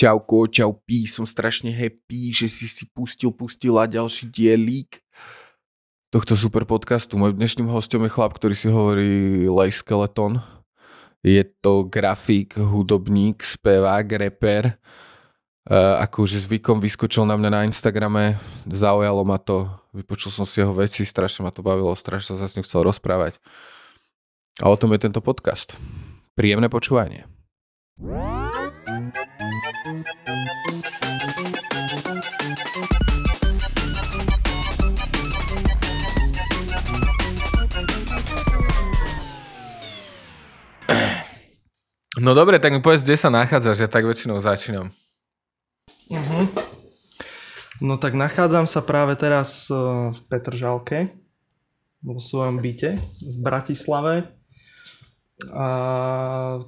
Čauko, čau pí, som strašne happy, že si si pustil, pustila ďalší dielík tohto super podcastu. Mojím dnešným hostom je chlap, ktorý si hovorí Lej Skeleton. Je to grafik, hudobník, spevák, reper. Uh, ako už zvykom vyskočil na mňa na Instagrame, zaujalo ma to, vypočul som si jeho veci, strašne ma to bavilo, strašne sa s ním chcel rozprávať. A o tom je tento podcast. Príjemné počúvanie. No dobre, tak mi povedz, kde sa nachádzaš, ja tak väčšinou začínam. Uh-huh. No tak nachádzam sa práve teraz v Petržalke, vo svojom byte v Bratislave. A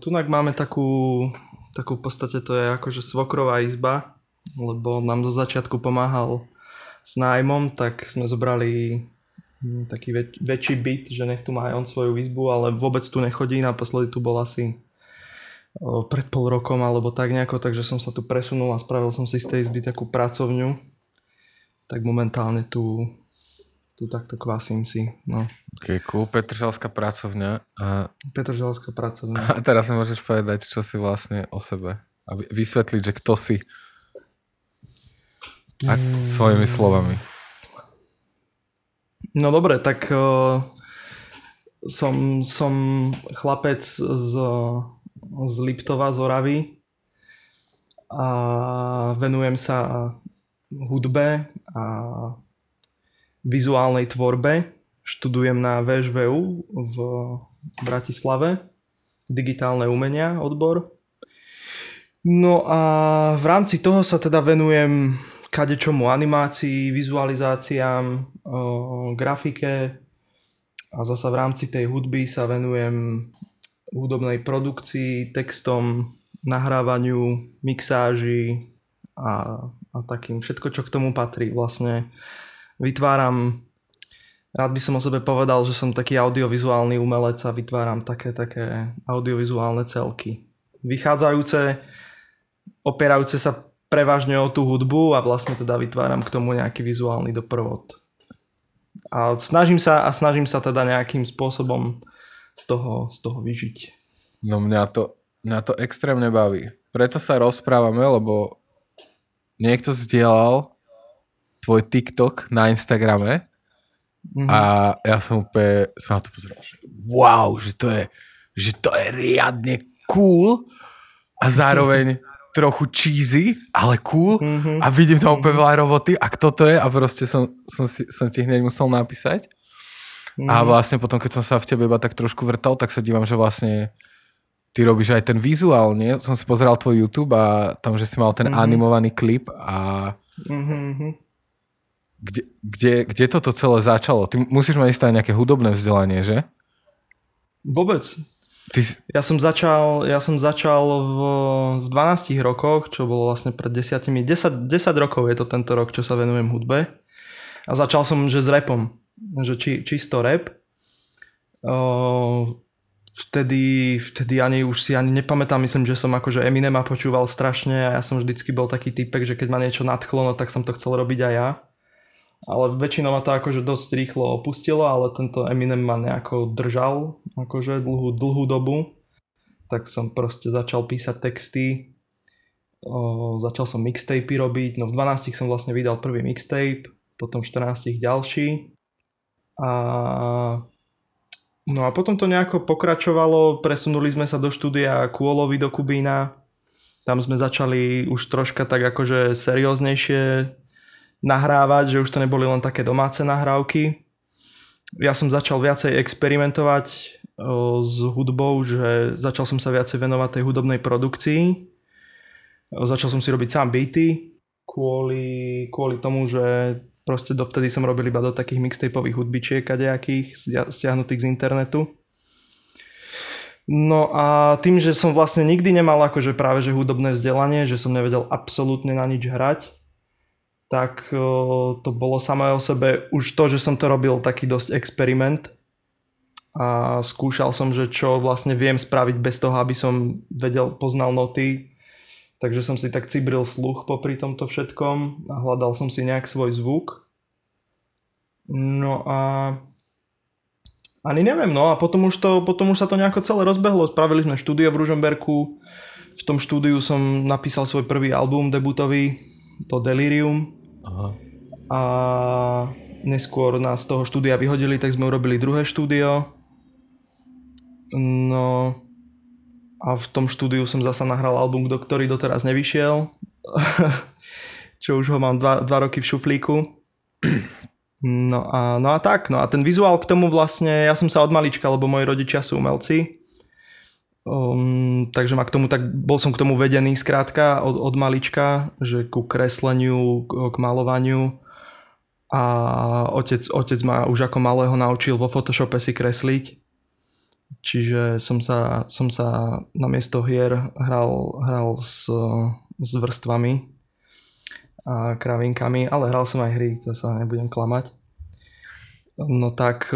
tu máme takú, takú v podstate to je akože svokrová izba, lebo nám do začiatku pomáhal s nájmom, tak sme zobrali hm, taký väč- väčší byt, že nech tu má aj on svoju izbu, ale vôbec tu nechodí, naposledy tu bol asi pred pol rokom alebo tak nejako, takže som sa tu presunul a spravil som si z tej izby takú pracovňu. Tak momentálne tu, tu takto kvásím si. No. Ok, cool. Petržalská pracovňa. A... Petržalská pracovňa. A teraz mi môžeš povedať, čo si vlastne o sebe. A vysvetliť, že kto si. A mm. svojimi slovami. No dobre, tak uh, som, som chlapec z z Liptova, z Oravy a venujem sa hudbe a vizuálnej tvorbe. Študujem na VŠVU v Bratislave, digitálne umenia odbor. No a v rámci toho sa teda venujem kadečomu animácii, vizualizáciám, grafike a zasa v rámci tej hudby sa venujem hudobnej produkcii, textom, nahrávaniu, mixáži a, a takým všetko, čo k tomu patrí. Vlastne vytváram, rád by som o sebe povedal, že som taký audiovizuálny umelec a vytváram také, také audiovizuálne celky. Vychádzajúce, opierajúce sa prevažne o tú hudbu a vlastne teda vytváram k tomu nejaký vizuálny doprovod. A snažím sa a snažím sa teda nejakým spôsobom z toho, z toho vyžiť. No mňa to, mňa to extrémne baví. Preto sa rozprávame, lebo niekto zdieľal tvoj TikTok na Instagrame mm-hmm. a ja som úplne sa na to pozeral, že wow, že to je, že to je riadne cool a zároveň trochu cheesy, ale cool mm-hmm. a vidím tam úplne veľa roboty a kto to je a proste som, som, si, som ti hneď musel napísať. Mm. A vlastne potom, keď som sa v tebe iba tak trošku vrtal, tak sa dívam, že vlastne ty robíš aj ten vizuál, nie? Som si pozeral tvoj YouTube a tam, že si mal ten mm-hmm. animovaný klip a mm-hmm. Kde, kde, kde toto celé začalo? Ty musíš mať isté nejaké hudobné vzdelanie, že? Vôbec. Ty... Ja som začal, ja som začal v, v 12 rokoch, čo bolo vlastne pred 10, 10, 10 rokov je to tento rok, čo sa venujem hudbe. A začal som, že s repom že či, čisto rap. Uh, vtedy, vtedy ani už si ani nepamätám, myslím, že som akože Eminema počúval strašne a ja som vždycky bol taký typek, že keď ma niečo nadchlo, no tak som to chcel robiť aj ja. Ale väčšinou ma to akože dosť rýchlo opustilo, ale tento Eminem ma nejako držal akože dlhú, dlhú dobu. Tak som proste začal písať texty, o, začal som mixtapy robiť, no v 12 som vlastne vydal prvý mixtape, potom v 14 ďalší. A No a potom to nejako pokračovalo, presunuli sme sa do štúdia Kôlovi do Kubína, tam sme začali už troška tak akože serióznejšie nahrávať, že už to neboli len také domáce nahrávky. Ja som začal viacej experimentovať s hudbou, že začal som sa viacej venovať tej hudobnej produkcii. Začal som si robiť sám beaty kvôli, kvôli tomu, že Proste dovtedy som robil iba do takých mixtapeových hudbičiek kadejakých, stiahnutých z internetu. No a tým, že som vlastne nikdy nemal akože práve že hudobné vzdelanie, že som nevedel absolútne na nič hrať, tak to bolo samé o sebe už to, že som to robil taký dosť experiment a skúšal som, že čo vlastne viem spraviť bez toho, aby som vedel, poznal noty, takže som si tak cibril sluch popri tomto všetkom a hľadal som si nejak svoj zvuk. No a ani neviem, no a potom už, to, potom už sa to nejako celé rozbehlo. Spravili sme štúdio v Ružomberku, v tom štúdiu som napísal svoj prvý album debutový, to Delirium. Aha. A neskôr nás z toho štúdia vyhodili, tak sme urobili druhé štúdio. No a v tom štúdiu som zasa nahral album, ktorý doteraz nevyšiel. Čo už ho mám dva roky v šuflíku. No a, no a tak, no a ten vizuál k tomu vlastne, ja som sa od malička, lebo moji rodičia sú umelci, um, takže ma k tomu tak, bol som k tomu vedený skrátka od, od malička, že ku kresleniu, k malovaniu a otec, otec ma už ako malého naučil vo Photoshope si kresliť, čiže som sa, som sa na miesto hier hral, hral s, s vrstvami a kravinkami, ale hral som aj hry, to sa nebudem klamať. No tak,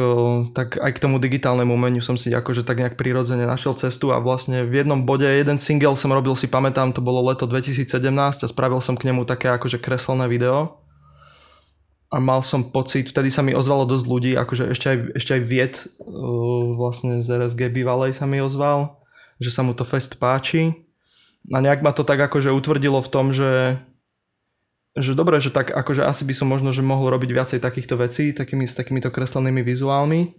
tak aj k tomu digitálnemu umeniu som si akože tak nejak prirodzene našiel cestu a vlastne v jednom bode jeden single som robil si pamätám, to bolo leto 2017 a spravil som k nemu také akože kreslené video. A mal som pocit, vtedy sa mi ozvalo dosť ľudí, akože ešte aj, ešte aj Viet vlastne z RSG bývalej sa mi ozval, že sa mu to fest páči. A nejak ma to tak akože utvrdilo v tom, že že dobre, že tak akože asi by som možno, že mohol robiť viacej takýchto vecí, takými, s takýmito kreslenými vizuálmi.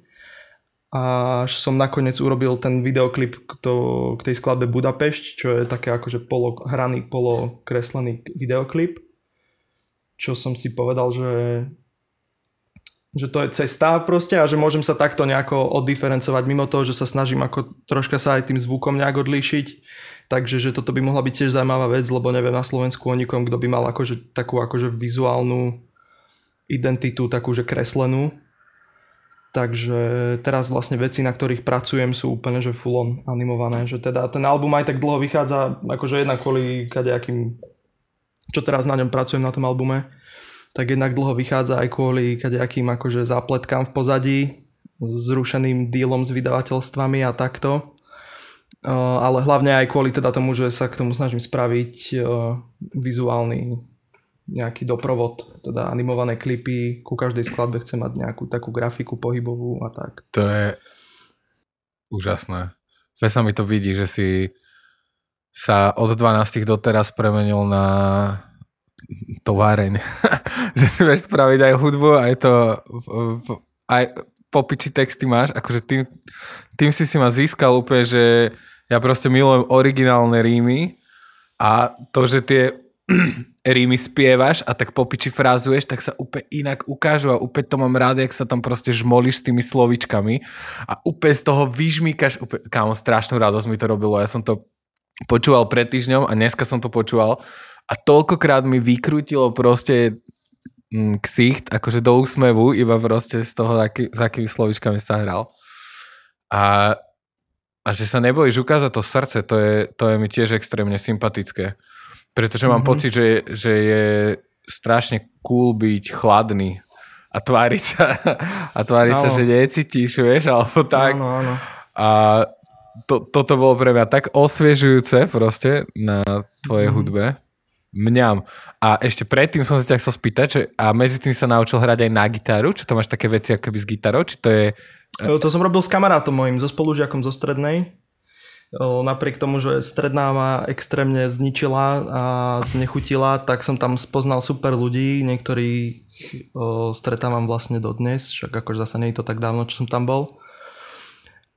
Až som nakoniec urobil ten videoklip k, to, k tej skladbe Budapešť, čo je také akože polo, hraný, polo kreslený videoklip. Čo som si povedal, že že to je cesta proste a že môžem sa takto nejako oddiferencovať mimo toho, že sa snažím ako troška sa aj tým zvukom nejak odlíšiť Takže že toto by mohla byť tiež zaujímavá vec, lebo neviem na Slovensku o nikom, kto by mal akože takú akože vizuálnu identitu, takú že kreslenú. Takže teraz vlastne veci, na ktorých pracujem, sú úplne že full on animované. Že teda ten album aj tak dlho vychádza, akože jednak kvôli kadejakým, čo teraz na ňom pracujem na tom albume, tak jednak dlho vychádza aj kvôli kadejakým akože zápletkám v pozadí, zrušeným dílom s vydavateľstvami a takto ale hlavne aj kvôli teda tomu, že sa k tomu snažím spraviť vizuálny nejaký doprovod, teda animované klipy, ku každej skladbe chcem mať nejakú takú grafiku pohybovú a tak. To je úžasné. Sve sa mi to vidí, že si sa od 12 doteraz premenil na továreň. že si vieš spraviť aj hudbu, aj to aj popiči texty máš, akože tým, tým si si ma získal úplne, že ja proste milujem originálne rímy a to, že tie rímy spievaš a tak popiči frázuješ, tak sa úplne inak ukážu a úplne to mám rád, jak sa tam proste žmolíš s tými slovičkami a úplne z toho vyžmíkaš, úplne, kámo, strašnú radosť mi to robilo, ja som to počúval pred týždňom a dneska som to počúval a toľkokrát mi vykrútilo proste mm, ksicht, akože do úsmevu, iba proste z toho, aký, s akými slovičkami sa hral. A a že sa nebojíš ukázať to srdce, to je, to je mi tiež extrémne sympatické. Pretože mám mm-hmm. pocit, že, že je strašne cool byť chladný a tváriť sa, a tváriť sa, že necítiš, vieš, alebo tak. Áno, áno. A to, toto bolo pre mňa tak osviežujúce proste na tvojej mm-hmm. hudbe. Mňam. A ešte predtým som sa ťa chcel spýtať, že a medzi tým sa naučil hrať aj na gitaru, či to máš také veci ako keby s gitarou, či to je to som robil s kamarátom mojim, so spolužiakom zo strednej. Napriek tomu, že stredná ma extrémne zničila a znechutila, tak som tam spoznal super ľudí, niektorých stretávam vlastne dodnes, však akože zase nie je to tak dávno, čo som tam bol.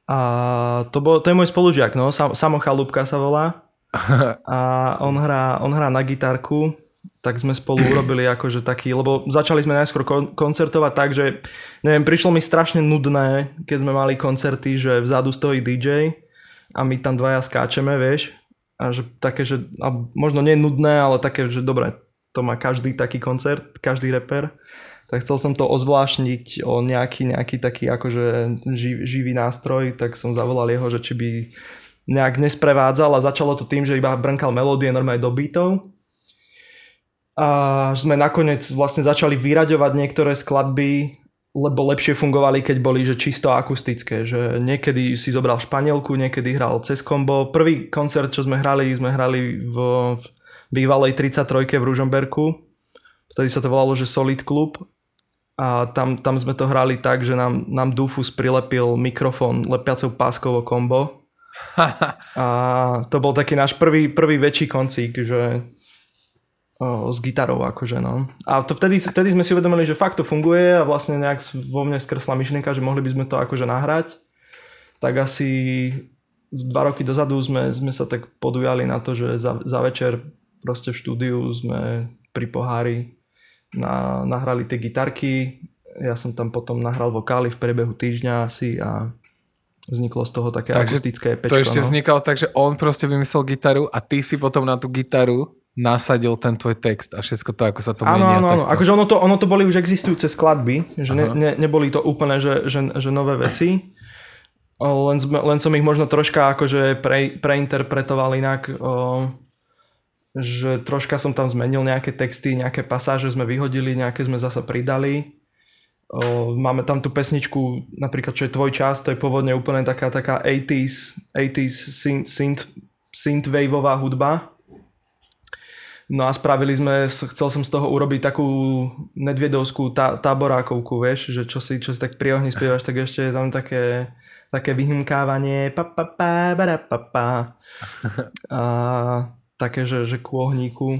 A to, bol, to je môj spolužiak, no, Samo Chalúbka sa volá. A on hrá, on hrá na gitarku tak sme spolu urobili akože taký, lebo začali sme najskôr kon- koncertovať tak, že neviem, prišlo mi strašne nudné, keď sme mali koncerty, že vzadu stojí DJ a my tam dvaja skáčeme, vieš, a že také, že a možno nie nudné, ale také, že dobre, to má každý taký koncert, každý reper, tak chcel som to ozvláštniť o nejaký, nejaký taký akože živ, živý nástroj, tak som zavolal jeho, že či by nejak nesprevádzal a začalo to tým, že iba brnkal melódie normálne do beatov a sme nakoniec vlastne začali vyraďovať niektoré skladby, lebo lepšie fungovali, keď boli že čisto akustické, že niekedy si zobral španielku, niekedy hral cez kombo. Prvý koncert, čo sme hrali, sme hrali v, v bývalej 33 v Ružomberku. Vtedy sa to volalo, že Solid Club. A tam, tam sme to hrali tak, že nám, nám Dufus prilepil mikrofón lepiacou páskovo kombo. A to bol taký náš prvý, prvý väčší koncík, že o, s gitarou akože no. A to vtedy, vtedy sme si uvedomili, že fakt to funguje a vlastne nejak vo mne skresla myšlienka, že mohli by sme to akože nahrať. Tak asi dva roky dozadu sme, sme sa tak podujali na to, že za, za večer proste v štúdiu sme pri pohári na, nahrali tie gitarky. Ja som tam potom nahral vokály v priebehu týždňa asi a vzniklo z toho také takže akustické pečko. To ešte no. vznikalo tak, že on proste vymyslel gitaru a ty si potom na tú gitaru nasadil ten tvoj text a všetko to, ako sa to áno, menia. Áno, áno, akože ono to, ono to boli už existujúce skladby, že ne, ne, neboli to úplne, že, že, že nové veci, len, sme, len som ich možno troška akože pre, preinterpretoval inak, o, že troška som tam zmenil nejaké texty, nejaké pasáže sme vyhodili, nejaké sme zasa pridali. Máme tam tú pesničku, napríklad čo je Tvoj čas, to je pôvodne úplne taká, taká 80s, 80s synth, synth, synthwaveová hudba, No a spravili sme, chcel som z toho urobiť takú nedviedovskú tá, táborákovku, vieš, že čo si, čo si tak pri ohni spievaš, tak ešte je tam také, také vyhymkávanie pa, pa, pa, bara, pa, pa. A také, že, že ku ohníku.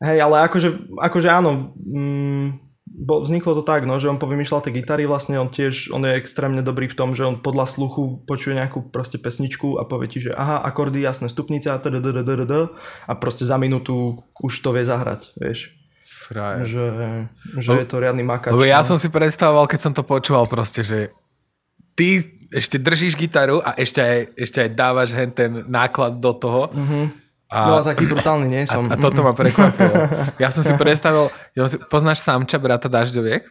Hej, ale akože, akože áno, mm, bo vzniklo to tak, no, že on povymýšľal tie gitary, vlastne on tiež, on je extrémne dobrý v tom, že on podľa sluchu počuje nejakú proste pesničku a povie ti, že aha, akordy, jasné, stupnica, a proste za minútu už to vie zahrať, vieš. Frajer. Že, že je to riadny makač. Lebo ja no. som si predstavoval, keď som to počúval proste, že ty ešte držíš gitaru a ešte aj, ešte aj dávaš hen ten náklad do toho. Mm-hmm a, no taký brutálny nie som. A, a toto ma prekvapilo. Ja som si predstavil, ja si, poznáš Samča, brata Dažďoviek?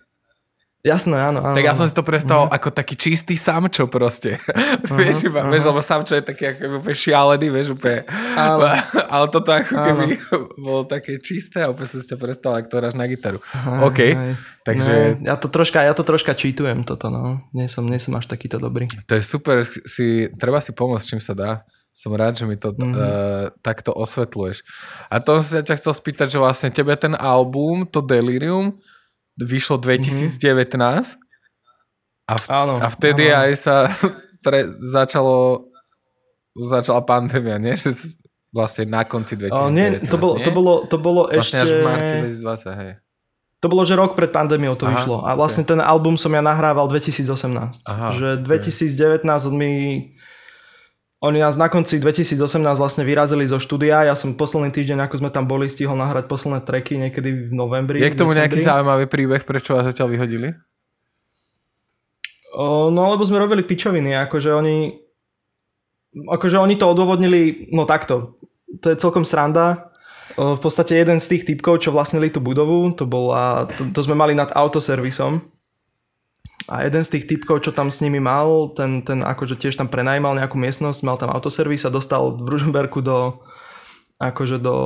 Jasné, áno, áno. Tak ja som si to predstavil uh-huh. ako taký čistý samčo proste. Uh-huh, vieš, iba, uh-huh. vieš, lebo samčo je taký ako úplne šialený, vieš, úplne. Ale, ale toto ako áno. keby bolo také čisté a úplne som si to predstavil, ako to hráš na gitaru. Uh-huh, OK, aj. takže... No, ja, to troška, ja to troška čítujem toto, no. Nie som, nie som až takýto dobrý. To je super, si, treba si pomôcť, čím sa dá. Som rád, že mi to mm-hmm. uh, takto osvetľuješ. A to som sa ťa chcel spýtať, že vlastne tebe ten album, to Delirium, vyšlo 2019 mm-hmm. a, v, áno, a vtedy áno. aj sa pre, začalo začala pandémia, nie? Že vlastne na konci 2019, o, nie, to bolo, nie? To bolo, to bolo vlastne ešte... až v marci 2020, hej. To bolo, že rok pred pandémiou to Aha, vyšlo. A vlastne okay. ten album som ja nahrával 2018. Aha, že 2019 okay. mi oni nás na konci 2018 vlastne vyrazili zo štúdia. Ja som posledný týždeň, ako sme tam boli, stihol nahrať posledné treky niekedy v novembri. Je k tomu nejaký zaujímavý príbeh, prečo vás zatiaľ vyhodili? O, no lebo sme robili pičoviny, akože oni akože oni to odôvodnili, no takto, to je celkom sranda. O, v podstate jeden z tých typkov, čo vlastnili tú budovu, to, bola, to, to sme mali nad autoservisom a jeden z tých typkov, čo tam s nimi mal, ten, ten akože tiež tam prenajímal nejakú miestnosť, mal tam autoservis a dostal v Ružomberku do akože do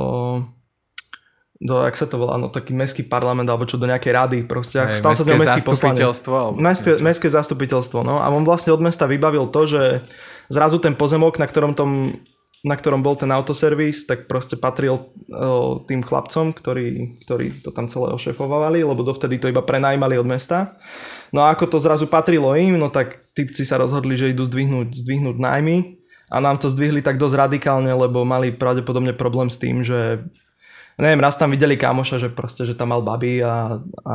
do, jak sa to volá, no taký mestský parlament alebo čo do nejakej rady proste. Hey, stal sa to mestský zastupiteľstvo. Mestské, mestské zastupiteľstvo, no. A on vlastne od mesta vybavil to, že zrazu ten pozemok, na ktorom tom na ktorom bol ten autoservis, tak proste patril o, tým chlapcom, ktorí, ktorí to tam celé ošefovali, lebo dovtedy to iba prenajímali od mesta. No a ako to zrazu patrilo im, no tak typci sa rozhodli, že idú zdvihnúť, zdvihnúť nájmy a nám to zdvihli tak dosť radikálne, lebo mali pravdepodobne problém s tým, že neviem, raz tam videli kamoša, že proste, že tam mal baby a, a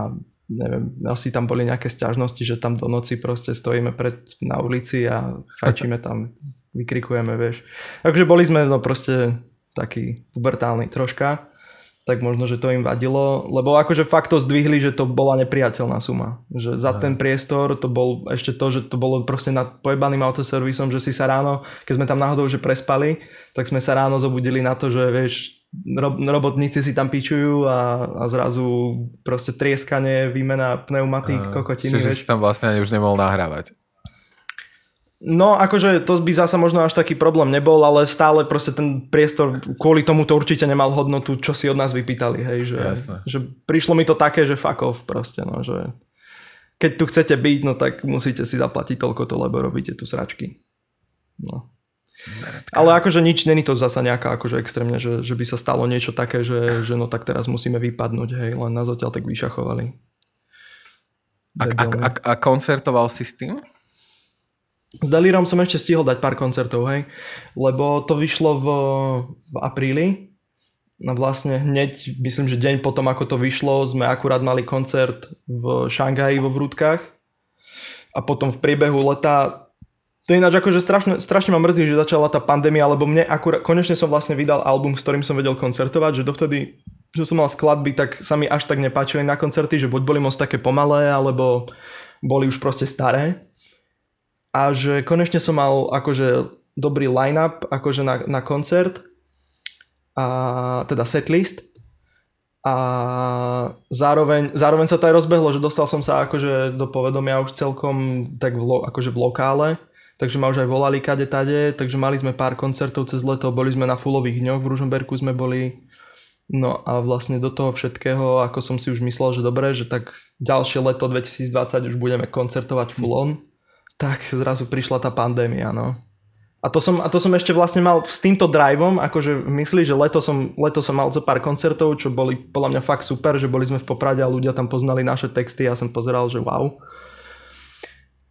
neviem, asi tam boli nejaké stiažnosti, že tam do noci proste stojíme pred, na ulici a fajčíme tam, vykrikujeme, vieš. Takže boli sme no proste taký pubertálny troška tak možno, že to im vadilo, lebo akože fakt to zdvihli, že to bola nepriateľná suma. Že za Aj. ten priestor to bol ešte to, že to bolo proste nad pojebaným autoservisom, že si sa ráno, keď sme tam náhodou že prespali, tak sme sa ráno zobudili na to, že vieš, rob, robotníci si tam pičujú a, a zrazu proste trieskanie, výmena pneumatík, kokotiny. Čiže si tam vlastne ani už nemohol nahrávať. No, akože to by zasa možno až taký problém nebol, ale stále proste ten priestor kvôli tomu to určite nemal hodnotu, čo si od nás vypýtali, hej, že, že prišlo mi to také, že fuck off proste, no, že keď tu chcete byť, no tak musíte si zaplatiť toľko to, lebo robíte tu sračky. No. Ale akože nič, není to zasa nejaká akože extrémne, že, že by sa stalo niečo také, že, že no tak teraz musíme vypadnúť, hej, len nás odtiaľ tak vyšachovali. A, a, a, a koncertoval si s tým? S Delírom som ešte stihol dať pár koncertov, hej, lebo to vyšlo v, v apríli, No vlastne hneď, myslím, že deň potom, ako to vyšlo, sme akurát mali koncert v Šangaji vo Vrútkach. A potom v priebehu leta to je ináč akože strašne, strašne ma mrzí, že začala tá pandémia, lebo mne akurát, konečne som vlastne vydal album, s ktorým som vedel koncertovať, že dovtedy, že som mal skladby, tak sa mi až tak nepáčili na koncerty, že buď boli moc také pomalé, alebo boli už proste staré. A že konečne som mal akože dobrý line-up akože na, na koncert. A teda setlist. A zároveň, zároveň sa to aj rozbehlo, že dostal som sa akože do povedomia už celkom tak v, akože v lokále, takže ma už aj volali kade tade, takže mali sme pár koncertov cez leto, boli sme na Fulových dňoch, v Ružomberku sme boli, no a vlastne do toho všetkého, ako som si už myslel, že dobre, že tak ďalšie leto 2020 už budeme koncertovať full on, tak zrazu prišla tá pandémia, no. A to, som, a to som ešte vlastne mal s týmto driveom, akože myslí, že leto som, leto som mal za pár koncertov, čo boli podľa mňa fakt super, že boli sme v Poprade a ľudia tam poznali naše texty a ja som pozeral, že wow.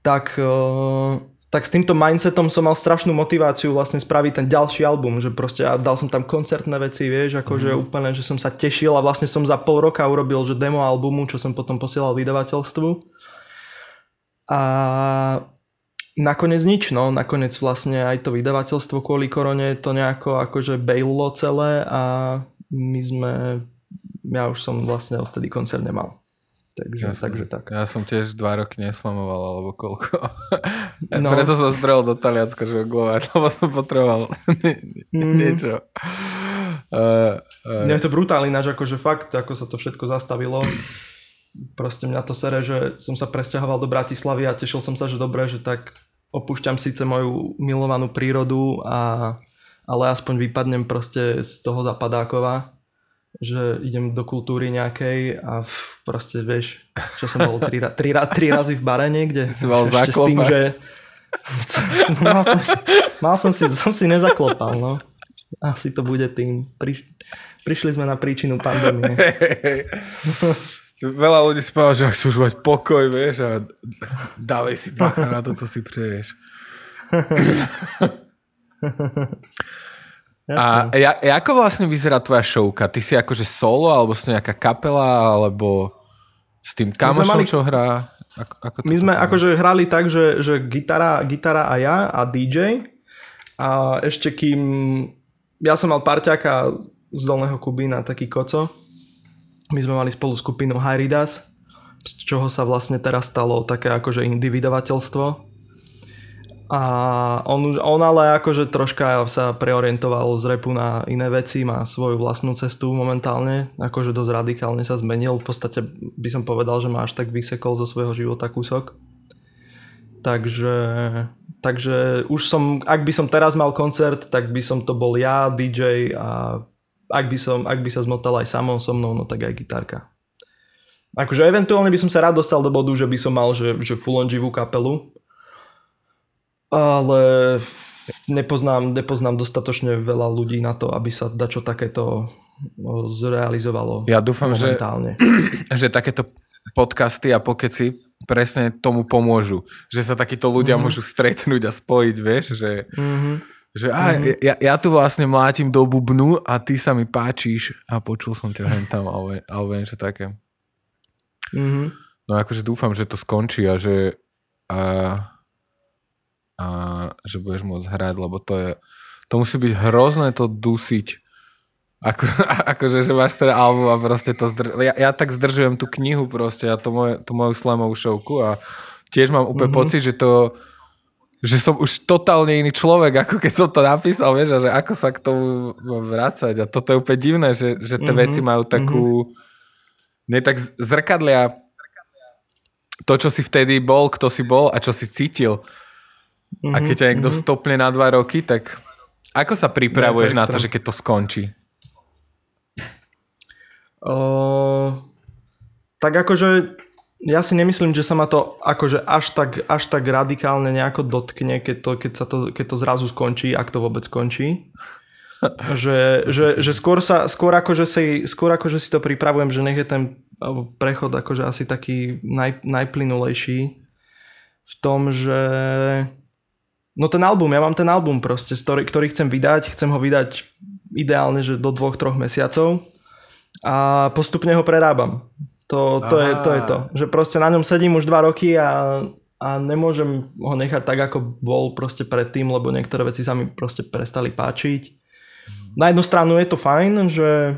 Tak, uh, tak s týmto mindsetom som mal strašnú motiváciu vlastne spraviť ten ďalší album, že proste ja dal som tam koncertné veci, vieš, akože mm. úplne, že som sa tešil a vlastne som za pol roka urobil, že demo albumu, čo som potom posielal vydavateľstvu. A Nakoniec nič, no. Nakoniec vlastne aj to vydavateľstvo kvôli korone to nejako akože baillo celé a my sme, ja už som vlastne odtedy koncert nemal. Takže, ja takže som, tak. Ja som tiež dva roky neslamoval, alebo koľko. No. Preto som zdrel do Talianska žonglovať, lebo som potreboval mm. niečo. Uh, uh, Nie je to brutálne ináč, akože fakt, ako sa to všetko zastavilo. Proste mňa to sere, že som sa presťahoval do Bratislavy a tešil som sa, že dobre, že tak opúšťam síce moju milovanú prírodu, a, ale aspoň vypadnem proste z toho zapadákova, že idem do kultúry nejakej a v, proste vieš, čo som bol tri, tri, tri razy v bare niekde. Si mal ešte s tým, že mal som si, mal som si, som si nezaklopal, no. Asi to bude tým. Priš, prišli sme na príčinu pandémie. Veľa ľudí si povedal, že chcú už mať pokoj, vieš, a dávaj si bacha na to, co si přeješ. a ja, ako vlastne vyzerá tvoja šovka? Ty si akože solo, alebo si nejaká kapela, alebo s tým kamošom, mali... čo hrá? Ako, ako my sme poviem? akože hrali tak, že, že gitara, gitara a ja a DJ. A ešte kým... Ja som mal parťaka z Dolného Kubína, taký koco, my sme mali spolu skupinu Hyridas, z čoho sa vlastne teraz stalo také akože indie. A on, on ale akože troška sa preorientoval z repu na iné veci, má svoju vlastnú cestu momentálne, akože dosť radikálne sa zmenil, v podstate by som povedal, že má až tak vysekol zo svojho života kúsok. Takže, takže už som, ak by som teraz mal koncert, tak by som to bol ja, DJ a ak by, som, ak by sa zmotal aj samou so mnou, no tak aj gitarka. Akože eventuálne by som sa rád dostal do bodu, že by som mal že, že full on živú kapelu, ale nepoznám, nepoznám dostatočne veľa ľudí na to, aby sa dačo takéto zrealizovalo Ja dúfam, že, že takéto podcasty a pokeci presne tomu pomôžu. Že sa takíto ľudia mm-hmm. môžu stretnúť a spojiť, vieš, že... Mm-hmm že á, mm-hmm. ja, ja tu vlastne mlátim do bubnu a ty sa mi páčiš a počul som ťa hen tam alebo, alebo niečo také. Mm-hmm. No akože dúfam, že to skončí a že a, a že budeš môcť hrať, lebo to je to musí byť hrozné to dusiť. Ako, akože, že máš ten album a proste to zdr... ja, ja tak zdržujem tú knihu proste a to moje, tú moju slamovú šovku a tiež mám úplne mm-hmm. pocit, že to že som už totálne iný človek, ako keď som to napísal, vieš, a že ako sa k tomu vrácať. A toto je úplne divné, že, že tie mm-hmm. veci majú takú... Mm-hmm. Ne tak zrkadlia to, čo si vtedy bol, kto si bol a čo si cítil. Mm-hmm. A keď ťa niekto mm-hmm. stopne na dva roky, tak ako sa pripravuješ no, na to, že keď to skončí? Uh, tak akože ja si nemyslím, že sa ma to akože až tak, až tak radikálne nejako dotkne, keď to, keď, sa to, keď to zrazu skončí, ak to vôbec skončí. že, že, že skôr, sa, skôr, akože si, skôr akože si to pripravujem, že nech je ten prechod akože asi taký naj, najplynulejší v tom, že no ten album, ja mám ten album proste, ktorý, ktorý chcem vydať, chcem ho vydať ideálne, že do dvoch, troch mesiacov a postupne ho prerábam. To, to, je, to je to. Že proste na ňom sedím už dva roky a, a nemôžem ho nechať tak, ako bol proste predtým, lebo niektoré veci sa mi proste prestali páčiť. Na jednu stranu je to fajn, že,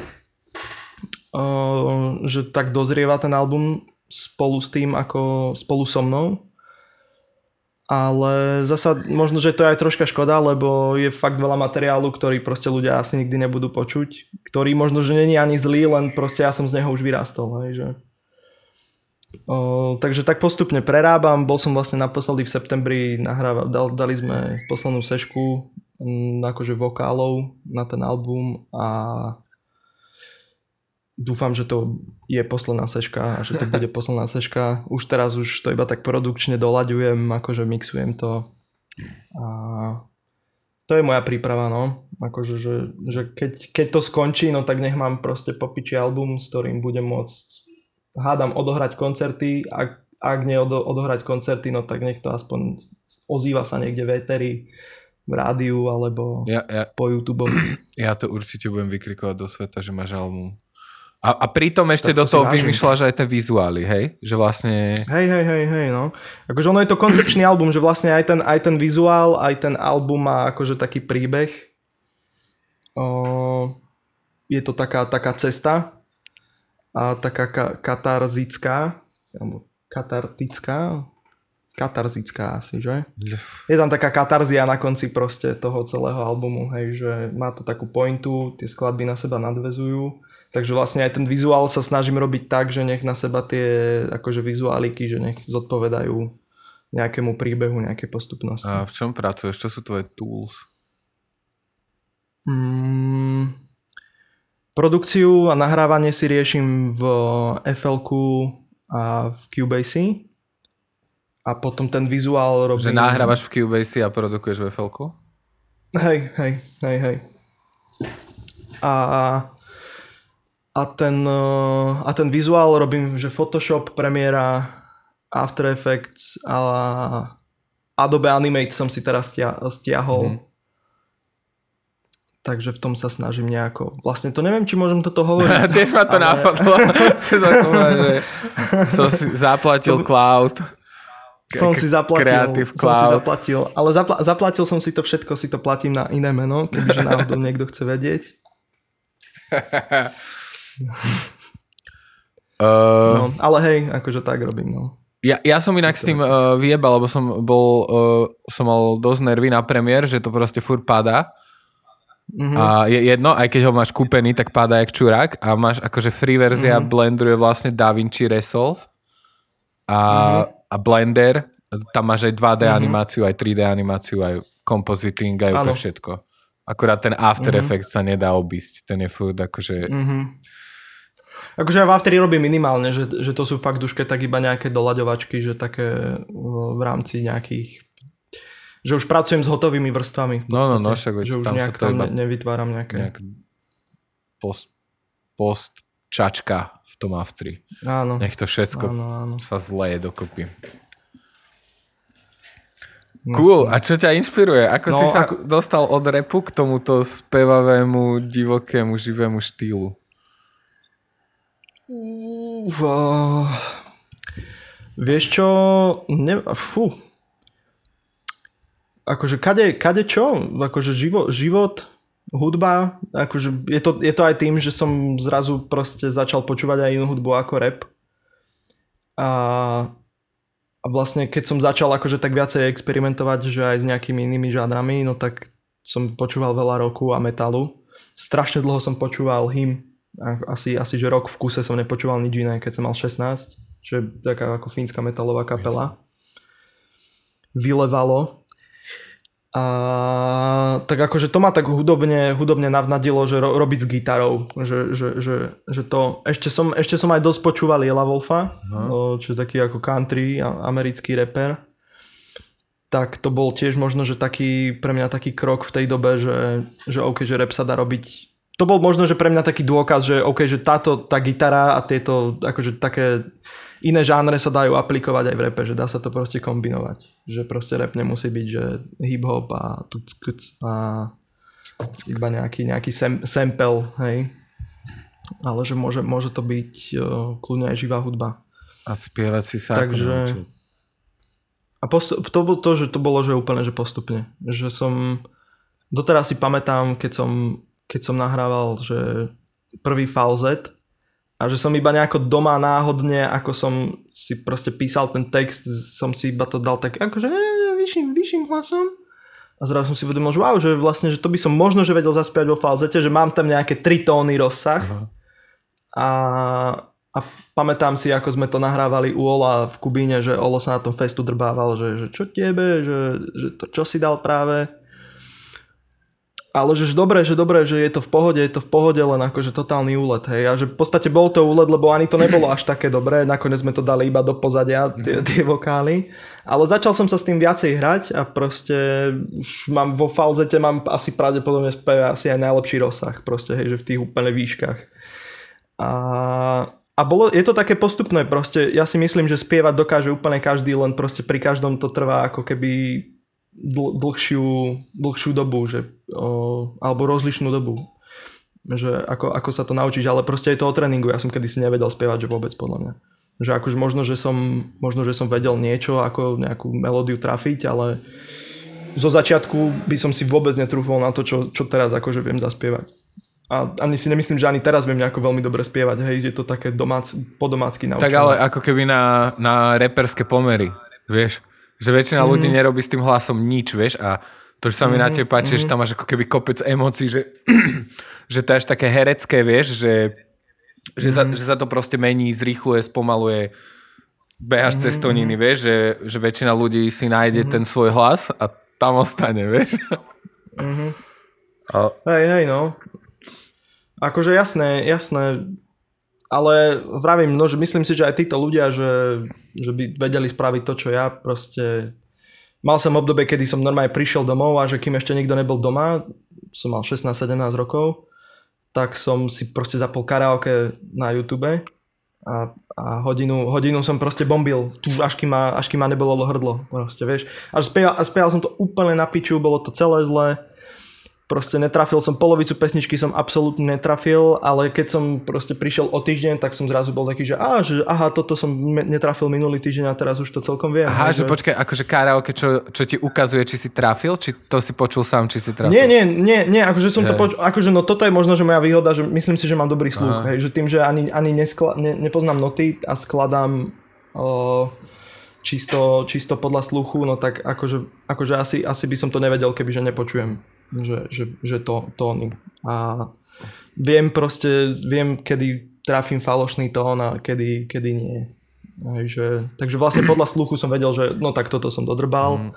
uh, že tak dozrieva ten album spolu s tým, ako spolu so mnou. Ale zasa možno, že to je aj troška škoda, lebo je fakt veľa materiálu, ktorý proste ľudia asi nikdy nebudú počuť, ktorý možno, že není ani zlý, len proste ja som z neho už vyrástol. Hej, že... O, takže tak postupne prerábam, bol som vlastne naposledy v septembri nahrávať, dal, dali sme poslednú sešku m, akože vokálov na ten album a dúfam, že to je posledná seška a že to bude posledná seška. Už teraz už to iba tak produkčne dolaďujem, akože mixujem to a to je moja príprava, no. Akože, že, že keď, keď to skončí, no tak nech mám proste popiči album, s ktorým budem môcť hádam odohrať koncerty, ak, ak nie odo, odohrať koncerty, no tak nech to aspoň ozýva sa niekde v eteri, v rádiu alebo ja, ja, po YouTube. Ja to určite budem vykrikovať do sveta, že máš album. A, a pritom ešte tak do to toho vymýšľaš aj ten vizuály, hej? Že vlastne... Hej, hej, hej, hej, no. Akože ono je to koncepčný album, že vlastne aj ten, aj ten vizuál, aj ten album má akože taký príbeh. O, je to taká, taká cesta, a taká ka- katarzická, alebo katartická, katarzická asi, že? Je tam taká katarzia na konci proste toho celého albumu, hej, že má to takú pointu, tie skladby na seba nadvezujú, takže vlastne aj ten vizuál sa snažím robiť tak, že nech na seba tie akože vizuáliky, že nech zodpovedajú nejakému príbehu, nejakej postupnosti. A v čom pracuješ? Čo sú tvoje tools? Mm, Produkciu a nahrávanie si riešim v fl a v Cubase. A potom ten vizuál robím... Že nahrávaš v Cubase a produkuješ v fl Hej, hej, hej, hej. A, a, ten, a ten vizuál robím, že Photoshop, Premiera, After Effects a Adobe Animate som si teraz stiahol. Mm-hmm takže v tom sa snažím nejako. Vlastne to neviem, či môžem toto hovoriť. Tiež ma to ale... napadlo, že som, že som si zaplatil to... cloud. Som si zaplatil, som si zaplatil, ale zapla, zaplatil som si to všetko, si to platím na iné meno, kebyže náhodou niekto chce vedieť. uh, no, ale hej, akože tak robím, no. Ja, ja som inak s tým uh, vyjebal, lebo som bol, uh, som mal dosť nervy na premiér, že to proste furt padá. Mm-hmm. A je jedno, aj keď ho máš kúpený, tak páda jak čurák a máš akože free verzia mm-hmm. Blenderu je vlastne DaVinci Resolve a, mm-hmm. a Blender, tam máš aj 2D mm-hmm. animáciu, aj 3D animáciu, aj compositing, aj úplne všetko. Akurát ten After mm-hmm. Effects sa nedá obísť, ten je furt akože... Mm-hmm. Akože ja v Afteri robím minimálne, že, že to sú fakt keď tak iba nejaké doľaďovačky, že také v rámci nejakých že už pracujem s hotovými vrstvami v podstate. No, no, no, však že už tam nejak tam ne, nevytváram nejaké... Nejak post, post čačka v tom aftri. Áno. Nech to všetko áno, áno. sa zleje dokopy. Cool, a čo ťa inšpiruje? Ako no, si sa ako... dostal od repu k tomuto spevavému, divokému, živému štýlu? Uh, vieš čo, ne, fú, akože kade, kade čo? Akože život, život hudba, akože je to, je to aj tým, že som zrazu proste začal počúvať aj inú hudbu ako rap. A, a vlastne keď som začal akože tak viacej experimentovať, že aj s nejakými inými žádrami, no tak som počúval veľa roku a metalu. Strašne dlho som počúval hym. Asi, asi že rok v kuse som nepočúval nič iné, keď som mal 16. Čo je taká ako fínska metalová kapela. Vylevalo A tak akože to ma tak hudobne, hudobne navnadilo, že ro, robiť s gitarou. Že, že, že, že to, ešte som, ešte som aj dosť počúval Jela Wolfa, no. čo je taký ako country, americký rapper. Tak to bol tiež možno, že taký, pre mňa taký krok v tej dobe, že, že OK, že rap sa dá robiť to bol možno, že pre mňa taký dôkaz, že OK, že táto, tá gitara a tieto akože také iné žánre sa dajú aplikovať aj v repe, že dá sa to proste kombinovať. Že proste rap nemusí byť, že hip-hop a tuc, a iba nejaký, nejaký sem, sample, hej. Ale že môže, môže to byť uh, kľudne aj živá hudba. A spievať si sa Takže... A postup, to, to, že to bolo že úplne že postupne. Že som... Doteraz si pamätám, keď som, keď som nahrával, že prvý falzet, a že som iba nejako doma náhodne, ako som si proste písal ten text, som si iba to dal tak akože e, vyšším, vyšším hlasom. A zrazu som si vedomil, že wow, že vlastne, že to by som možno, že vedel zaspiať vo falzete, že mám tam nejaké tri tóny rozsah. A, a pamätám si, ako sme to nahrávali u Ola v Kubíne, že Olo sa na tom festu drbával, že, že čo tebe, že, že to, čo si dal práve ale že dobre, že dobre, že je to v pohode, je to v pohode, len akože totálny úlet, hej. A že v podstate bol to úlet, lebo ani to nebolo až také dobré, nakoniec sme to dali iba do pozadia, tie, mhm. tie vokály. Ale začal som sa s tým viacej hrať a proste už mám vo falzete mám asi pravdepodobne spev asi aj najlepší rozsah, proste, hej, že v tých úplne výškach. A, a bolo, je to také postupné, proste ja si myslím, že spievať dokáže úplne každý, len proste pri každom to trvá ako keby dl- dlhšiu, dlhšiu dobu, že, o, alebo rozlišnú dobu. Že ako, ako sa to naučiť, ale proste je to o tréningu. Ja som kedysi nevedel spievať, že vôbec podľa mňa. Že akože možno, že som, možno, že som vedel niečo, ako nejakú melódiu trafiť, ale zo začiatku by som si vôbec netrúfol na to, čo, čo teraz akože viem zaspievať. A ani si nemyslím, že ani teraz viem nejako veľmi dobre spievať, hej, je to také domác, podomácky naučené. Tak ale ako keby na, na reperské pomery, vieš. Že väčšina mm-hmm. ľudí mhm. nerobí s tým hlasom nič, vieš, a to, že sa mi mm-hmm. na mhm, tebe páči, mm-hmm. že tam máš ako keby kopec emócií, že, že to je až také herecké, vieš, že, že, mm-hmm. sa, že sa to proste mení, zrýchluje, spomaluje, behaš mm-hmm. cez toniny, vieš, že, že väčšina ľudí si nájde mm-hmm. ten svoj hlas a tam ostane, vieš. Mm-hmm. A... Hej, hej, no. Akože jasné, jasné, ale vravím, no, že myslím si, že aj títo ľudia, že, že by vedeli spraviť to, čo ja proste... Mal som obdobie, kedy som normálne prišiel domov a že kým ešte nikto nebol doma, som mal 16-17 rokov, tak som si proste zapol karaoke na YouTube a, a hodinu, hodinu som proste bombil, až kým ma, až kým ma nebolo hrdlo, proste, vieš. A spieval, a spieval som to úplne na piču, bolo to celé zlé proste netrafil som, polovicu pesničky som absolútne netrafil, ale keď som proste prišiel o týždeň, tak som zrazu bol taký, že, á, že aha, toto som netrafil minulý týždeň a teraz už to celkom viem. Aha, že, že počkaj, akože karaoke, čo, čo ti ukazuje, či si trafil, či to si počul sám, či si trafil? Nie, nie, nie, nie akože som že... to počul, akože no toto je možno, že moja výhoda, že myslím si, že mám dobrý sluch, hej, že tým, že ani, ani neskla, ne, nepoznám noty a skladám o, čisto, čisto podľa sluchu, no tak akože, akože asi, asi by som to nevedel, keby že nepočujem že, že, že to, tóny. A viem proste, viem, kedy trafím falošný tón a kedy, kedy nie. že, takže vlastne podľa sluchu som vedel, že no tak toto som dodrbal mm.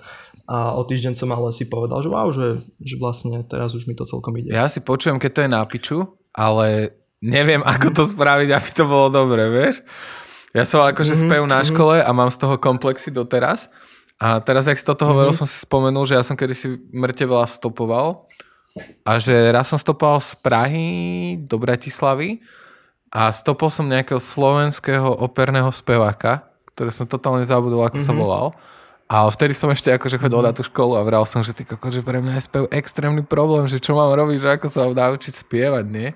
a o týždeň som ale si povedal, že wow, že, že vlastne teraz už mi to celkom ide. Ja si počujem, keď to je na piču, ale neviem, ako to spraviť, aby to bolo dobre, vieš? Ja som akože mm-hmm. spev na mhm. škole a mám z toho komplexy doteraz a teraz, ak si toto hovoril, mm-hmm. som si spomenul, že ja som kedysi mŕte veľa stopoval a že raz som stopoval z Prahy do Bratislavy a stopol som nejakého slovenského operného speváka, ktorý som totálne zabudol, ako mm-hmm. sa mhm. volal. A vtedy som ešte akože chodil mm-hmm. na tú školu a vral som, že, ty koko, že pre mňa je spev extrémny problém, že čo mám robiť, že ako sa dá učiť spievať, nie?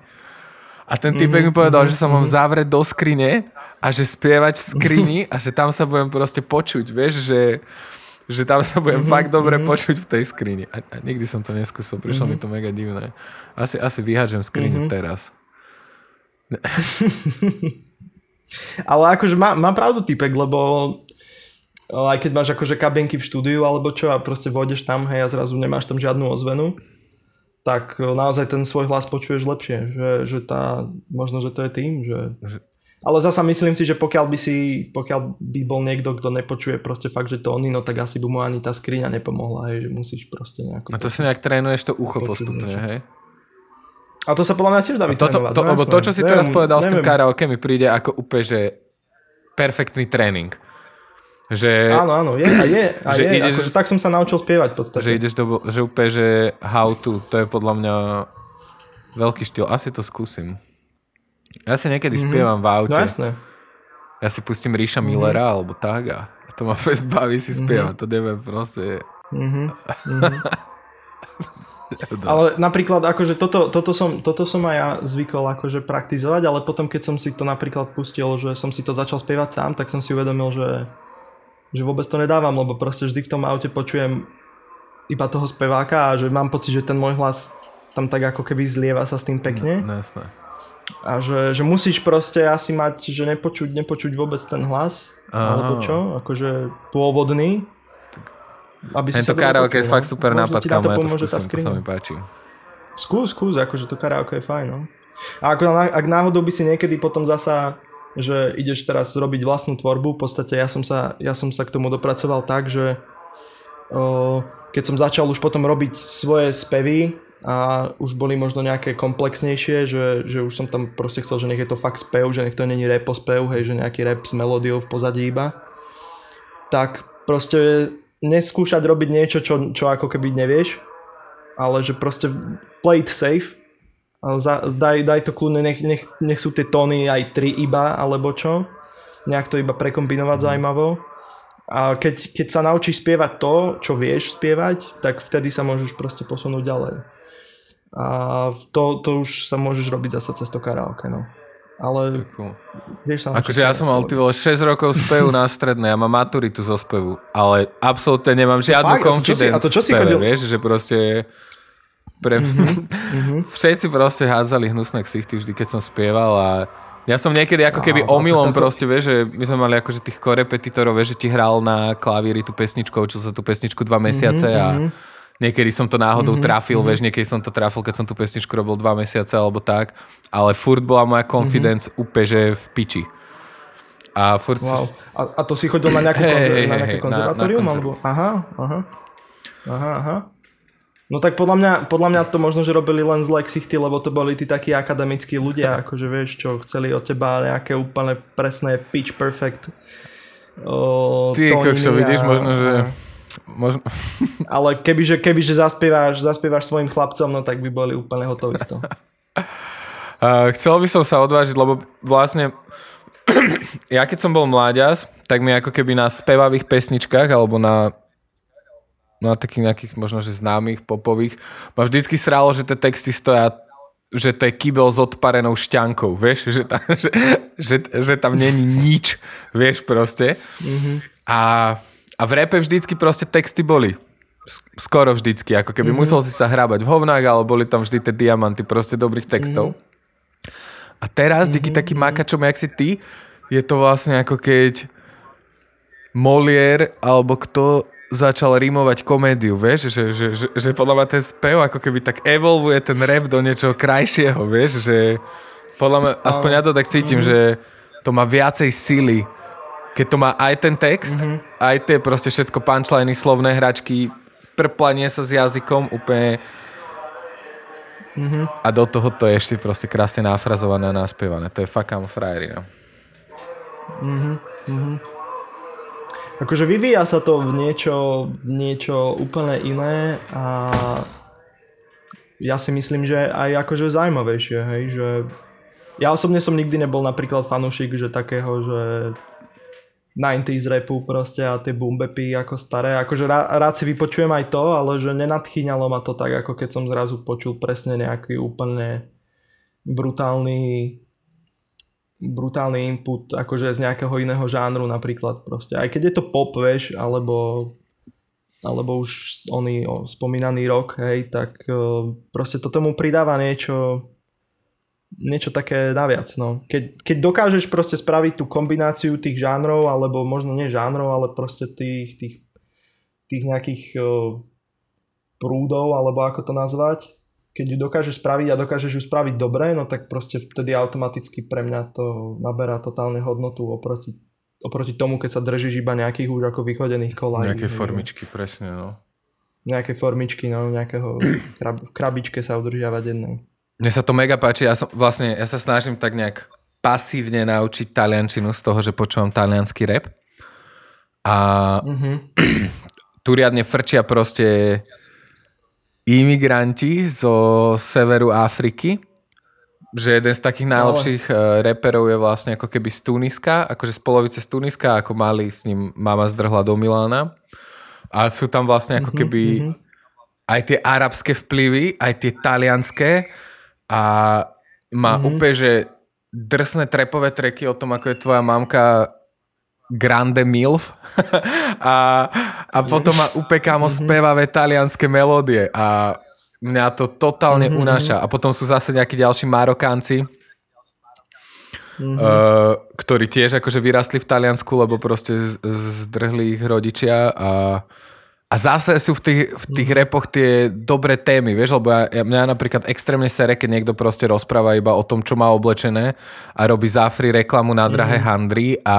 A ten typek mm-hmm. mi povedal, mm-hmm. že sa mám mhm. zavrieť do skrine a že spievať v skrini a že tam sa budem proste počuť, vieš, že, že tam sa budem mm-hmm, fakt dobre mm-hmm. počuť v tej skrini. A, a nikdy som to neskúsil, prišlo mm-hmm. mi to mega divné. Asi, asi vyhádžem skrinu mm-hmm. teraz. Ale akože má, má pravdu typek, lebo aj keď máš akože kabinky v štúdiu alebo čo a proste vôjdeš tam hej a zrazu nemáš tam žiadnu ozvenu, tak naozaj ten svoj hlas počuješ lepšie, že, že tá, možno, že to je tým, že Ale zasa myslím si, že pokiaľ by si, pokiaľ by bol niekto, kto nepočuje proste fakt, že tóny, no tak asi by mu ani tá skriňa nepomohla, hej, že musíš proste nejako... A to si nejak trénuješ to ucho postupne, niečo. hej? A to sa podľa mňa tiež dá vytrénovať. To, to, no, lebo to, čo si neviem, teraz povedal neviem. s tým karaoke, mi príde ako úplne, že perfektný tréning. Že, áno, áno, je a je. A že je. Ideš, akože tak som sa naučil spievať v podstate. Že ideš do, že úplne, že how to, to je podľa mňa veľký štýl. Asi to skúsim. Ja si niekedy mm-hmm. spievam v aute. No jasné. Ja si pustím Ríša mm-hmm. Millera alebo tak a to ma fest baví si spievať. Mm-hmm. To neviem proste. Mm-hmm. ale napríklad akože toto, toto, som, toto som aj ja zvykol akože praktizovať, ale potom keď som si to napríklad pustil, že som si to začal spievať sám, tak som si uvedomil, že, že vôbec to nedávam, lebo proste vždy v tom aute počujem iba toho speváka a že mám pocit, že ten môj hlas tam tak ako keby zlieva sa s tým pekne. No, no jasné. A že, že musíš proste asi mať, že nepočuť, nepočuť vôbec ten hlas, Aha. alebo čo, akože pôvodný. Aby Tento karaoke je fakt super nápad, kámo, ja to skúsim, to sa mi páči. Skús, skús, akože to karaoke je fajn, no. A ako, ak náhodou by si niekedy potom zasa že ideš teraz robiť vlastnú tvorbu, v podstate ja som sa, ja som sa k tomu dopracoval tak, že o, keď som začal už potom robiť svoje spevy, a už boli možno nejaké komplexnejšie, že, že už som tam proste chcel, že nech je to fakt spev, že nech to není repo spev, hej, že nejaký rap s melódiou v pozadí iba. Tak proste neskúšať robiť niečo, čo, čo ako keby nevieš, ale že proste play it safe, za, daj, daj to kľudne, nech, nech, nech sú tie tóny aj tri iba, alebo čo, nejak to iba prekombinovať mm. zaujímavo. A keď, keď sa naučíš spievať to, čo vieš spievať, tak vtedy sa môžeš proste posunúť ďalej. A to, to už sa môžeš robiť zase cez to karaoke, no. Ale cool. vieš sa Akože ja som mal ty 6 rokov spevu na strednej, ja mám maturitu zo spevu, ale absolútne nemám žiadnu confidence a to čo si, a to čo si speve, chodil? vieš, že proste pre... Mm-hmm. Všetci proste hádzali hnusné ksichty vždy, keď som spieval a ja som niekedy ako keby no, omylom to, to, to, proste, vieš, že my sme mali akože tých korepetitorov, vieš, že ti hral na klavíri tú pesničku, čo sa tú pesničku dva mesiace mm-hmm. a mhm. Niekedy som to náhodou mm-hmm, trafil, mm-hmm. vieš, niekedy som to trafil, keď som tú pesničku robil dva mesiace alebo tak, ale furt bola moja confidence mm-hmm. úplne, že v piči. A furt... Wow. A, a to si chodil na nejaké, hey, konzer- hey, na nejaké hey, konzervatórium? Na, na alebo... Aha, aha. Aha, aha. No tak podľa mňa, podľa mňa to možno, že robili len z ksichty, lebo to boli tí takí akademickí ľudia, akože vieš, čo chceli od teba nejaké úplne presné pitch perfect o, Ty, kokšo, vidíš, možno, že... Možno... Ale kebyže, kebyže zaspievaš, zaspievaš svojim chlapcom, no tak by boli úplne hotoví z toho. Uh, chcel by som sa odvážiť, lebo vlastne ja keď som bol mláďas, tak mi ako keby na spevavých pesničkách alebo na na takých nejakých možno, že známych popových, ma vždycky sralo, že tie texty stoja že to je kýbel s odparenou šťankou, vieš, že tam, že, že, že tam není nič, vieš proste. Mm-hmm. A a v repe vždycky proste texty boli. Skoro vždycky, ako keby mm-hmm. musel si sa hrábať v hovnách, ale boli tam vždy tie diamanty proste dobrých textov. Mm-hmm. A teraz, mm-hmm. díky takým makačom, jak si ty, je to vlastne ako keď Molier alebo kto začal rímovať komédiu, vieš, že, že, že, že podľa mňa ten spev ako keby tak evolvuje ten rap do niečoho krajšieho, vieš, že podľa mňa, aspoň ja to tak cítim, mm-hmm. že to má viacej sily keď to má aj ten text, mm-hmm. aj tie proste všetko punchliny, slovné hračky, prplanie sa s jazykom úplne mm-hmm. a do toho to je ešte proste krásne náfrazované a naspievané. To je fakt kam frajerina. Mm-hmm. Mm-hmm. Akože vyvíja sa to v niečo, v niečo úplne iné a ja si myslím, že aj akože zaujímavejšie, hej, že ja osobne som nikdy nebol napríklad fanúšik, že takého, že 90s rapu proste a tie boombepy ako staré. Akože rá, rád si vypočujem aj to, ale že nenadchýňalo ma to tak, ako keď som zrazu počul presne nejaký úplne brutálny brutálny input akože z nejakého iného žánru napríklad proste. Aj keď je to pop, vieš, alebo alebo už oný o, spomínaný rok, hej, tak o, proste to tomu pridáva niečo niečo také naviac. No. Keď, keď dokážeš proste spraviť tú kombináciu tých žánrov, alebo možno nie žánrov, ale proste tých, tých, tých nejakých uh, prúdov, alebo ako to nazvať, keď ju dokážeš spraviť a dokážeš ju spraviť dobre, no tak proste vtedy automaticky pre mňa to naberá totálne hodnotu oproti, oproti tomu, keď sa držíš iba nejakých už ako vychodených kolách. Nejaké formičky, presne, no. Nejaké formičky, no, nejakého krab, krabičke sa udržiavať jednej. Mne sa to mega páči, ja som vlastne, ja sa snažím tak nejak pasívne naučiť taliančinu z toho, že počúvam talianský rap. A mm-hmm. tu riadne frčia proste imigranti zo severu Afriky, že jeden z takých najlepších Ale... reperov je vlastne ako keby z Tuniska, akože z polovice z Tuniska, ako mali s ním mama zdrhla do Milána. A sú tam vlastne ako mm-hmm, keby mm-hmm. aj tie arabské vplyvy, aj tie talianské a má mm-hmm. úplne, že drsné trepové treky o tom, ako je tvoja mamka Grande Milf a, a potom má upekámo mm-hmm. spevavé talianské melódie a mňa to totálne mm-hmm. unáša. A potom sú zase nejakí ďalší Marokánci, mm-hmm. uh, ktorí tiež akože vyrastli v Taliansku, lebo proste zdrhli ich rodičia a a zase sú v tých, v tých repoch tie dobré témy, vieš, lebo ja, ja, mňa napríklad extrémne sere, keď niekto proste rozpráva iba o tom, čo má oblečené a robí záfri reklamu na drahé mm-hmm. handry a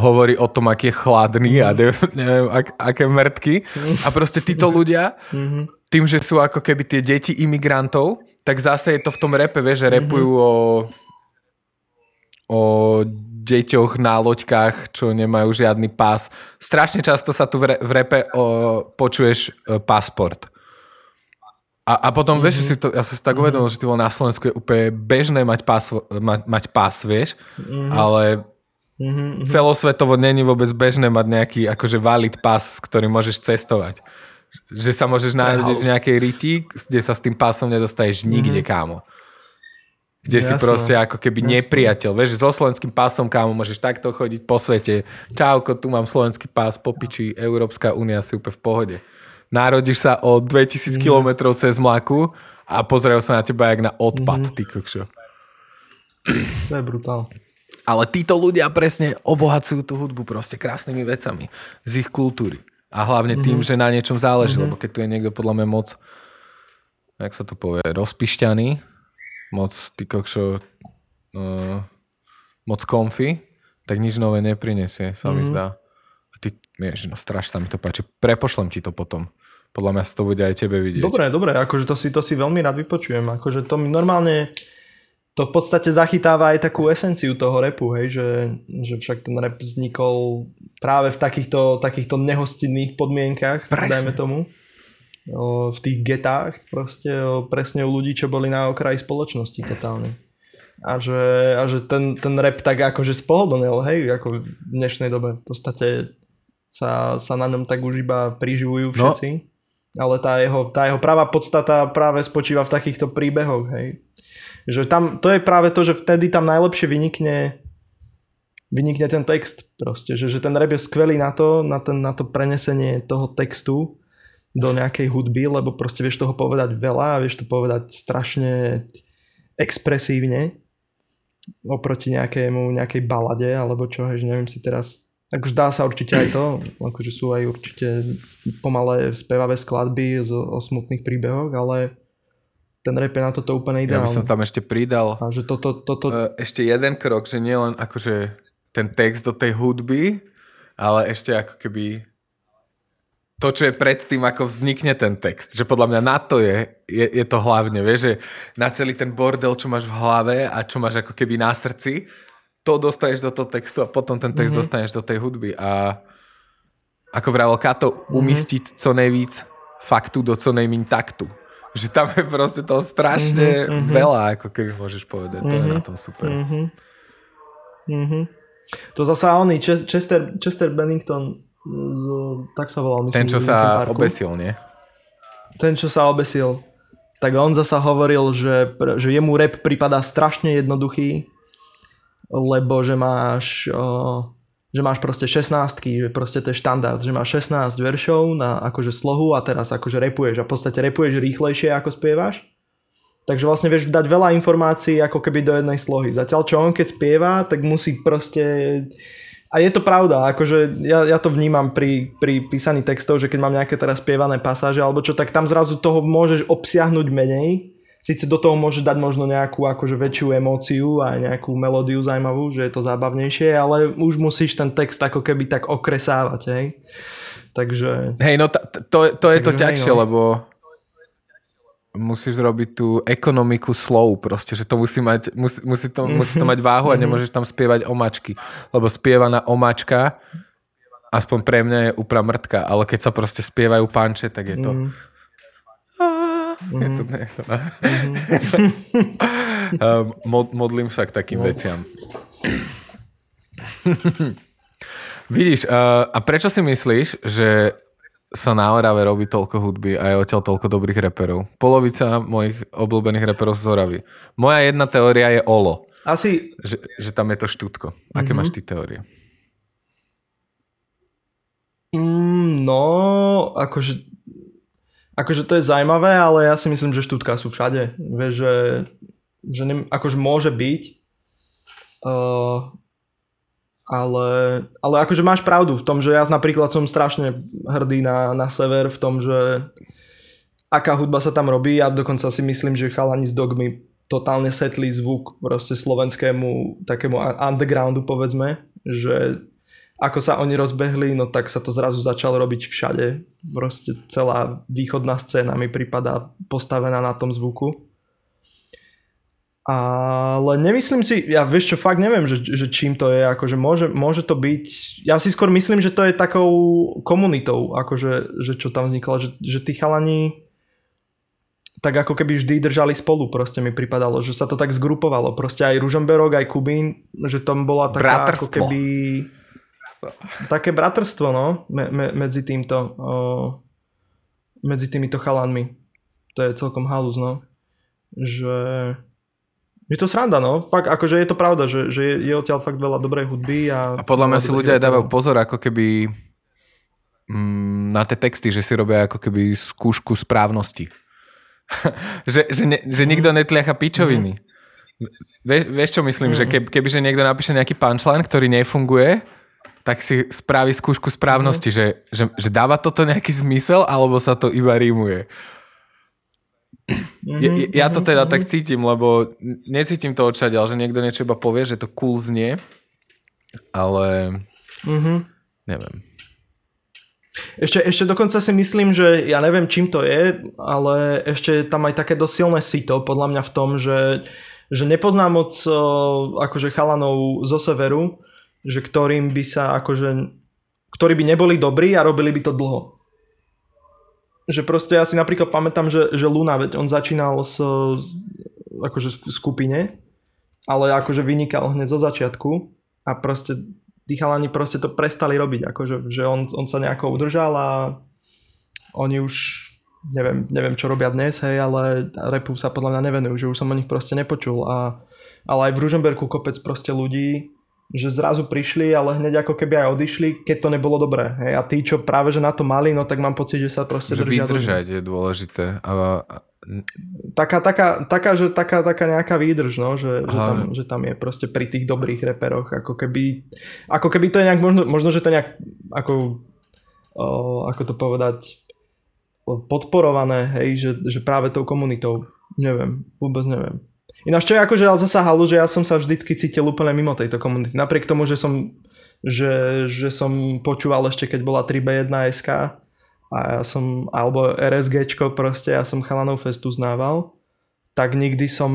hovorí o tom, aký je chladný a mhm. neviem, ak, aké mŕtky. A proste títo ľudia, mm-hmm. tým, že sú ako keby tie deti imigrantov, tak zase je to v tom repe, vieš, že repujú mm-hmm. o, o deťoch na loďkách, čo nemajú žiadny pás. Strašne často sa tu v, re, v repe o, počuješ e, pasport. A, a potom, mm-hmm. vieš, si to, ja som si tak mm-hmm. uvedomil, že ty na Slovensku je úplne bežné mať pás, mať, mať pás vieš, mm-hmm. ale mm-hmm. celosvetovo není vôbec bežné mať nejaký akože valid pás, s ktorým môžeš cestovať. Že sa môžeš nájsť v nejakej riti, kde sa s tým pásom nedostaneš nikde, mm-hmm. kámo kde Jasne. si proste ako keby Jasne. nepriateľ. Vieš, so slovenským pásom, kámo, môžeš takto chodiť po svete. Čauko, tu mám slovenský pás, popiči, Európska únia si úplne v pohode. Narodíš sa o 2000 mm. km cez mlaku a pozerajú sa na teba jak na odpad, mm. ty kokšo. To je brutál. Ale títo ľudia presne obohacujú tú hudbu proste krásnymi vecami z ich kultúry. A hlavne tým, mm-hmm. že na niečom záleží, mm-hmm. lebo keď tu je niekto podľa mňa moc, jak sa to povie, rozpišťaný, moc, ty kokšo, uh, moc komfy, tak nič nové neprinesie, sa mm-hmm. mi mhm. zdá. A ty, vieš, no strašne sa mi to páči. Prepošlem ti to potom. Podľa mňa to bude aj tebe vidieť. Dobre, dobre, akože to si, to si veľmi rád vypočujem. Akože to mi normálne, to v podstate zachytáva aj takú esenciu toho repu, hej, že, že však ten rep vznikol práve v takýchto, takýchto nehostinných podmienkach, Presne. dajme tomu v tých getách proste presne u ľudí, čo boli na okraji spoločnosti totálne. A že, a že ten, ten rap tak akože spohodlnil, hej, ako v dnešnej dobe. V podstate sa, sa na ňom tak už iba priživujú no. všetci. No. Ale tá jeho, tá jeho pravá podstata práve spočíva v takýchto príbehoch, hej. Že tam, to je práve to, že vtedy tam najlepšie vynikne vynikne ten text proste, že, že ten rap je skvelý na to, na, ten, na to prenesenie toho textu do nejakej hudby, lebo proste vieš toho povedať veľa a vieš to povedať strašne expresívne oproti nejakému, nejakej balade alebo čo, že neviem si teraz akože dá sa určite aj to, akože sú aj určite pomalé spevavé skladby z, o smutných príbehoch, ale ten rap je na toto úplne ideálny. Ja by som tam ešte pridal a že toto, toto... Uh, ešte jeden krok, že nie len akože ten text do tej hudby, ale ešte ako keby to, čo je pred tým, ako vznikne ten text. Že podľa mňa na to je, je, je to hlavne, vieš, že na celý ten bordel, čo máš v hlave a čo máš ako keby na srdci, to dostaneš do toho textu a potom ten text mm-hmm. dostaneš do tej hudby. A ako vravel Kato, mm-hmm. umistiť co nejvíc faktu do co nejmín taktu. Že tam je proste toho strašne mm-hmm. veľa, ako keby môžeš povedať. Mm-hmm. To je na tom super. Mm-hmm. Mm-hmm. To zase oni, Chester, Chester Bennington z, tak sa volal. Myslím, ten, čo sa parku. obesil, nie? Ten, čo sa obesil. Tak on zasa hovoril, že, že jemu rap pripadá strašne jednoduchý, lebo že máš, že máš proste 16 že proste to je štandard, že máš 16 veršov na akože slohu a teraz akože repuješ a v podstate repuješ rýchlejšie ako spievaš. Takže vlastne vieš dať veľa informácií ako keby do jednej slohy. Zatiaľ čo on keď spieva, tak musí proste a je to pravda, akože ja, ja to vnímam pri, pri písaní textov, že keď mám nejaké teraz spievané pasáže alebo čo, tak tam zrazu toho môžeš obsiahnuť menej. Sice do toho môžeš dať možno nejakú akože väčšiu emóciu a nejakú melódiu zaujímavú, že je to zábavnejšie, ale už musíš ten text ako keby tak okresávať, hej. Takže... Hej, no to, to, to je to ťažšie, no. lebo musíš robiť tú ekonomiku slow proste, že to musí mať, musí, musí, to, musí to mať váhu a mhm. nemôžeš tam spievať omačky, lebo spievaná omačka aspoň pre mňa je úplná mrtka, ale keď sa proste spievajú panče, tak je to... Mm. Je to, je to mm. Mod, modlím sa k takým no. veciam. Vidíš, uh, a prečo si myslíš, že sa na Orave robí toľko hudby a je odtiaľ toľko dobrých reperov. Polovica mojich obľúbených reperov z Oravy. Moja jedna teória je Olo. Asi... Že, že tam je to štútko. Aké mm-hmm. máš ty teórie? Mm, no, akože akože to je zaujímavé, ale ja si myslím, že štútka sú všade. Vieš, že, že ne, akože môže byť, uh, ale, ale akože máš pravdu v tom, že ja napríklad som strašne hrdý na, na sever v tom, že aká hudba sa tam robí a dokonca si myslím, že chalani z Dogmy totálne setli zvuk proste slovenskému takému undergroundu povedzme, že ako sa oni rozbehli, no tak sa to zrazu začalo robiť všade. Proste celá východná scéna mi pripadá postavená na tom zvuku. Ale nemyslím si, ja vieš čo, fakt neviem, že, že čím to je, akože môže, môže to byť, ja si skôr myslím, že to je takou komunitou, akože, že čo tam vzniklo, že, že tí chalani tak ako keby vždy držali spolu, proste mi pripadalo, že sa to tak zgrupovalo, proste aj Ružomberok, aj Kubín, že tam bola taká ako keby také bratrstvo, no, me, me, medzi týmto, o, medzi týmito chalanmi. To je celkom halus, no. Že je to sranda, no. Fakt, akože je to pravda, že, že je, je odtiaľ fakt veľa dobrej hudby. A, a podľa mňa si ľudia aj dávajú pozor, ako keby mm, na tie texty, že si robia ako keby skúšku správnosti. že, že, ne, že nikto netliacha pičoviny. Mm-hmm. Vieš, vieš čo myslím? Mm-hmm. Že keb, kebyže niekto napíše nejaký punchline, ktorý nefunguje, tak si spraví skúšku správnosti, mm-hmm. že, že, že dáva toto nejaký zmysel, alebo sa to iba rímuje. Mm-hmm, ja, ja to teda mm-hmm. tak cítim, lebo necítim to odšadiaľ, že niekto niečo iba povie, že to cool znie, ale mm-hmm. neviem. Ešte, ešte dokonca si myslím, že ja neviem čím to je, ale ešte tam aj také dosilné sito podľa mňa v tom, že, že nepoznám moc akože chalanov zo severu, že ktorým by sa akože ktorí by neboli dobrí a robili by to dlho že proste ja si napríklad pamätám, že, že Luna, veď on začínal s, s akože v skupine, ale akože vynikal hneď zo začiatku a proste tí chalani proste to prestali robiť, akože že on, on sa nejako udržal a oni už neviem, neviem čo robia dnes, hej, ale repu sa podľa mňa nevenujú, že už som o nich proste nepočul a ale aj v Ružomberku kopec proste ľudí že zrazu prišli, ale hneď ako keby aj odišli, keď to nebolo dobré. Hej? A tí, čo práve že na to mali, no tak mám pocit, že sa proste že držia. Vydržať je dôležité. A... Taká, taká, taká, že taká, taká nejaká výdrž, no, že, že, tam, že tam je proste pri tých dobrých reperoch, ako keby, ako keby to je nejak, možno, možno že to je nejak, ako, o, ako to povedať, podporované, hej, že, že práve tou komunitou, neviem, vôbec neviem. Ináč čo je akože ale zasa že ja som sa vždycky cítil úplne mimo tejto komunity. Napriek tomu, že som, že, že som počúval ešte, keď bola 3B1 SK a ja som, alebo RSGčko proste, ja som chalanov festu znával, tak nikdy som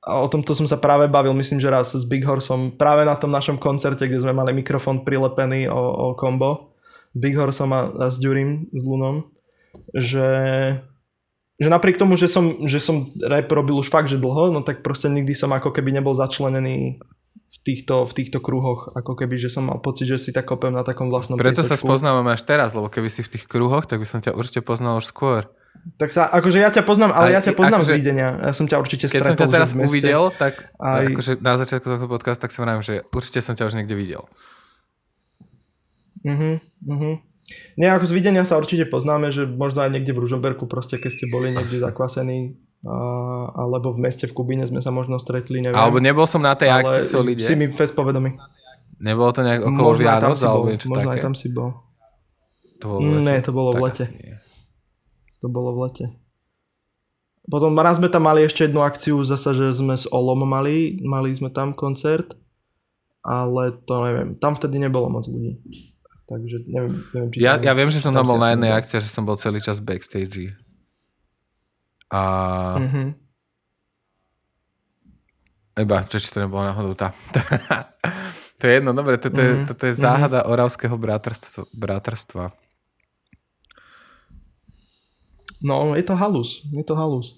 a o tomto som sa práve bavil, myslím, že raz s Big Horsom, práve na tom našom koncerte, kde sme mali mikrofón prilepený o, o kombo s Big Horsom a, a s Durim, s Lunom, že že napriek tomu, že som, že som rap robil už fakt, že dlho, no tak proste nikdy som ako keby nebol začlenený v týchto, v týchto kruhoch, ako keby, že som mal pocit, že si tak kopem na takom vlastnom Preto piesočku. sa spoznávame až teraz, lebo keby si v tých kruhoch, tak by som ťa určite poznal už skôr. Tak sa, akože ja ťa poznám, ale aj, ja ťa poznám akože, z videnia. Ja som ťa určite keď stretol. Keď som ťa teraz uvidel, tak aj... akože na začiatku tohto podcastu, tak si vravím, že určite som ťa už niekde videl. Mhm, mhm. Nie, ako z videnia sa určite poznáme, že možno aj niekde v Ružomberku proste, keď ste boli niekde zakvasení, a, alebo v meste v Kubíne sme sa možno stretli, neviem. Alebo nebol som na tej akcii v Solide. Si mi fest povedomý. Nebolo to nejak okolo Možno Vianoc si alebo niečo Možno také? aj tam si bol. To bolo v lete? nie, to bolo v lete. To bolo v lete. Potom raz sme tam mali ešte jednu akciu, zase, že sme s Olom mali, mali sme tam koncert, ale to neviem, tam vtedy nebolo moc ľudí. Takže neviem, neviem či Ja, tam, ja viem, že som tam bol si na jednej akcii, že som bol celý čas backstage. A Mhm. iba, čo či to nebolo náhodou tá. to je jedno, dobre, toto je, Mhm, toto je záhada oravského bratrstva. bratrstva. No, je to halus, je to halus.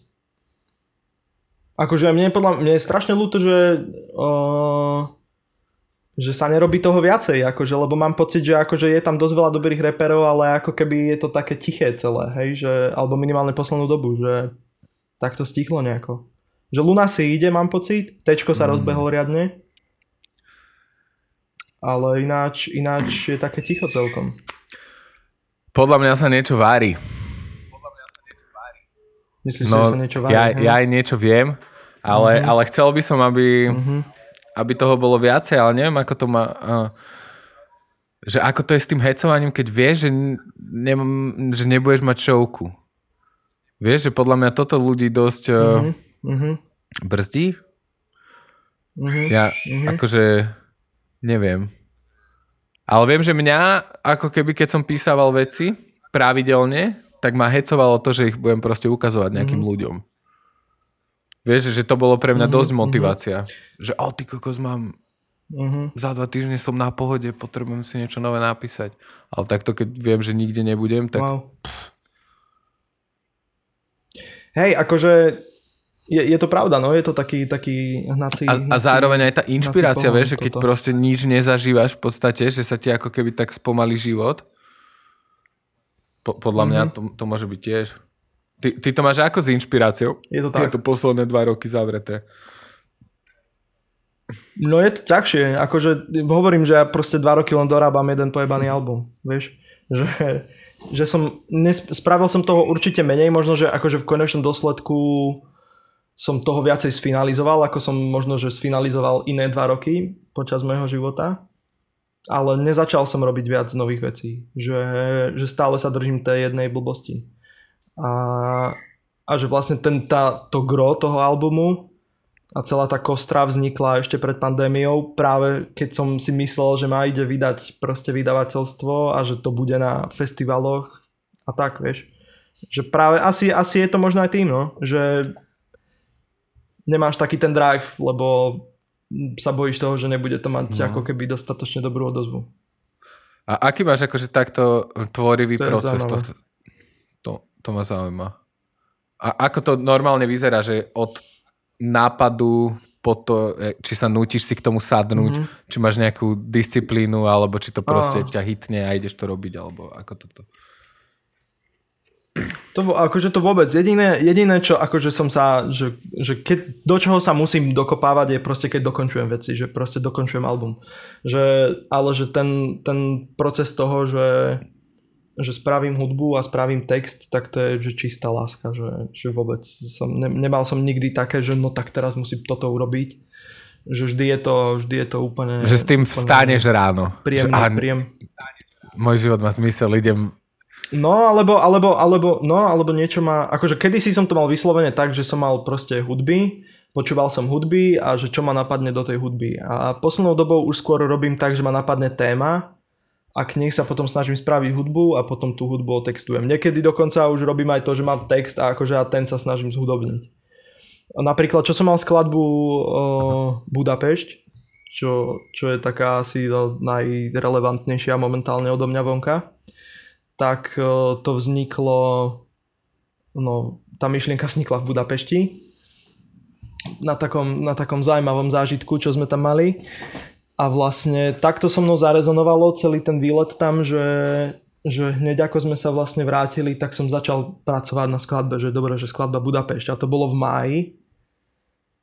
Akože mne, podľa, mne je strašne ľúto, že, uh, že sa nerobí toho viacej, akože, lebo mám pocit, že akože je tam dosť veľa dobrých reperov, ale ako keby je to také tiché celé, hej, že, alebo minimálne poslednú dobu, že tak to stichlo nejako. Že Luna si ide, mám pocit, Tečko sa mm. rozbehol riadne, ale ináč, ináč je také ticho celkom. Podľa mňa sa niečo vári. Myslíš, No, že sa niečo vári? ja, hej? ja aj niečo viem, ale, mm-hmm. ale chcel by som, aby, mm-hmm. Aby toho bolo viacej, ale neviem, ako to má... Uh, že ako to je s tým hecovaním, keď vieš, že, ne, že nebudeš mať šovku. Vieš, že podľa mňa toto ľudí dosť uh, Mhm. brzdí. Mhm. Ja akože neviem. Ale viem, že mňa, ako keby keď som písaval veci pravidelne, tak ma hecovalo to, že ich budem proste ukazovať nejakým Mhm. ľuďom. Vieš, že to bolo pre mňa dosť motivácia. Že o, ty kokos mám Mhm. za dva týždne som na pohode, potrebujem si niečo nové napísať. Ale takto, keď viem, že nikde nebudem, tak Wow. Hej, akože je, je to pravda, no, je to taký, taký hnací... A, a zároveň aj tá inšpirácia, vieš, že keď toto. proste nič nezažívaš v podstate, že sa ti ako keby tak spomalí život. Po, podľa mňa Mhm. to, to môže byť tiež. Ty, ty to máš ako s inšpiráciou? Je to tak. Tieto posledné dva roky zavreté. No je to ťažšie, akože hovorím, že ja proste dva roky len dorábam jeden pojebaný album, vieš, že, že som, nes, spravil som toho určite menej, možno, že akože v konečnom dôsledku som toho viacej sfinalizoval, ako som možno, že sfinalizoval iné dva roky počas môjho života, ale nezačal som robiť viac nových vecí, že, že stále sa držím tej jednej blbosti. A, a že vlastne ten, tá, to gro toho albumu a celá tá kostra vznikla ešte pred pandémiou, práve keď som si myslel, že ma ide vydať proste vydavateľstvo a že to bude na festivaloch a tak, vieš. Že práve asi, asi je to možno aj tým, no, že nemáš taký ten drive, lebo sa bojíš toho, že nebude to mať no. ako keby dostatočne dobrú odozvu. A aký máš akože takto tvorivý To proces? To. To, to ma zaujíma. A ako to normálne vyzerá, že od nápadu po to, e, či sa nutíš si k tomu sadnúť, Mhm. mm-hmm. či máš nejakú disciplínu, alebo či to proste Á. ťa hitne a ideš to robiť, alebo ako toto. To, akože to vôbec, jediné, jediné čo akože som sa, že, že keď, do čoho sa musím dokopávať je proste keď dokončujem veci, že proste dokončujem album. Že, ale že ten, ten proces toho, že, že spravím hudbu a spravím text, tak to je že čistá láska, že, že vôbec som, ne, nemal som nikdy také, že no tak teraz musím toto urobiť. Že vždy je to, vždy je to úplne... Že s tým vstaneš ráno. Príjemný, že, príjem, Môj život má zmysel, idem... No, alebo, alebo, alebo, no, alebo niečo má, akože kedysi som to mal vyslovene tak, že som mal proste hudby, počúval som hudby a že čo ma napadne do tej hudby. A poslednou dobou už skôr robím tak, že ma napadne téma a k nej sa potom snažím spraviť hudbu a potom tú hudbu otextujem. Niekedy dokonca už robím aj to, že mám text a akože a ten sa snažím zhudobniť. Napríklad, čo som mal skladbu uh, Budapešť, čo, čo je taká asi no, najrelevantnejšia momentálne odo mňa vonka, tak eh, to vzniklo, no tá myšlienka vznikla v Budapešti na takom, na takom zaujímavom zážitku, čo sme tam mali a vlastne takto so mnou zarezonovalo celý ten výlet tam, že, že hneď ako sme sa vlastne vrátili, tak som začal pracovať na skladbe, že dobre, že skladba Budapešť. A to bolo v máji.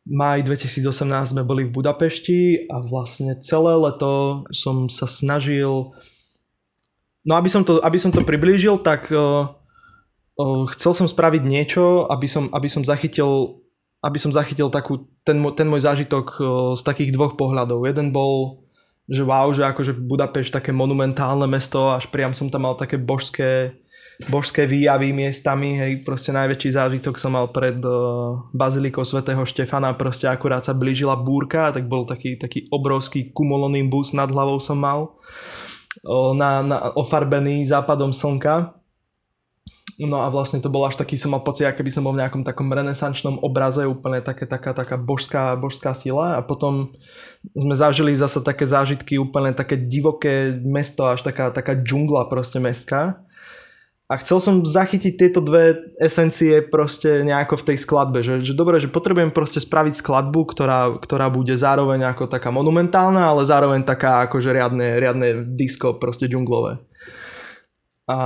Maj 2018 sme boli v Budapešti a vlastne celé leto som sa snažil No aby som to, aby som to priblížil, tak uh, uh, chcel som spraviť niečo, aby som, aby som zachytil aby som zachytil takú, ten, ten môj zážitok uh, z takých dvoch pohľadov. Jeden bol, že wow, že akože Budapešť také monumentálne mesto, až priam som tam mal také božské, božské výjavy miestami, hej, proste najväčší zážitok som mal pred uh, bazilikou svätého Štefana, proste akurát sa blížila búrka, tak bol taký, taký obrovský bus nad hlavou som mal, o, na, na, ofarbený západom slnka No a vlastne to bol až taký, som mal pocit, keby som bol v nejakom takom renesančnom obraze, úplne také, taká, taká božská, božská sila a potom sme zažili zase také zážitky, úplne také divoké mesto, až taká, taká džungla proste mestská. A chcel som zachytiť tieto dve esencie proste nejako v tej skladbe, že, že dobre, že potrebujem proste spraviť skladbu, ktorá, ktorá bude zároveň ako taká monumentálna, ale zároveň taká akože riadne, riadne disco proste džunglové. A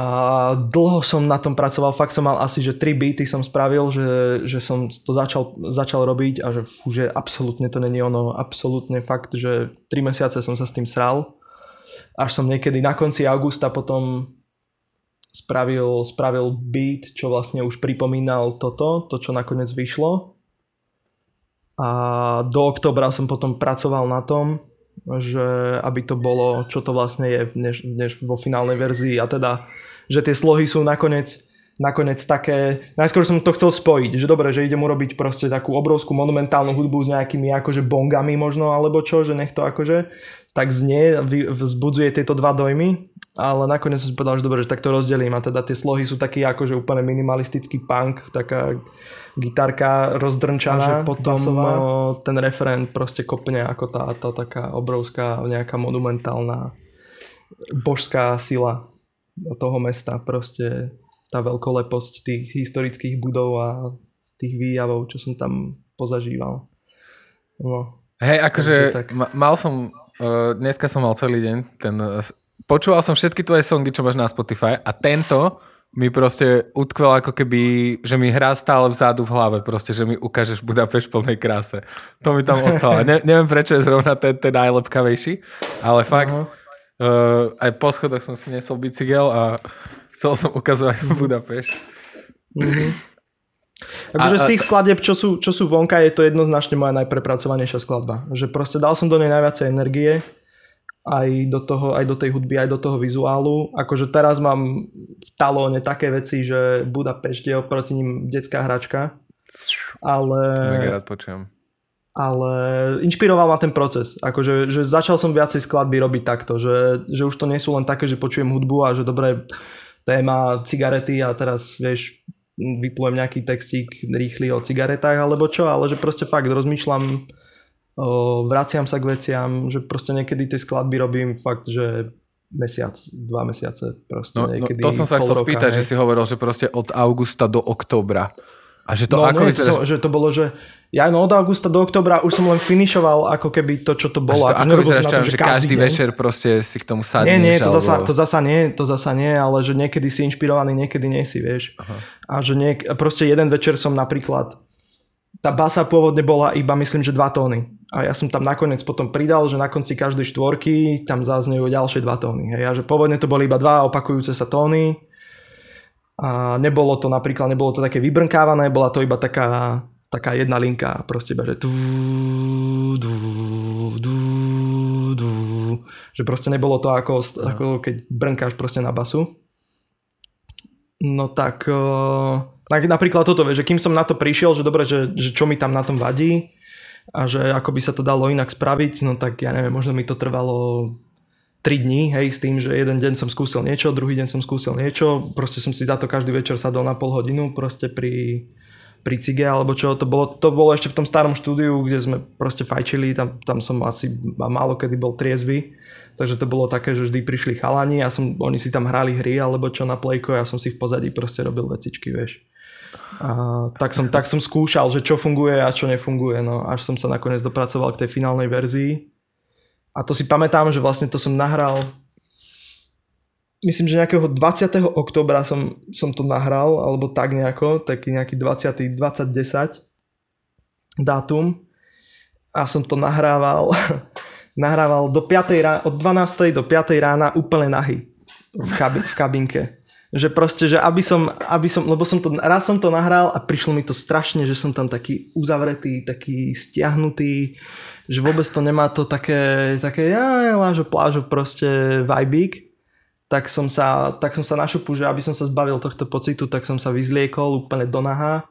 dlho som na tom pracoval, fakt som mal asi, že 3 beaty som spravil, že, že som to začal, začal robiť a že už je absolútne to není ono, absolútne fakt, že 3 mesiace som sa s tým sral. Až som niekedy na konci augusta potom spravil, spravil beat, čo vlastne už pripomínal toto, to čo nakoniec vyšlo. A do oktobra som potom pracoval na tom, že aby to bolo, čo to vlastne je než, než vo finálnej verzii. A teda, že tie slohy sú nakoniec nakoniec také, najskôr som to chcel spojiť, že dobre, že idem urobiť proste takú obrovskú monumentálnu hudbu s nejakými akože bongami možno, alebo čo, že nech to akože tak znie, vzbudzuje tieto dva dojmy, ale nakoniec som si povedal, že dobre, že tak to rozdelím. A teda tie slohy sú taký akože úplne minimalistický punk, taká gitarka rozdrnčaná, že potom basová. ten referent proste kopne ako tá, tá taká obrovská nejaká monumentálna božská sila toho mesta, proste tá veľkoleposť tých historických budov a tých výjavov, čo som tam pozažíval. No. Hej, akože tak... mal som, uh, dneska som mal celý deň ten, počúval som všetky tvoje songy, čo máš na Spotify a tento mi proste utkvel ako keby, že mi hrá stále vzadu v hlave, proste, že mi ukážeš Budapešť v plnej kráse. To mi tam ostalo. Ne, neviem, prečo je zrovna ten, ten najlepkavejší, ale fakt, uh-huh. uh, aj po schodoch som si nesol bicykel a chcel som ukazovať Budapešť. Uh-huh. Akože z tých skladeb, čo sú, čo sú vonka, je to jednoznačne moja najprepracovanejšia skladba. Že proste dal som do nej najviacej energie aj do, toho, aj do tej hudby, aj do toho vizuálu. Akože teraz mám v talóne také veci, že Budapešť je oproti ním detská hračka. Ale... Mega rád počujem. Ale inšpiroval ma ten proces. Akože že začal som viacej skladby robiť takto, že, že už to nie sú len také, že počujem hudbu a že dobre téma cigarety a teraz vieš vyplujem nejaký textík rýchly o cigaretách alebo čo, ale že proste fakt rozmýšľam vraciam sa k veciam, že proste niekedy tie skladby robím fakt, že mesiac, dva mesiace proste no, niekedy. No, to som sa chcel roka, spýtať, hej. že si hovoril, že proste od augusta do októbra. A že to no, ako nie, vyzerá... že to bolo, že ja no od augusta do oktobra už som len finišoval ako keby to, čo to bolo. A že to, ako vyzerá, to, že, každý deň. večer proste si k tomu sadneš? Nie, nie, to, alebo... zasa, to zasa nie, to zasa nie, ale že niekedy si inšpirovaný, niekedy nie si, vieš. Aha. A že niek- proste jeden večer som napríklad tá basa pôvodne bola iba myslím, že dva tóny. A ja som tam nakoniec potom pridal, že na konci každej štvorky tam zaznejú ďalšie dva tóny. Hej. A že pôvodne to boli iba dva opakujúce sa tóny. A nebolo to napríklad, nebolo to také vybrnkávané, bola to iba taká, taká jedna linka. Proste iba, že dú, dú, dú, dú. Že proste nebolo to ako, ako keď brnkáš proste na basu. No tak... Uh, Napríklad toto, že kým som na to prišiel, že dobre, že, že čo mi tam na tom vadí a že ako by sa to dalo inak spraviť, no tak ja neviem, možno mi to trvalo 3 dní, hej, s tým, že jeden deň som skúsil niečo, druhý deň som skúsil niečo, proste som si za to každý večer sadol na pol hodinu proste pri, pri cige alebo čo, to bolo, to bolo ešte v tom starom štúdiu, kde sme proste fajčili, tam, tam som asi málo kedy bol triezvy, takže to bolo také, že vždy prišli chalani a som, oni si tam hrali hry alebo čo na plejko ja som si v pozadí proste robil vecičky, vieš. A tak, som, tak som skúšal, že čo funguje a čo nefunguje, no až som sa nakoniec dopracoval k tej finálnej verzii. A to si pamätám, že vlastne to som nahral myslím, že nejakého 20. oktobra som, som to nahral, alebo tak nejako, taký nejaký 20. 2010 dátum a som to nahrával nahrával do 5. Rána, od 12. do 5. rána úplne nahy v, kabi, v kabinke že proste, že aby som, aby som, lebo som to, raz som to nahral a prišlo mi to strašne, že som tam taký uzavretý, taký stiahnutý, že vôbec to nemá to také, také ja, lážo, plážo proste vibík, tak som sa, tak som sa našupu, že aby som sa zbavil tohto pocitu, tak som sa vyzliekol úplne do naha.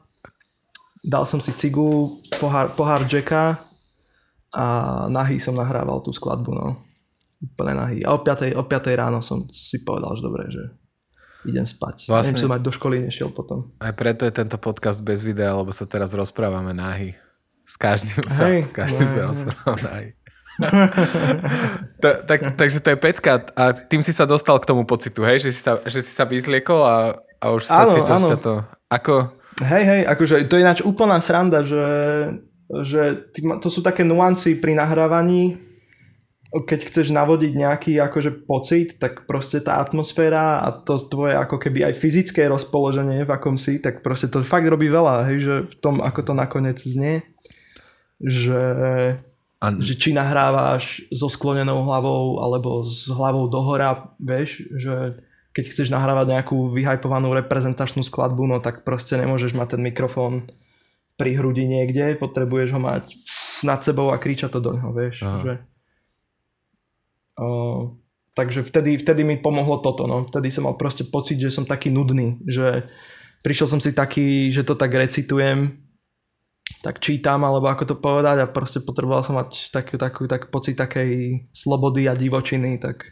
Dal som si cigu, pohár, pohár Jacka a nahý som nahrával tú skladbu, no. Úplne nahý. A o 5, o 5 ráno som si povedal, že dobre, že idem spať. Vlastne, Neviem, som mať do školy nešiel potom. Aj preto je tento podcast bez videa, lebo sa teraz rozprávame nahy. S každým sa, hey, s každým no, sa rozprávame nahy tak, tak, takže to je pecka a tým si sa dostal k tomu pocitu, hej? Že si sa, že si sa vyzliekol a, a už sa áno, cítil áno. to. Ako... Hej, hej, akože to je ináč úplná sranda, že, že to sú také nuancy pri nahrávaní, keď chceš navodiť nejaký akože pocit, tak proste tá atmosféra a to tvoje ako keby aj fyzické rozpoloženie, v akom si, tak proste to fakt robí veľa, hej, že v tom, ako to nakoniec znie, že a... Že či nahrávaš so sklonenou hlavou alebo s hlavou dohora, vieš, že keď chceš nahrávať nejakú vyhajpovanú reprezentačnú skladbu, no tak proste nemôžeš mať ten mikrofón pri hrudi niekde, potrebuješ ho mať nad sebou a kričať to do ňoho, vieš. Že, takže vtedy, vtedy mi pomohlo toto, no. Vtedy som mal proste pocit, že som taký nudný, že prišiel som si taký, že to tak recitujem tak čítam, alebo ako to povedať a proste potreboval som mať taký, taký, tak pocit takej slobody a divočiny, tak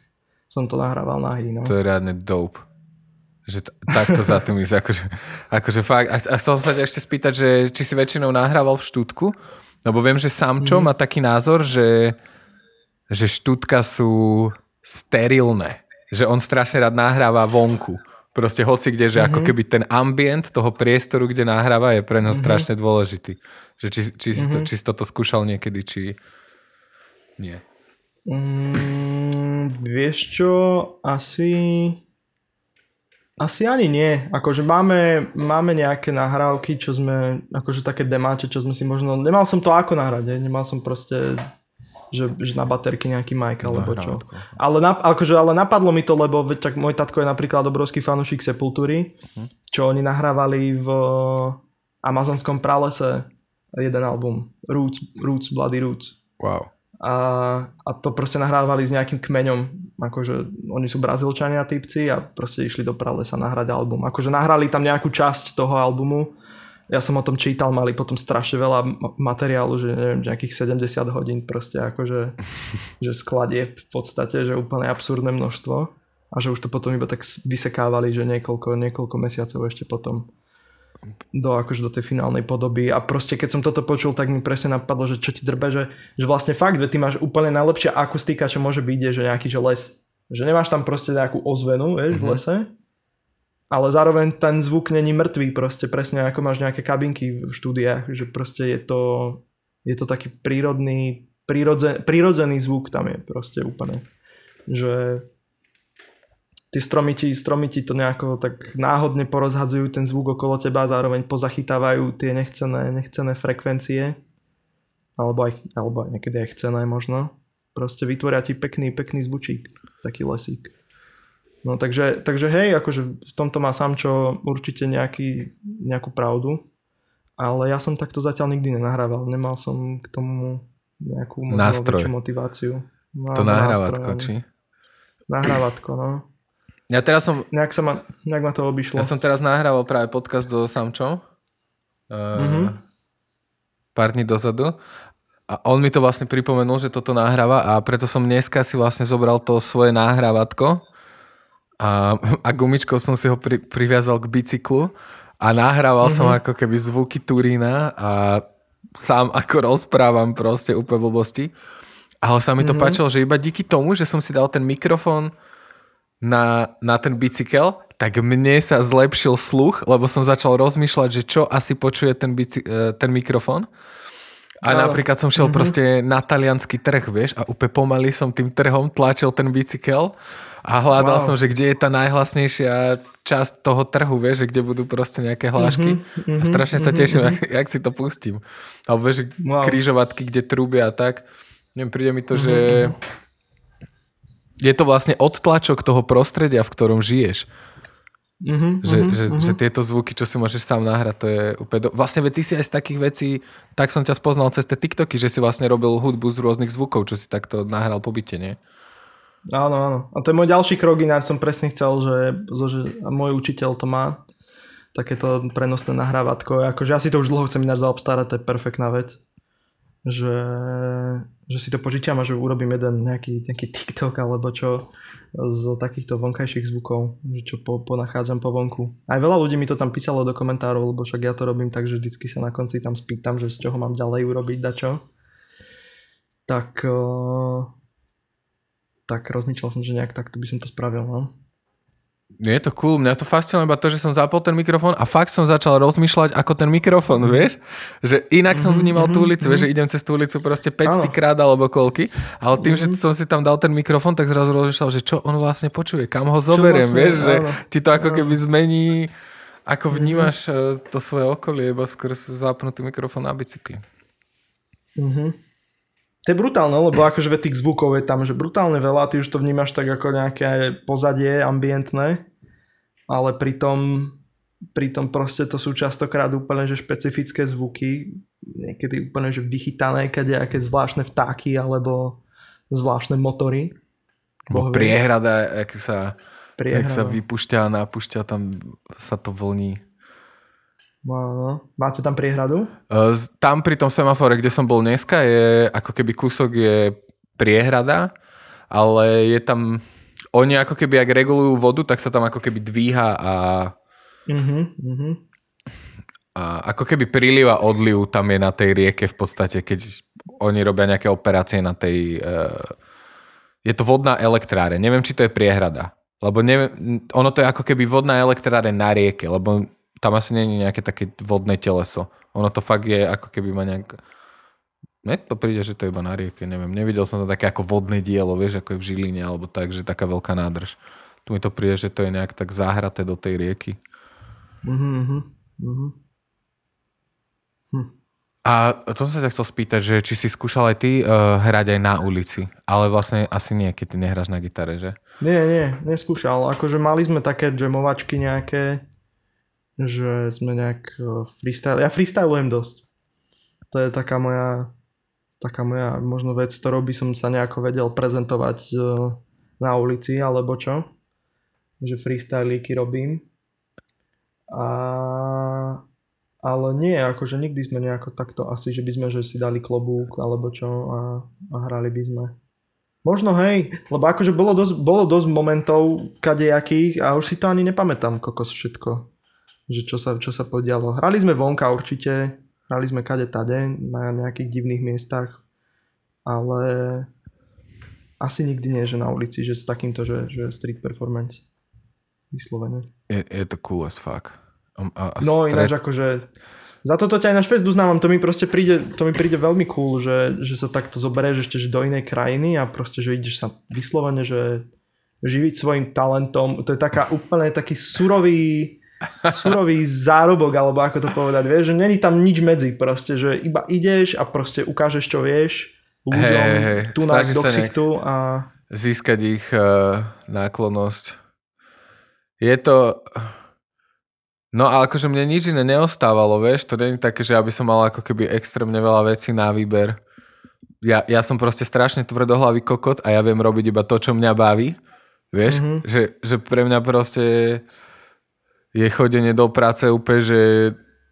som to nahrával na no. To je reálne dope. Že t- takto za tým ísť. Akože, akože fakt. A, a chcel sa ťa ešte spýtať, že či si väčšinou nahrával v štútku, lebo viem, že Samčo mm. má taký názor, že, že štútka sú sterilné. Že on strašne rád nahráva vonku. Proste hoci kde, že mm-hmm. ako mhm. keby ten ambient toho priestoru, kde nahráva, je pre neho mm-hmm. strašne dôležitý. Že či, či, mm-hmm. to, či si toto skúšal niekedy, či nie. Mm, vieš čo, asi... Asi ani nie. Akože máme, máme nejaké nahrávky, čo sme, akože také demáče, čo sme si možno... Nemal som to ako nahrať, nemal som proste že, že na baterky nejaký mic alebo čo. Ale, na, akože, ale napadlo mi to, lebo tak môj tatko je napríklad obrovský fanúšik Sepultúry, uh-huh. čo oni nahrávali v amazonskom pralese jeden album. Roots, Roots, Bloody Roots. Wow. A, a to proste nahrávali s nejakým kmeňom. Akože oni sú brazilčania typci a proste išli do pralesa nahrať album. Akože nahrali tam nejakú časť toho albumu ja som o tom čítal, mali potom strašne veľa materiálu, že neviem, nejakých 70 hodín proste akože že skladie v podstate, že úplne absurdné množstvo a že už to potom iba tak vysekávali, že niekoľko, niekoľko mesiacov ešte potom do, akože do tej finálnej podoby a proste keď som toto počul, tak mi presne napadlo, že čo ti drbe, že, že vlastne fakt, že ty máš úplne najlepšia akustika, čo môže byť, je, že nejaký že les, že nemáš tam proste nejakú ozvenu, vieš, mm-hmm. v mhm. lese, ale zároveň ten zvuk není mŕtvý proste, presne ako máš nejaké kabinky v štúdiách, že proste je to, je to taký prírodný, prírodzen, prírodzený zvuk tam je proste úplne. Že tie stromy ti, stromy ti to nejako tak náhodne porozhadzujú ten zvuk okolo teba zároveň pozachytávajú tie nechcené, nechcené frekvencie alebo aj, alebo aj niekedy aj chcené možno. Proste vytvoria ti pekný, pekný zvučík, taký lesík. No takže, takže hej, akože v tomto má Samčo určite nejaký, nejakú pravdu, ale ja som takto zatiaľ nikdy nenahrával. Nemal som k tomu nejakú Nástroj. motiváciu. No, to nahrávatko, či? Nahrávatko, no. Ja teraz som... Nejak, sa ma, nejak ma to obišlo. Ja som teraz nahrával práve podcast so Samčom. Uh, mm-hmm. Pár dní dozadu. A on mi to vlastne pripomenul, že toto nahráva a preto som dneska si vlastne zobral to svoje nahrávatko a, a gumičkou som si ho pri, priviazal k bicyklu a nahrával mm-hmm. som ako keby zvuky Turína a sám ako rozprávam proste úplne blbosti. Ale sa mi to mm-hmm. páčilo, že iba díky tomu, že som si dal ten mikrofón na, na ten bicykel, tak mne sa zlepšil sluch, lebo som začal rozmýšľať, že čo asi počuje ten, bici, e, ten mikrofón. A no. napríklad som šiel mm-hmm. proste na talianský trh, vieš, a úplne pomaly som tým trhom tlačil ten bicykel a hľadal wow. som, že kde je tá najhlasnejšia časť toho trhu, vieš, že kde budú proste nejaké hlášky. Mm-hmm, a strašne sa mhm, teším, mm-hmm. jak, jak si to pustím. Alebo vieš, wow. križovatky, kde trúbia a tak. Neviem, príde mi to, mm-hmm. že mhm. je to vlastne odtlačok toho prostredia, v ktorom žiješ. Uh-huh, že, uh-huh, že, že tieto zvuky, čo si môžeš sám nahrať, to je úplne... Do... Vlastne ty si aj z takých vecí, tak som ťa spoznal cez tie TikToky, že si vlastne robil hudbu z rôznych zvukov, čo si takto nahral po byte, nie? Áno, áno. A to je môj ďalší krok, ináč som presne chcel, že, že môj učiteľ to má, takéto prenosné nahrávatko. Akože ja si to už dlho chcem ináč zaobstarať, to je perfektná vec že, že si to požičiam a že urobím jeden nejaký, nejaký TikTok alebo čo z takýchto vonkajších zvukov, čo po, ponachádzam po vonku. Aj veľa ľudí mi to tam písalo do komentárov, lebo však ja to robím tak, že vždycky sa na konci tam spýtam, že z čoho mám ďalej urobiť dačo. Tak, tak rozmýšľal som, že nejak takto by som to spravil. No? je to cool, mňa to fascinuje iba to, že som zapol ten mikrofón a fakt som začal rozmýšľať ako ten mikrofón, vieš? Že inak som mhm, vnímal tú mhm, ulicu, vieš, že mhm. idem cez tú ulicu proste 500 krát alebo koľky, ale tým, že som si tam dal ten mikrofón, tak zrazu rozmýšľal, že čo on vlastne počuje, kam ho zoberiem, vlastne, vieš, že ti to ako keby zmení, ako vnímaš eh, to svoje okolie, iba skôr zapnutý mikrofón na bicykli. To je brutálne, lebo akože tých zvukov je tam, že brutálne veľa, ty už to vnímaš tak ako nejaké pozadie ambientné, ale pritom, pritom proste to sú častokrát úplne že špecifické zvuky, niekedy úplne že vychytané, kade aké zvláštne vtáky alebo zvláštne motory. Boh priehrada, ak sa, priehrada. ak sa vypušťa a napúšťa, tam sa to vlní. No, máte tam priehradu? Tam pri tom semafore, kde som bol dneska, je ako keby kúsok je priehrada, ale je tam, oni ako keby, ak regulujú vodu, tak sa tam ako keby dvíha a uh-huh, uh-huh. a ako keby príliv a odliv tam je na tej rieke v podstate, keď oni robia nejaké operácie na tej, uh, je to vodná elektráre, neviem, či to je priehrada, lebo neviem, ono to je ako keby vodná elektráre na rieke, lebo tam asi není nejaké také vodné teleso. Ono to fakt je ako keby ma nejak... Mne to príde, že to je iba na rieke, neviem. Nevidel som to také ako vodné dielo, vieš, ako je v Žiline, alebo tak, že taká veľká nádrž. Tu mi to príde, že to je nejak tak zahraté do tej rieky. Mm-hmm. Hm. A to som sa ťa chcel spýtať, že či si skúšal aj ty uh, hrať aj na ulici, ale vlastne asi nie, keď ty nehráš na gitare, že? Nie, nie, neskúšal. Akože mali sme také jamovačky nejaké, že sme nejak e, freestyle. Ja freestylujem dosť. To je taká moja, taká moja možno vec, ktorou by som sa nejako vedel prezentovať e, na ulici alebo čo. Že freestylíky robím. A, ale nie, akože nikdy sme nejako takto asi, že by sme že si dali klobúk alebo čo a, a hrali by sme. Možno hej, lebo akože bolo dosť, bolo dosť momentov kadejakých a už si to ani nepamätám kokos všetko že čo sa, čo sa podialo. Hrali sme vonka určite, hrali sme kade tade na nejakých divných miestach, ale asi nikdy nie, že na ulici, že s takýmto, že, že street performance vyslovene. Je, je to cool as fuck. A, a no stret... ináč akože za toto ťa aj na Švest uznávam, to mi proste príde, to mi príde veľmi cool, že, že sa takto zoberieš ešte že do inej krajiny a proste, že ideš sa vyslovene, že živiť svojim talentom, to je taká úplne taký surový surový zárobok, alebo ako to povedať, vieš, že není tam nič medzi, proste, že iba ideš a proste ukážeš, čo vieš ľuďom hey, hey, tu na do ksichtu a... Získať ich uh, náklonosť. Je to... No a akože mne nič iné neostávalo, vieš, to nie je také, že aby som mal ako keby extrémne veľa vecí na výber. Ja, ja som proste strašne tvrdohlavý kokot a ja viem robiť iba to, čo mňa baví. Vieš, mm-hmm. že, že pre mňa proste je chodenie do práce úplne, že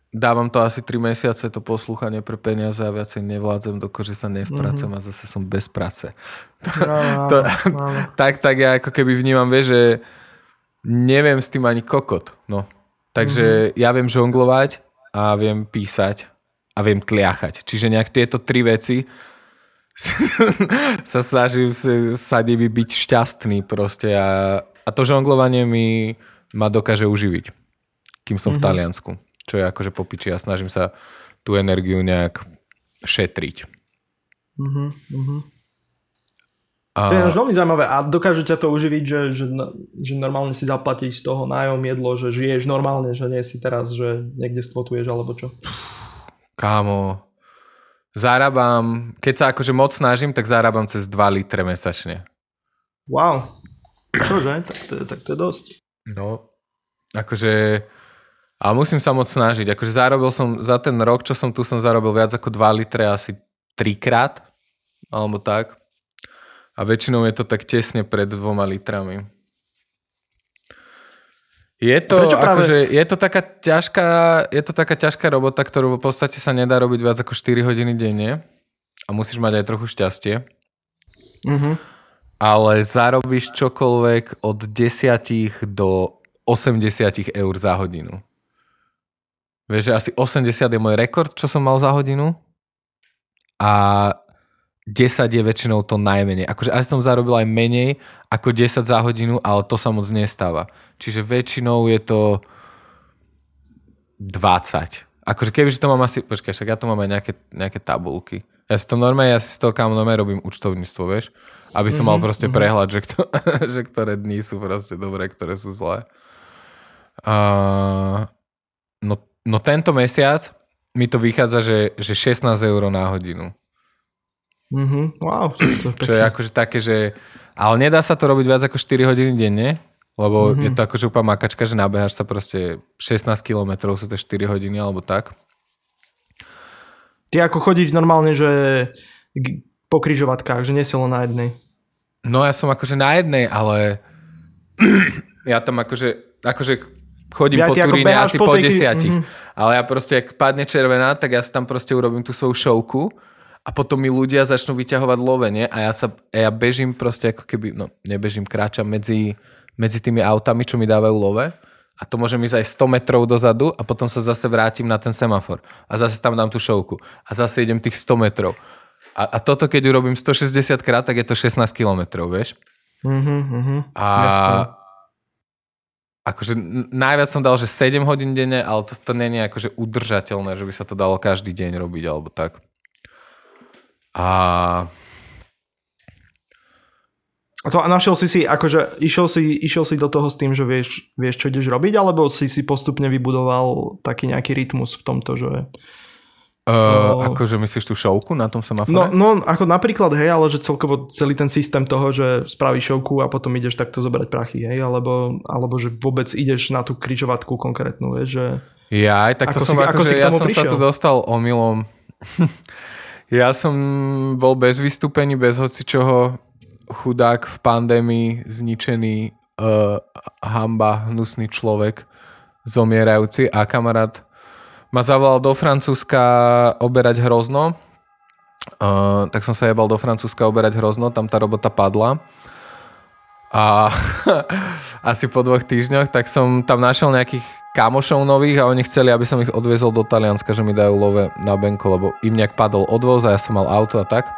dávam to asi 3 mesiace, to poslúchanie pre peniaze a viacej nevládzem, dokože sa nevpracem mm-hmm. a zase som bez práce. No, to, no, tak, tak ja ako keby vnímam, vieš, že neviem s tým ani kokot. No. Takže mm-hmm. ja viem žonglovať a viem písať a viem tliachať. Čiže nejak tieto tri veci sa snažím sa byť šťastný proste a, a to žonglovanie mi ma dokáže uživiť, kým som mm-hmm. v mhm. Taliansku. Čo je akože popiči a snažím sa tú energiu nejak šetriť. Mm-hmm. A... To je veľmi zaujímavé a dokáže ťa to uživiť, že, že, že normálne si zaplatiť z toho nájom jedlo, že žiješ normálne, že nie si teraz, že niekde skvotuješ alebo čo. Kámo, zarábam, keď sa akože moc snažím, tak zarábam cez 2 litre mesačne. Wow. Čože? Tak to, tak to je dosť. No, Akože, ale musím sa moc snažiť. Akože zarobil som, za ten rok, čo som tu, som zarobil viac ako 2 litre asi trikrát, alebo tak. A väčšinou je to tak tesne pred dvoma litrami. Je to, práve... akože, je, to taká ťažká, je to taká ťažká robota, ktorú v podstate sa nedá robiť viac ako 4 hodiny denne. A musíš mať aj trochu šťastie. Mm-hmm. Ale zarobíš čokoľvek od 10 do 80 eur za hodinu. Vieš, že asi 80 je môj rekord, čo som mal za hodinu. A 10 je väčšinou to najmenej. Akože asi som zarobil aj menej ako 10 za hodinu, ale to sa moc nestáva. Čiže väčšinou je to 20. Akože keby, že to mám asi... Počkaj, však ja tu mám aj nejaké, nejaké tabulky. Ja si to normálne, ja si to kam normálne robím účtovníctvo, vieš? Aby som mm-hmm, mal mhm, proste mm-hmm. prehľad, že, kto, že ktoré dní sú proste dobré, ktoré sú zlé. Uh, no, no tento mesiac mi to vychádza, že, že 16 eur na hodinu. Mm-hmm. Wow, to, to Čo je akože také, že... Ale nedá sa to robiť viac ako 4 hodiny denne, lebo mm-hmm. je to akože úplne makačka, že nabehaš sa proste 16 km, sú to 4 hodiny alebo tak. Ty ako chodíš normálne, že po kryžovatkách, že nie si len na jednej. No ja som akože na jednej, ale ja tam akože, akože chodím ja po Turíne asi po, po desiatich. Mm-hmm. Ale ja proste, ak padne červená, tak ja si tam proste urobím tú svoju šovku a potom mi ľudia začnú vyťahovať lovenie a ja sa ja bežím proste ako keby, no nebežím, kráčam medzi, medzi tými autami, čo mi dávajú love a to môžem ísť aj 100 metrov dozadu a potom sa zase vrátim na ten semafor a zase tam dám tú šovku a zase idem tých 100 metrov. A, a toto keď urobím 160 krát, tak je to 16 kilometrov, vieš? Uh-huh, uh-huh. A akože najviac som dal, že 7 hodín denne, ale to, to je akože udržateľné, že by sa to dalo každý deň robiť alebo tak. A a to a našiel si si, akože išiel si, išiel si do toho s tým, že vieš, vieš, čo ideš robiť, alebo si si postupne vybudoval taký nejaký rytmus v tomto, že... Uh, no, akože myslíš tú šovku na tom semafore? No, no, ako napríklad, hej, ale že celkovo celý ten systém toho, že spravíš šovku a potom ideš takto zobrať prachy, hej, alebo, alebo že vôbec ideš na tú križovatku konkrétnu, vieš, že... Ja, aj tak to som si, ako, že ja som prišiel? sa tu dostal omylom Ja som bol bez vystúpení, bez hocičoho chudák v pandémii, zničený uh, hamba, hnusný človek, zomierajúci a kamarát ma zavolal do Francúzska oberať hrozno. Uh, tak som sa jebal do Francúzska oberať hrozno, tam tá robota padla. A asi po dvoch týždňoch, tak som tam našiel nejakých kamošov nových a oni chceli, aby som ich odviezol do Talianska, že mi dajú love na Benko, lebo im nejak padol odvoz a ja som mal auto a tak.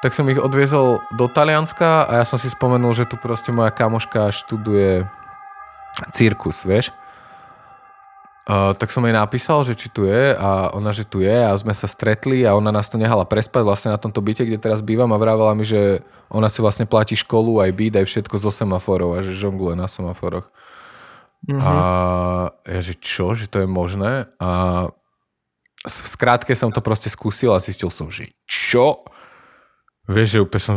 Tak som ich odviezol do Talianska a ja som si spomenul, že tu proste moja kamoška študuje cirkus, vieš. Uh, tak som jej napísal, že či tu je a ona, že tu je a sme sa stretli a ona nás tu nehala prespať vlastne na tomto byte, kde teraz bývam a vravela mi, že ona si vlastne platí školu, aj byt, aj všetko zo semaforov a že žongluje na semaforoch. Mm-hmm. A ja, že čo, že to je možné? A v skrátke som to proste skúsil a zistil som, že čo? Vieš, že úplne som,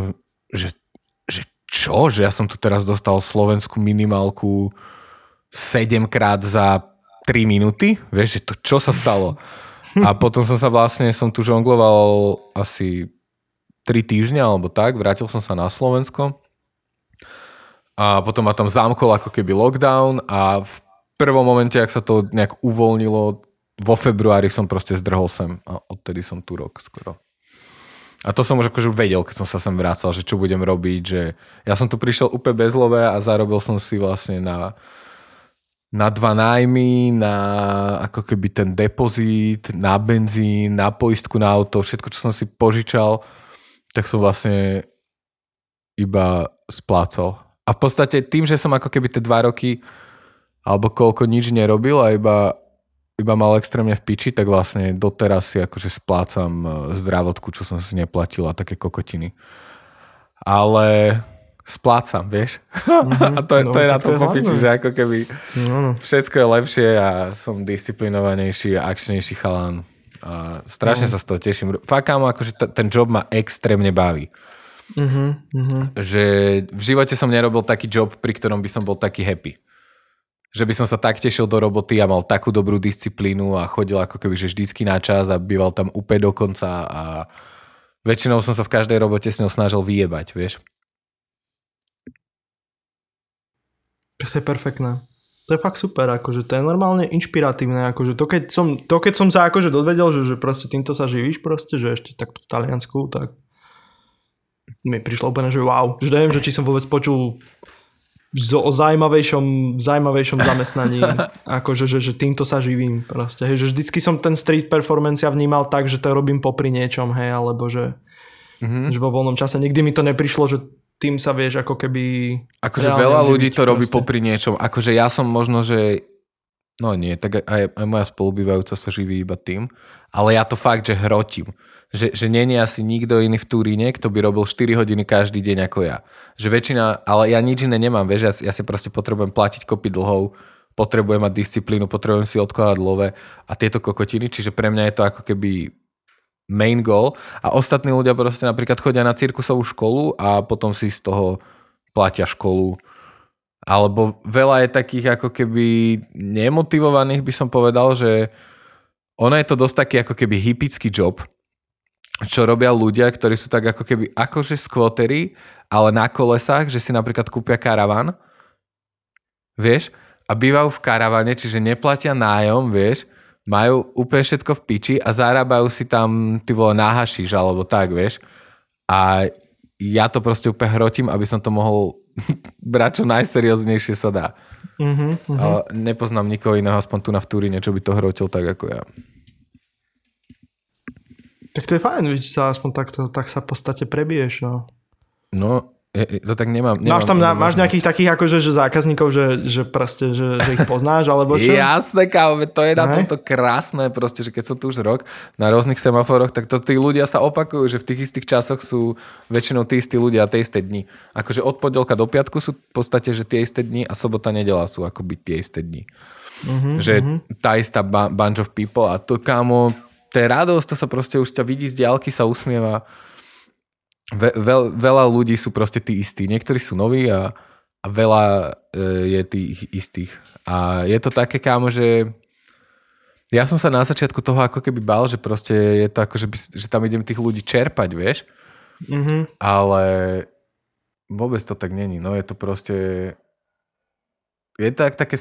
že, že čo? Že ja som tu teraz dostal slovenskú minimálku 7 krát za 3 minúty? Vieš, že to čo sa stalo? A potom som sa vlastne, som tu žongloval asi 3 týždňa alebo tak, vrátil som sa na Slovensko a potom ma tam zamkol ako keby lockdown a v prvom momente, ak sa to nejak uvoľnilo, vo februári som proste zdrhol sem a odtedy som tu rok skoro. A to som už akože vedel, keď som sa sem vrácal, že čo budem robiť, že ja som tu prišiel úplne bezlové a zarobil som si vlastne na, na dva nájmy, na ako keby ten depozit, na benzín, na poistku na auto, všetko, čo som si požičal, tak som vlastne iba splácal a v podstate tým, že som ako keby tie dva roky alebo koľko nič nerobil a iba, iba mal extrémne v piči, tak vlastne doteraz si akože splácam e, zdravotku, čo som si neplatil a také kokotiny. Ale splácam, vieš? Mm-hmm. a to je, no, to je na to popiči, že ako keby no, no. všetko je lepšie a som disciplinovanejší a akčnejší chalán. A strašne no. sa z toho teším. Fakt, akože t- ten job ma extrémne baví. Uh-huh. Že v živote som nerobil taký job, pri ktorom by som bol taký happy. že by som sa tak tešil do roboty a mal takú dobrú disciplínu a chodil ako keby že vždycky na čas a býval tam úplne do konca a väčšinou som sa v každej robote s ňou snažil vyjebať, vieš. To je perfektné. To je fakt super, akože to je normálne inšpiratívne, akože to keď som, to keď som sa akože dozvedel, že, že proste týmto sa živíš proste, že ešte takto v Taliansku, tak mi prišlo úplne, že wow, že neviem, že či som vôbec počul o zaujímavejšom, zaujímavejšom zamestnaní, akože, že, že týmto sa živím proste, hej, že vždycky som ten street performance ja vnímal tak, že to robím popri niečom, hej, alebo že, mm-hmm. že vo voľnom čase, nikdy mi to neprišlo, že tým sa vieš ako keby... Akože veľa ľudí to robí proste. popri niečom. Akože ja som možno, že... No nie, tak aj, aj moja spolubývajúca sa živí iba tým. Ale ja to fakt, že hrotím. Že, že nie je asi nikto iný v Turíne, kto by robil 4 hodiny každý deň ako ja. Že väčšina, ale ja nič iné nemám, vieš, ja, ja si proste potrebujem platiť kopy dlhov, potrebujem mať disciplínu, potrebujem si odkladať love a tieto kokotiny, čiže pre mňa je to ako keby main goal a ostatní ľudia proste napríklad chodia na cirkusovú školu a potom si z toho platia školu. Alebo veľa je takých ako keby nemotivovaných by som povedal, že ono je to dosť taký ako keby hypický job, čo robia ľudia, ktorí sú tak ako keby akože skvotery, ale na kolesách, že si napríklad kúpia karavan, vieš, a bývajú v karavane, čiže neplatia nájom, vieš, majú úplne všetko v piči a zarábajú si tam ty vole náhašíš alebo tak, vieš. A ja to proste úplne hrotím, aby som to mohol brať čo najserióznejšie sa dá. Uh-huh, uh-huh. Ale nepoznám nikoho iného, aspoň tu na Vtúrine, čo by to hrotil tak ako ja. Tak to je fajn, že sa aspoň tak, tak sa v podstate prebiješ, no. No, to tak nemám. nemám máš tam na, máš nejakých takých akože, že zákazníkov, že, že proste, že, že ich poznáš, alebo čo? Jasné, kámo, to je na tomto krásne, proste, že keď som tu už rok na rôznych semaforoch, tak to tí ľudia sa opakujú, že v tých istých časoch sú väčšinou tí istí ľudia a tie isté dni. Akože od pondelka do piatku sú v podstate, že tie isté dni a sobota, nedela sú akoby tie isté dni. Uh-huh, že uh-huh. tá istá bunch of people a to, kámo, to je radosť, to sa proste už ťa vidí z diálky, sa usmieva ve, veľ, veľa ľudí sú proste tí istí. Niektorí sú noví a, a veľa e, je tých istých. A je to také, kámo, že ja som sa na začiatku toho ako keby bal, že proste je to ako, že, by, že tam idem tých ľudí čerpať, vieš. Mm-hmm. Ale vôbec to tak není. No je to proste... Je to tak, také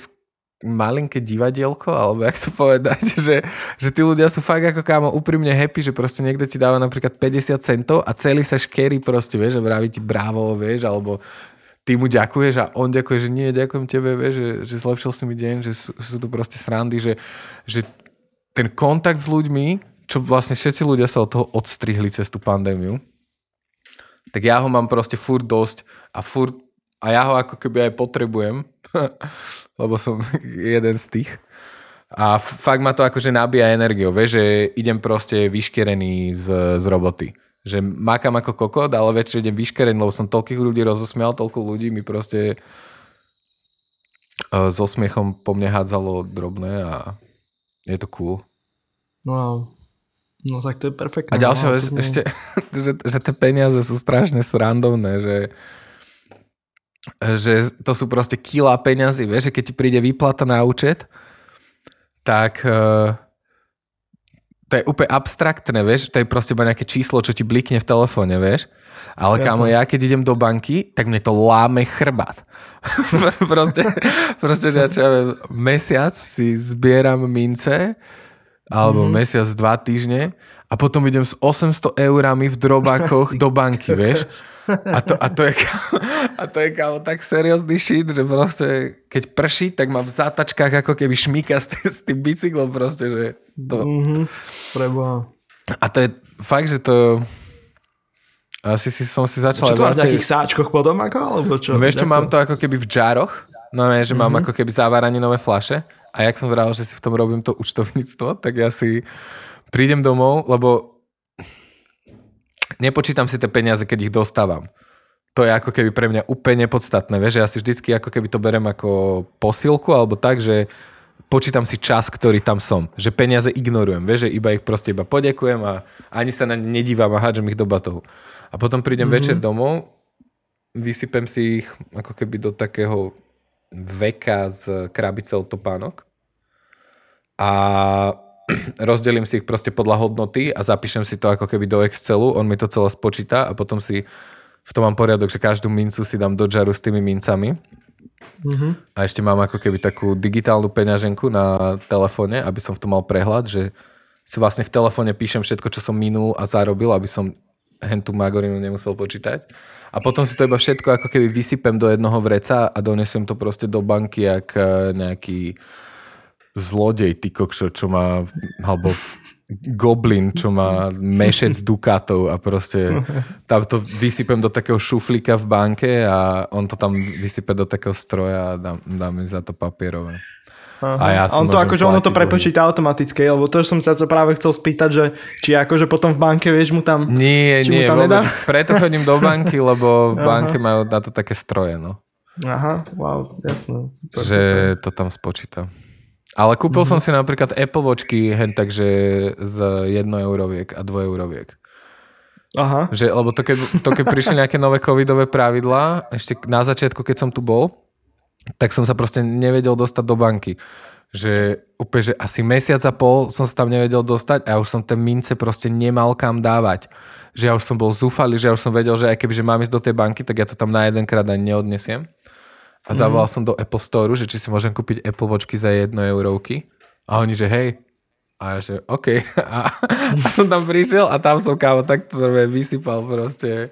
malinké divadielko, alebo jak to povedať, že, že tí ľudia sú fakt ako kámo úprimne happy, že proste niekto ti dáva napríklad 50 centov a celý sa škerí proste, vieš, a vraví ti bravo, vieš, alebo ty mu ďakuješ a on ďakuje, že nie, ďakujem tebe, vieš, že, že zlepšil si mi deň, že sú, sú to proste srandy, že, že ten kontakt s ľuďmi, čo vlastne všetci ľudia sa od toho odstrihli cez tú pandémiu, tak ja ho mám proste furt dosť a furt a ja ho ako keby aj potrebujem, lebo som jeden z tých. A fakt ma to akože nabíja energiou, vieš, že idem proste vyškerený z, z roboty. Že makám ako kokot, ale večer idem vyškerený, lebo som toľkých ľudí rozosmial, toľko ľudí mi proste uh, so smiechom po mne hádzalo drobné a je to cool. No, no tak to je perfektné. A ďalšia no, vec, ešte, že, že tie peniaze sú strašne srandovné, že že to sú proste kila peňazí, vieš, že keď ti príde výplata na účet, tak uh, to je úplne abstraktné, vieš, to je proste iba nejaké číslo, čo ti blikne v telefóne, vieš. Ale Jasne. kámo, ja keď idem do banky, tak mne to láme chrbát. proste, proste, že ja čo ja viem, mesiac si zbieram mince, alebo mm-hmm. mesiac, dva týždne a potom idem s 800 eurami v drobákoch do banky, vieš? A to, a to je, a to je kámo, tak seriózny shit, že proste keď prší, tak má v zátačkách ako keby šmíka s, tým, s tým bicyklom proste, že to... Mm-hmm. Preboha. A to je fakt, že to... Asi si, som si začal... Čo to máš v nejakých sáčkoch potom ako? Alebo čo? Vieš čo, mám to ako keby v džároch. No ne, že mm-hmm. mám ako keby závaranínové flaše. A jak som vral, že si v tom robím to účtovníctvo, tak ja si prídem domov, lebo nepočítam si tie peniaze, keď ich dostávam. To je ako keby pre mňa úplne nepodstatné. Vieš, ja si vždycky ako keby to berem ako posilku alebo tak, že počítam si čas, ktorý tam som. Že peniaze ignorujem. Vieš, že iba ich proste iba podekujem a ani sa na ne nedívam a hádžem ich do batov. A potom prídem mm-hmm. večer domov, vysypem si ich ako keby do takého veka z krabice od topánok a rozdelím si ich proste podľa hodnoty a zapíšem si to ako keby do Excelu, on mi to celé spočíta a potom si v tom mám poriadok, že každú mincu si dám do džaru s tými mincami. Mm-hmm. A ešte mám ako keby takú digitálnu peňaženku na telefóne, aby som v tom mal prehľad, že si vlastne v telefóne píšem všetko, čo som minul a zarobil, aby som hentu magorinu nemusel počítať. A potom si to iba všetko ako keby vysypem do jednoho vreca a donesem to proste do banky, jak eh, nejaký zlodej, ty kokšo, čo má, alebo goblin, čo má mešec dukatov a proste tam to vysypem do takého šuflíka v banke a on to tam vysype do takého stroja a dá, dá mi za to papierové. Aha. A ja on to akože ono to prepočíta automaticky, lebo to som sa to práve chcel spýtať, že či akože potom v banke, vieš, mu tam Nie, nie, tam vôbec. Nedá? Preto chodím do banky, lebo v banke majú na to také stroje, no. Aha, wow, jasné. Super, že super. to tam spočíta. Ale kúpil mm-hmm. som si napríklad Apple Watchky hen takže z 1 euroviek a 2 euroviek. Aha. Že, lebo to keď, to keď prišli nejaké nové covidové pravidlá, ešte na začiatku, keď som tu bol, tak som sa proste nevedel dostať do banky. Že úplne, že asi mesiac a pol som sa tam nevedel dostať a už som ten mince proste nemal kam dávať. Že ja už som bol zúfalý, že ja už som vedel, že aj keby že mám ísť do tej banky, tak ja to tam na jedenkrát ani neodnesiem. A zavolal mm. som do Apple Store, že či si môžem kúpiť Apple Watchky za 1 eurovky. A oni, že hej. A ja, že OK. A, a som tam prišiel a tam som kámo takto vysypal proste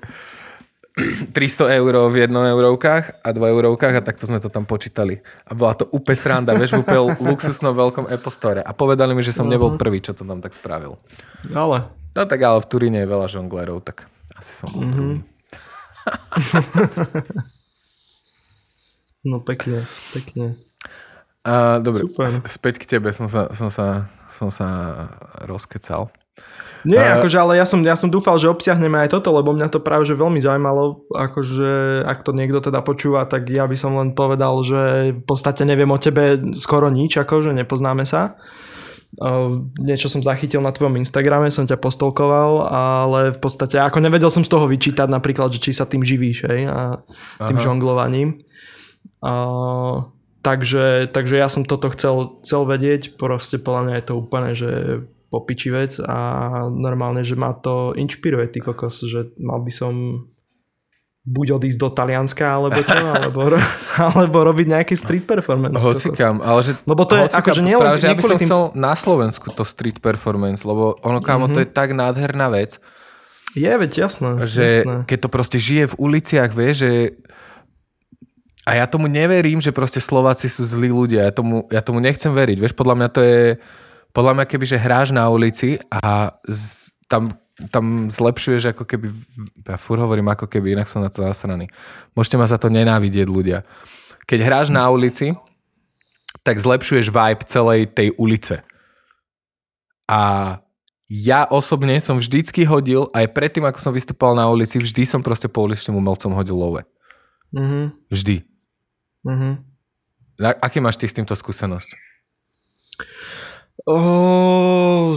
300 eur v 1 eurovkách a 2 eurovkách a takto sme to tam počítali. A bola to úplne sranda, vieš, v úplne luxusnom veľkom Apple Store. A povedali mi, že som nebol prvý, čo to tam tak spravil. Ale. No tak ale v Turíne je veľa žonglerov, tak asi som bol mm-hmm. No pekne, pekne. A, dobre, Super. späť k tebe som sa, som sa, som sa rozkecal. Nie, uh, akože, ale ja som, ja som dúfal, že obsiahneme aj toto, lebo mňa to práve že veľmi zaujímalo, akože ak to niekto teda počúva, tak ja by som len povedal, že v podstate neviem o tebe skoro nič, akože nepoznáme sa. Uh, niečo som zachytil na tvojom Instagrame, som ťa postolkoval, ale v podstate ako nevedel som z toho vyčítať napríklad, že či sa tým živíš, hej, a tým Aha. žonglovaním. Uh, takže, takže ja som toto chcel, chcel vedieť, proste podľa mňa je to úplne, že popiči vec a normálne, že ma to inšpiruje, ty kokos, že mal by som buď odísť do Talianska, alebo čo, alebo, alebo robiť nejaký street performance. Hocikam, ale že... Lebo to je hocikam, akože nie, práve, že ja by som tým... chcel na Slovensku to street performance, lebo ono, kámo, mm-hmm. to je mhm. tak nádherná vec. Je, veď jasné. Že jasné. keď to proste žije v uliciach, vie, že a ja tomu neverím, že proste Slováci sú zlí ľudia. Ja tomu, ja tomu nechcem veriť. Vieš, podľa mňa to je... Podľa mňa keby, že hráš na ulici a z, tam, tam zlepšuješ ako keby... Ja fur hovorím ako keby, inak som na to nasraný. Môžete ma za to nenávidieť ľudia. Keď hráš na ulici, tak zlepšuješ vibe celej tej ulice. A ja osobne som vždycky hodil, aj predtým, ako som vystupoval na ulici, vždy som proste po uličným umelcom hodil love. Mm-hmm. Vždy. Mm-hmm. Aký máš ty s týmto skúsenosť? Oh,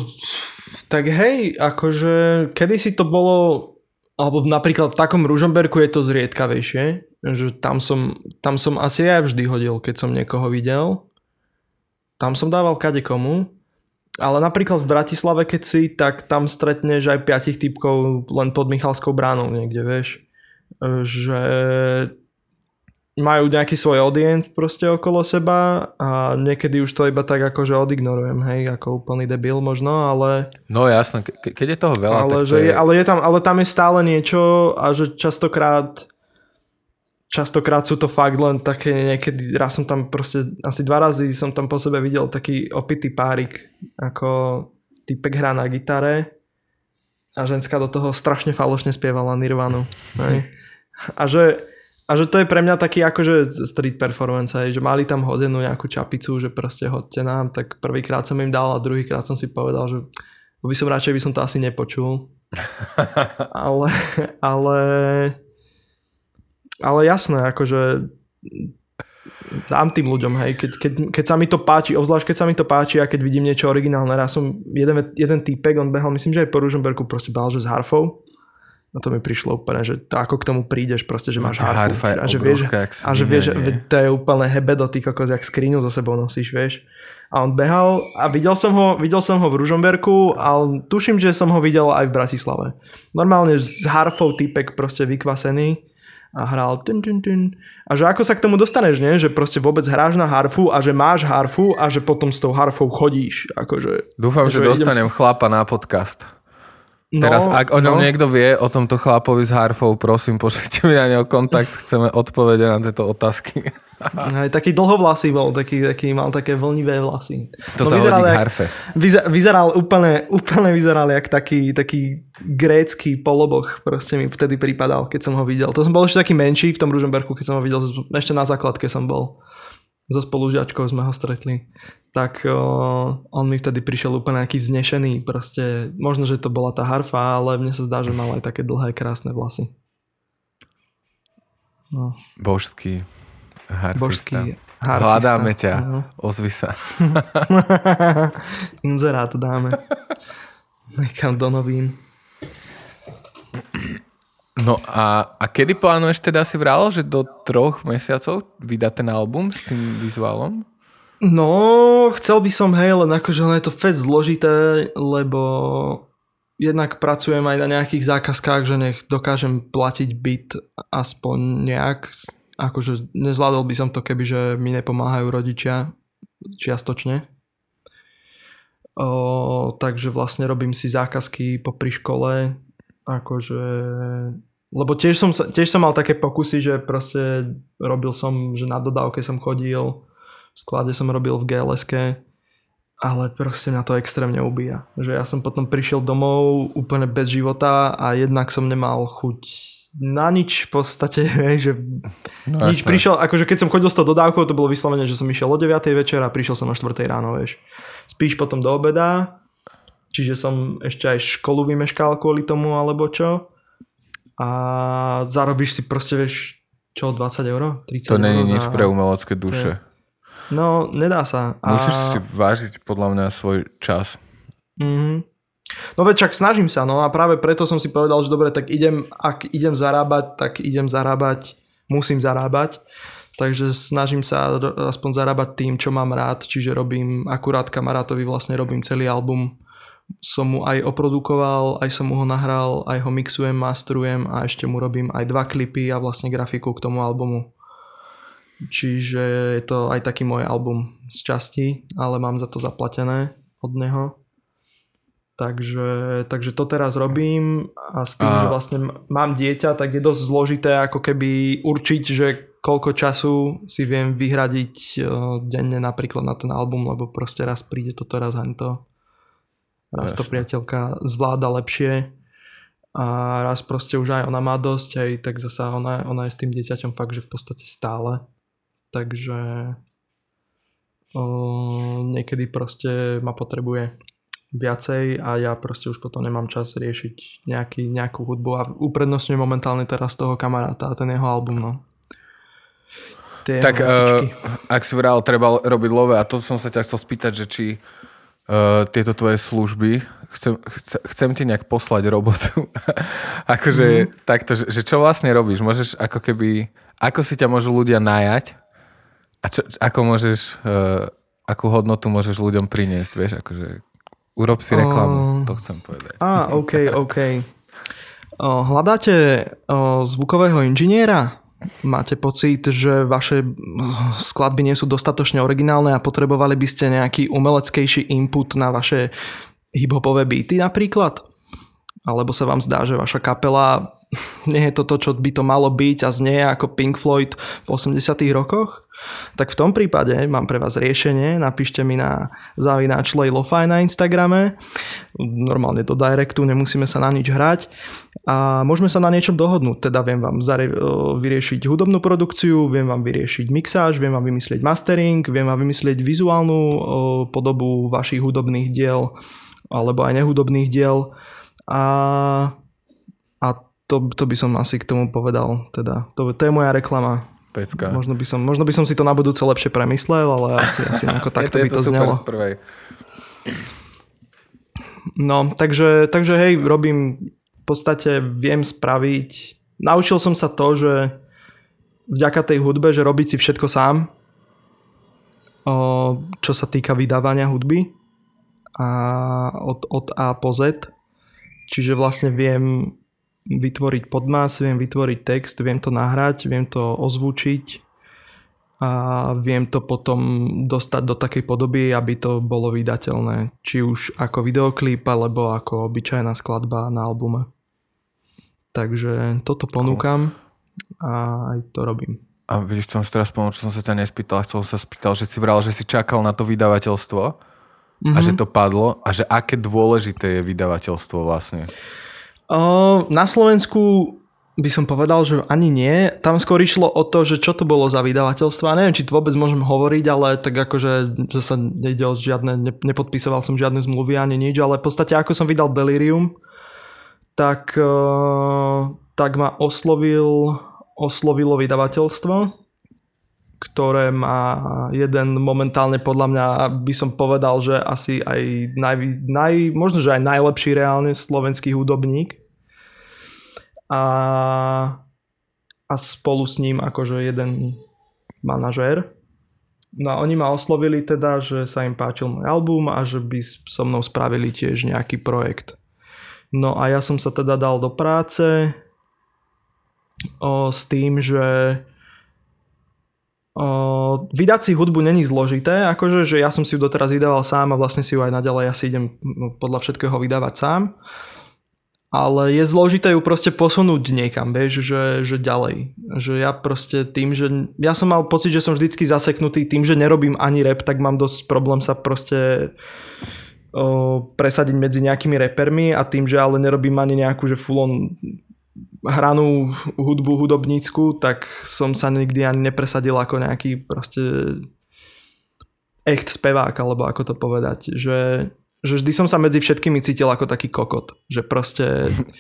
tak hej, akože kedy si to bolo alebo napríklad v takom Ružomberku je to zriedkavejšie, že tam som, tam som asi aj vždy hodil, keď som niekoho videl. Tam som dával kade komu. Ale napríklad v Bratislave, keď si, tak tam stretneš aj piatich typkov len pod Michalskou bránou niekde, vieš. Že majú nejaký svoj audience proste okolo seba a niekedy už to iba tak akože odignorujem, hej, ako úplný debil možno, ale... No jasno, ke- keď je toho veľa, ale, tak že je... ale, je tam, ale tam je stále niečo a že častokrát častokrát sú to fakt len také niekedy, raz som tam proste, asi dva razy som tam po sebe videl taký opitý párik, ako typek hrá na gitare a ženská do toho strašne falošne spievala Nirvanu. Hej. A že a že to je pre mňa taký akože street performance, hej, že mali tam hodenú nejakú čapicu, že proste hodte nám, tak prvýkrát som im dal a druhýkrát som si povedal, že by som radšej by som to asi nepočul. ale, ale, ale jasné, akože dám tým ľuďom, hej, keď, keď, keď sa mi to páči, obzvlášť keď sa mi to páči a keď vidím niečo originálne. Raz som jeden, jeden týpek, on behal, myslím, že aj po Ružomberku proste behal, že s harfou A to mi prišlo úplne, že to, ako k tomu prídeš, proste, že máš harfu. a že vieš, a že vieš, to je úplne hebedo, ty kokos, jak skrínu za sebou nosíš, vieš. A on behal a videl som ho, videl som ho v Ružomberku a tuším, že som ho videl aj v Bratislave. Normálne s harfou typek proste vykvasený a hral tun, tun, tun. A že ako sa k tomu dostaneš, nie? Že proste vôbec hráš na harfu a že máš harfu a že potom s tou harfou chodíš. Akože, Dúfam, že Že idem dostanem chlapa na podcast. No, Teraz, ak o ňom no. niekto vie, o tomto chlapovi s harfou, prosím, pošlite mi na neho kontakt, chceme odpovede na tieto otázky. Aj taký dlhovlasý bol, taký, taký mal také vlnivé vlasy. To sa hodí vyzeral jak- harfe. Vyzer, vyzeral úplne, úplne vyzeral jak taký, taký grécky poloboch proste mi vtedy pripadal, keď som ho videl. To som bol ešte taký menší v tom Ružomberku, keď som ho videl, ešte na základke som bol. So spolužiačkou sme ho stretli. Tak o, on mi vtedy prišiel úplne nejaký vznešený, proste možno, že to bola tá harfa, ale mne sa zdá, že mal aj také dlhé, krásne vlasy. No, Božský harfista. božský harfista. Hľadáme ťa. No. Ozvi sa. Inzerát dáme. Nekam do novín. No a, a kedy plánuješ teda si vral, že do troch mesiacov vydá ten album s tým vizuálom? No, chcel by som, hej, len akože ono je to fest zložité, lebo jednak pracujem aj na nejakých zákazkách, že nech dokážem platiť byt aspoň nejak. Akože nezvládol by som to, keby že mi nepomáhajú rodičia čiastočne. O, takže vlastne robím si zákazky popri škole, akože lebo tiež som, tiež som mal také pokusy, že proste robil som, že na dodávke som chodil, v sklade som robil v gls ale proste mňa to extrémne ubíja. Že ja som potom prišiel domov úplne bez života a jednak som nemal chuť na nič v podstate, že No, nič jasné. prišiel, akože keď som chodil s tou dodávkou, to bolo vyslovene, že som išiel o 9. večer a prišiel som o 4. ráno, vieš. Spíš potom do obeda, čiže som ešte aj školu vymeškal kvôli tomu, alebo čo. A zarobíš si proste, vieš, čo, 20 eur? 30 To není za... nič pre umelecké duše. No, nedá sa. A... Musíš si vážiť podľa mňa svoj čas. Mhm. No veď čak snažím sa, no a práve preto som si povedal, že dobre, tak idem, ak idem zarábať, tak idem zarábať, musím zarábať. Takže snažím sa aspoň zarábať tým, čo mám rád, čiže robím akurát kamarátovi vlastne robím celý album. Som mu aj oprodukoval, aj som mu ho nahral, aj ho mixujem, masterujem a ešte mu robím aj dva klipy a vlastne grafiku k tomu albumu. Čiže je to aj taký môj album z časti, ale mám za to zaplatené od neho. Takže, takže to teraz robím a s tým, A- že vlastne mám dieťa, tak je dosť zložité ako keby určiť, že koľko času si viem vyhradiť eh, denne napríklad na ten album, lebo proste raz príde toto, raz hento. Raz to priateľka zvláda lepšie a raz proste už aj ona má dosť, aj tak zasa ona, ona je s tým dieťaťom fakt, že v podstate stále. Takže o, niekedy proste ma potrebuje viacej a ja proste už potom nemám čas riešiť nejaký, nejakú hudbu a uprednostňujem momentálne teraz toho kamaráta a ten jeho album, no. Tie Tak uh, ak si vral, treba robiť love a to som sa ťa chcel spýtať, že či uh, tieto tvoje služby, chcem, chce, chcem ti nejak poslať robotu. akože mm. takto, že, že čo vlastne robíš? Môžeš ako keby, ako si ťa môžu ľudia najať a čo, ako môžeš, uh, akú hodnotu môžeš ľuďom priniesť, vieš, akože urob si reklamu, Um, to chcem povedať. Á, OK, OK. O, hľadáte zvukového inžiniera? Máte pocit, že vaše skladby nie sú dostatočne originálne a potrebovali by ste nejaký umeleckejší input na vaše hip-hopové beaty napríklad? Alebo sa vám zdá, že vaša kapela nie je to to, čo by to malo byť a znie ako Pink Floyd v 80 rokoch? Tak v tom prípade mám pre vás riešenie. Napíšte mi na zavináč Lejlofy na Instagrame. Normálne do directu, nemusíme sa na nič hrať. A môžeme sa na niečom dohodnúť. Teda viem vám zare- vyriešiť hudobnú produkciu, viem vám vyriešiť mixáž, viem vám vymyslieť mastering, viem vám vymyslieť vizuálnu podobu vašich hudobných diel alebo aj nehudobných diel. A, a to, to by som asi k tomu povedal. Teda, to, to je moja reklama. Pecka. Možno by, som, možno by som si to na budúce lepšie premyslel, ale asi, asi ako takto by to super znelo. No, takže, takže hej, robím v podstate viem spraviť, naučil som sa to, že vďaka tej hudbe, že robiť si všetko sám, čo sa týka vydávania hudby a od, od A po Z. Čiže vlastne viem vytvoriť podmas, viem vytvoriť text, viem to nahrať, viem to ozvučiť a viem to potom dostať do takej podoby, aby to bolo vydateľné. Či už ako videoklip, alebo ako obyčajná skladba na albume. Takže toto ponúkam a aj to robím. A vidíš, čo som si teraz spomenul, čo som sa ťa nespýtal, chcel som sa spýtal, že si vral, že si čakal na to vydavateľstvo mm-hmm. a že to padlo a že aké dôležité je vydavateľstvo vlastne? O, na Slovensku by som povedal, že ani nie. Tam skôr išlo o to, že čo to bolo za vydavateľstvo. A neviem, či to vôbec môžem hovoriť, ale tak akože zase nejde o žiadne, nepodpisoval som žiadne zmluvy ani nič, ale v podstate ako som vydal Delirium, tak, tak ma oslovil, oslovilo vydavateľstvo, ktoré má jeden momentálne podľa mňa by som povedal, že asi aj naj, naj, možno, že aj najlepší reálne slovenský hudobník a, a spolu s ním akože jeden manažér. No a oni ma oslovili teda, že sa im páčil môj album a že by so mnou spravili tiež nejaký projekt. No a ja som sa teda dal do práce o, s tým, že o, vydať si hudbu není zložité, akože že ja som si ju doteraz vydával sám a vlastne si ju aj naďalej asi idem no, podľa všetkého vydávať sám ale je zložité ju proste posunúť niekam, vieš, že, že ďalej. Že ja proste tým, že ja som mal pocit, že som vždycky zaseknutý tým, že nerobím ani rap, tak mám dosť problém sa proste o, presadiť medzi nejakými repermi a tým, že ale nerobím ani nejakú, že full on hranú hudbu hudobnícku, tak som sa nikdy ani nepresadil ako nejaký proste echt spevák, alebo ako to povedať, že že vždy som sa medzi všetkými cítil ako taký kokot. Že proste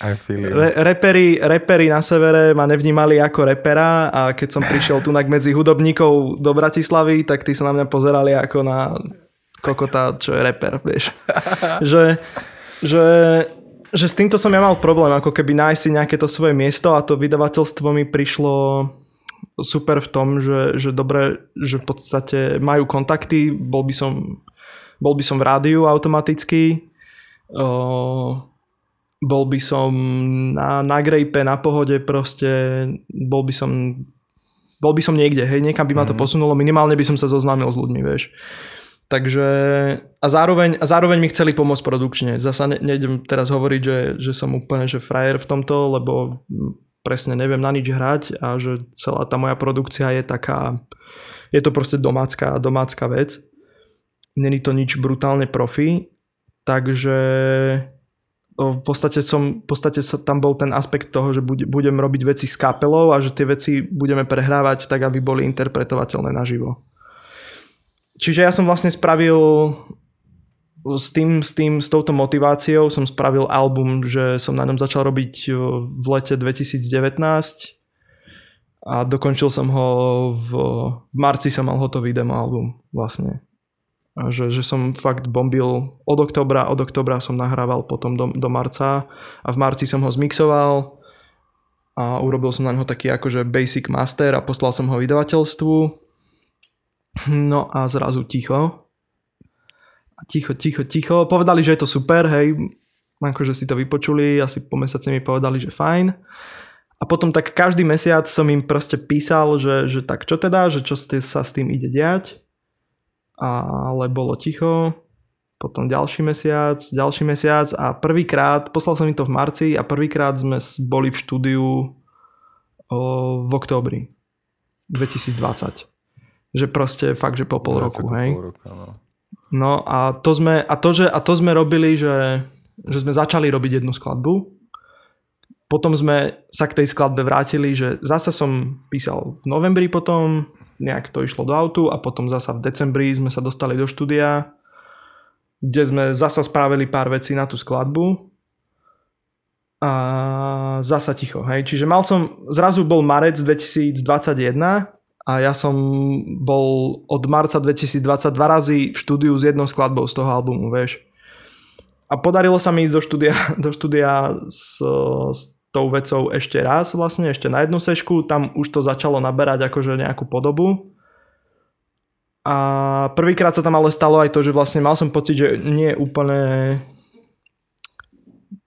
re, repery, repery na severe ma nevnímali ako repera a keď som prišiel tu medzi hudobníkov do Bratislavy, tak tí sa na mňa pozerali ako na kokota, čo je reper, vieš. že, že, že s týmto som ja mal problém, ako keby nájsť si nejaké to svoje miesto a to vydavateľstvo mi prišlo super v tom, že, že dobre, že v podstate majú kontakty, bol by som bol by som v rádiu automaticky, bol by som na, na grejpe, na pohode proste, bol by som bol by som niekde, hej, niekam by ma to mm. posunulo, minimálne by som sa zoznámil s ľuďmi, vieš. Takže a zároveň, a zároveň mi chceli pomôcť produkčne. Zasa ne, nejdem teraz hovoriť, že, že som úplne že frajer v tomto, lebo presne neviem na nič hrať a že celá tá moja produkcia je taká, je to proste domácká, domácka vec není to nič brutálne profi, takže v podstate, som, v podstate sa, tam bol ten aspekt toho, že budem robiť veci s kapelou a že tie veci budeme prehrávať tak, aby boli interpretovateľné naživo. Čiže ja som vlastne spravil s tým, s tým, s touto motiváciou som spravil album, že som na ňom začal robiť v lete 2019 a dokončil som ho v, v marci som mal hotový demo album vlastne. Že, že som fakt bombil od oktobra, od oktobra som nahrával potom do, do marca a v marci som ho zmixoval a urobil som na neho taký akože basic master a poslal som ho vydavateľstvu no a zrazu ticho. Ticho, ticho, ticho. Povedali, že je to super, hej. Akože si to vypočuli, asi po mesiaci mi povedali, že fajn. A potom tak každý mesiac som im proste písal, že, že tak čo teda, že čo sa s tým ide diať. Ale bolo ticho, potom ďalší mesiac, ďalší mesiac a prvýkrát, poslal som mi to v marci a prvýkrát sme boli v štúdiu o, v októbri 2020. Že proste fakt, že po pol no, roku, hej. Pol roka, no. no a to sme, a to, že, a to sme robili, že, že sme začali robiť jednu skladbu, potom sme sa k tej skladbe vrátili, že zase som písal v novembri potom, nejak to išlo do autu a potom zasa v decembri sme sa dostali do štúdia, kde sme zasa spravili pár vecí na tú skladbu a zasa ticho, hej. Čiže mal som, zrazu bol marec 2021 a ja som bol od marca 2022 razy v štúdiu s jednou skladbou z toho albumu, vieš. a podarilo sa mi ísť do štúdia, do štúdia s, s tou vecou ešte raz vlastne, ešte na jednu sešku, tam už to začalo naberať akože nejakú podobu. A prvýkrát sa tam ale stalo aj to, že vlastne mal som pocit, že nie úplne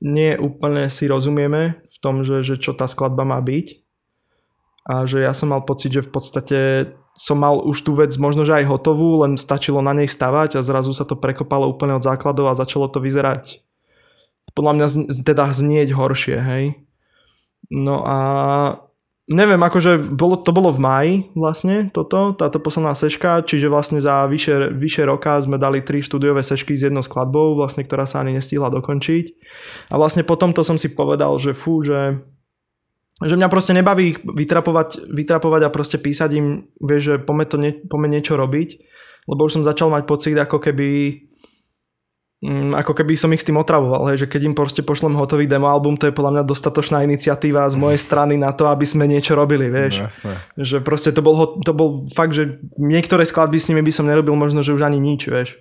nie úplne si rozumieme v tom, že, že čo tá skladba má byť. A že ja som mal pocit, že v podstate som mal už tú vec možno, že aj hotovú, len stačilo na nej stavať a zrazu sa to prekopalo úplne od základov a začalo to vyzerať podľa mňa teda znieť horšie, hej. No a neviem, akože bolo, to bolo v maji vlastne toto, táto posledná seška, čiže vlastne za vyše, vyše roka sme dali tri štúdiové sešky s jednou skladbou, vlastne, ktorá sa ani nestihla dokončiť. A vlastne potom to som si povedal, že fú, že že mňa proste nebaví ich vytrapovať, vytrapovať a proste písať im, vieš, že poďme, to nie, poďme niečo robiť, lebo už som začal mať pocit, ako keby mm, ako keby som ich s tým otravoval, hej, že keď im proste pošlem hotový demo album, to je podľa mňa dostatočná iniciatíva z mojej strany na to, aby sme niečo robili, vieš. No, že proste to bol, to bol fakt, že niektoré skladby s nimi by som nerobil možno, že už ani nič, vieš.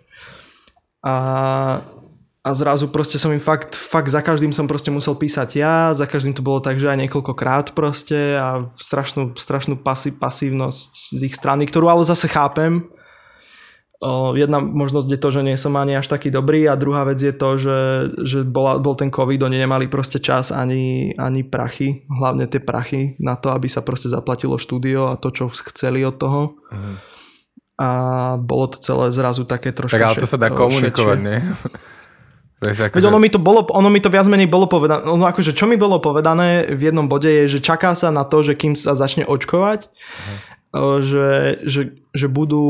A a zrazu proste som im fakt, fakt za každým som proste musel písať ja, za každým to bolo tak, že aj niekoľkokrát proste a strašnú, strašnú pasi, pasívnosť z ich strany, ktorú ale zase chápem. Jedna možnosť je to, že nie som ani až taký dobrý a druhá vec je to, že, že bola, bol ten covid, oni nemali proste čas ani, ani prachy, hlavne tie prachy na to, aby sa proste zaplatilo štúdio a to, čo chceli od toho. Mhm. A bolo to celé zrazu také trošku... Tak ale to sa dá komunikovať, nie? Veď akože... ono, mi to bolo, ono mi to viac menej bolo povedané, ono akože čo mi bolo povedané v jednom bode je, že čaká sa na to, že kým sa začne očkovať, uh-huh. že, že, že budú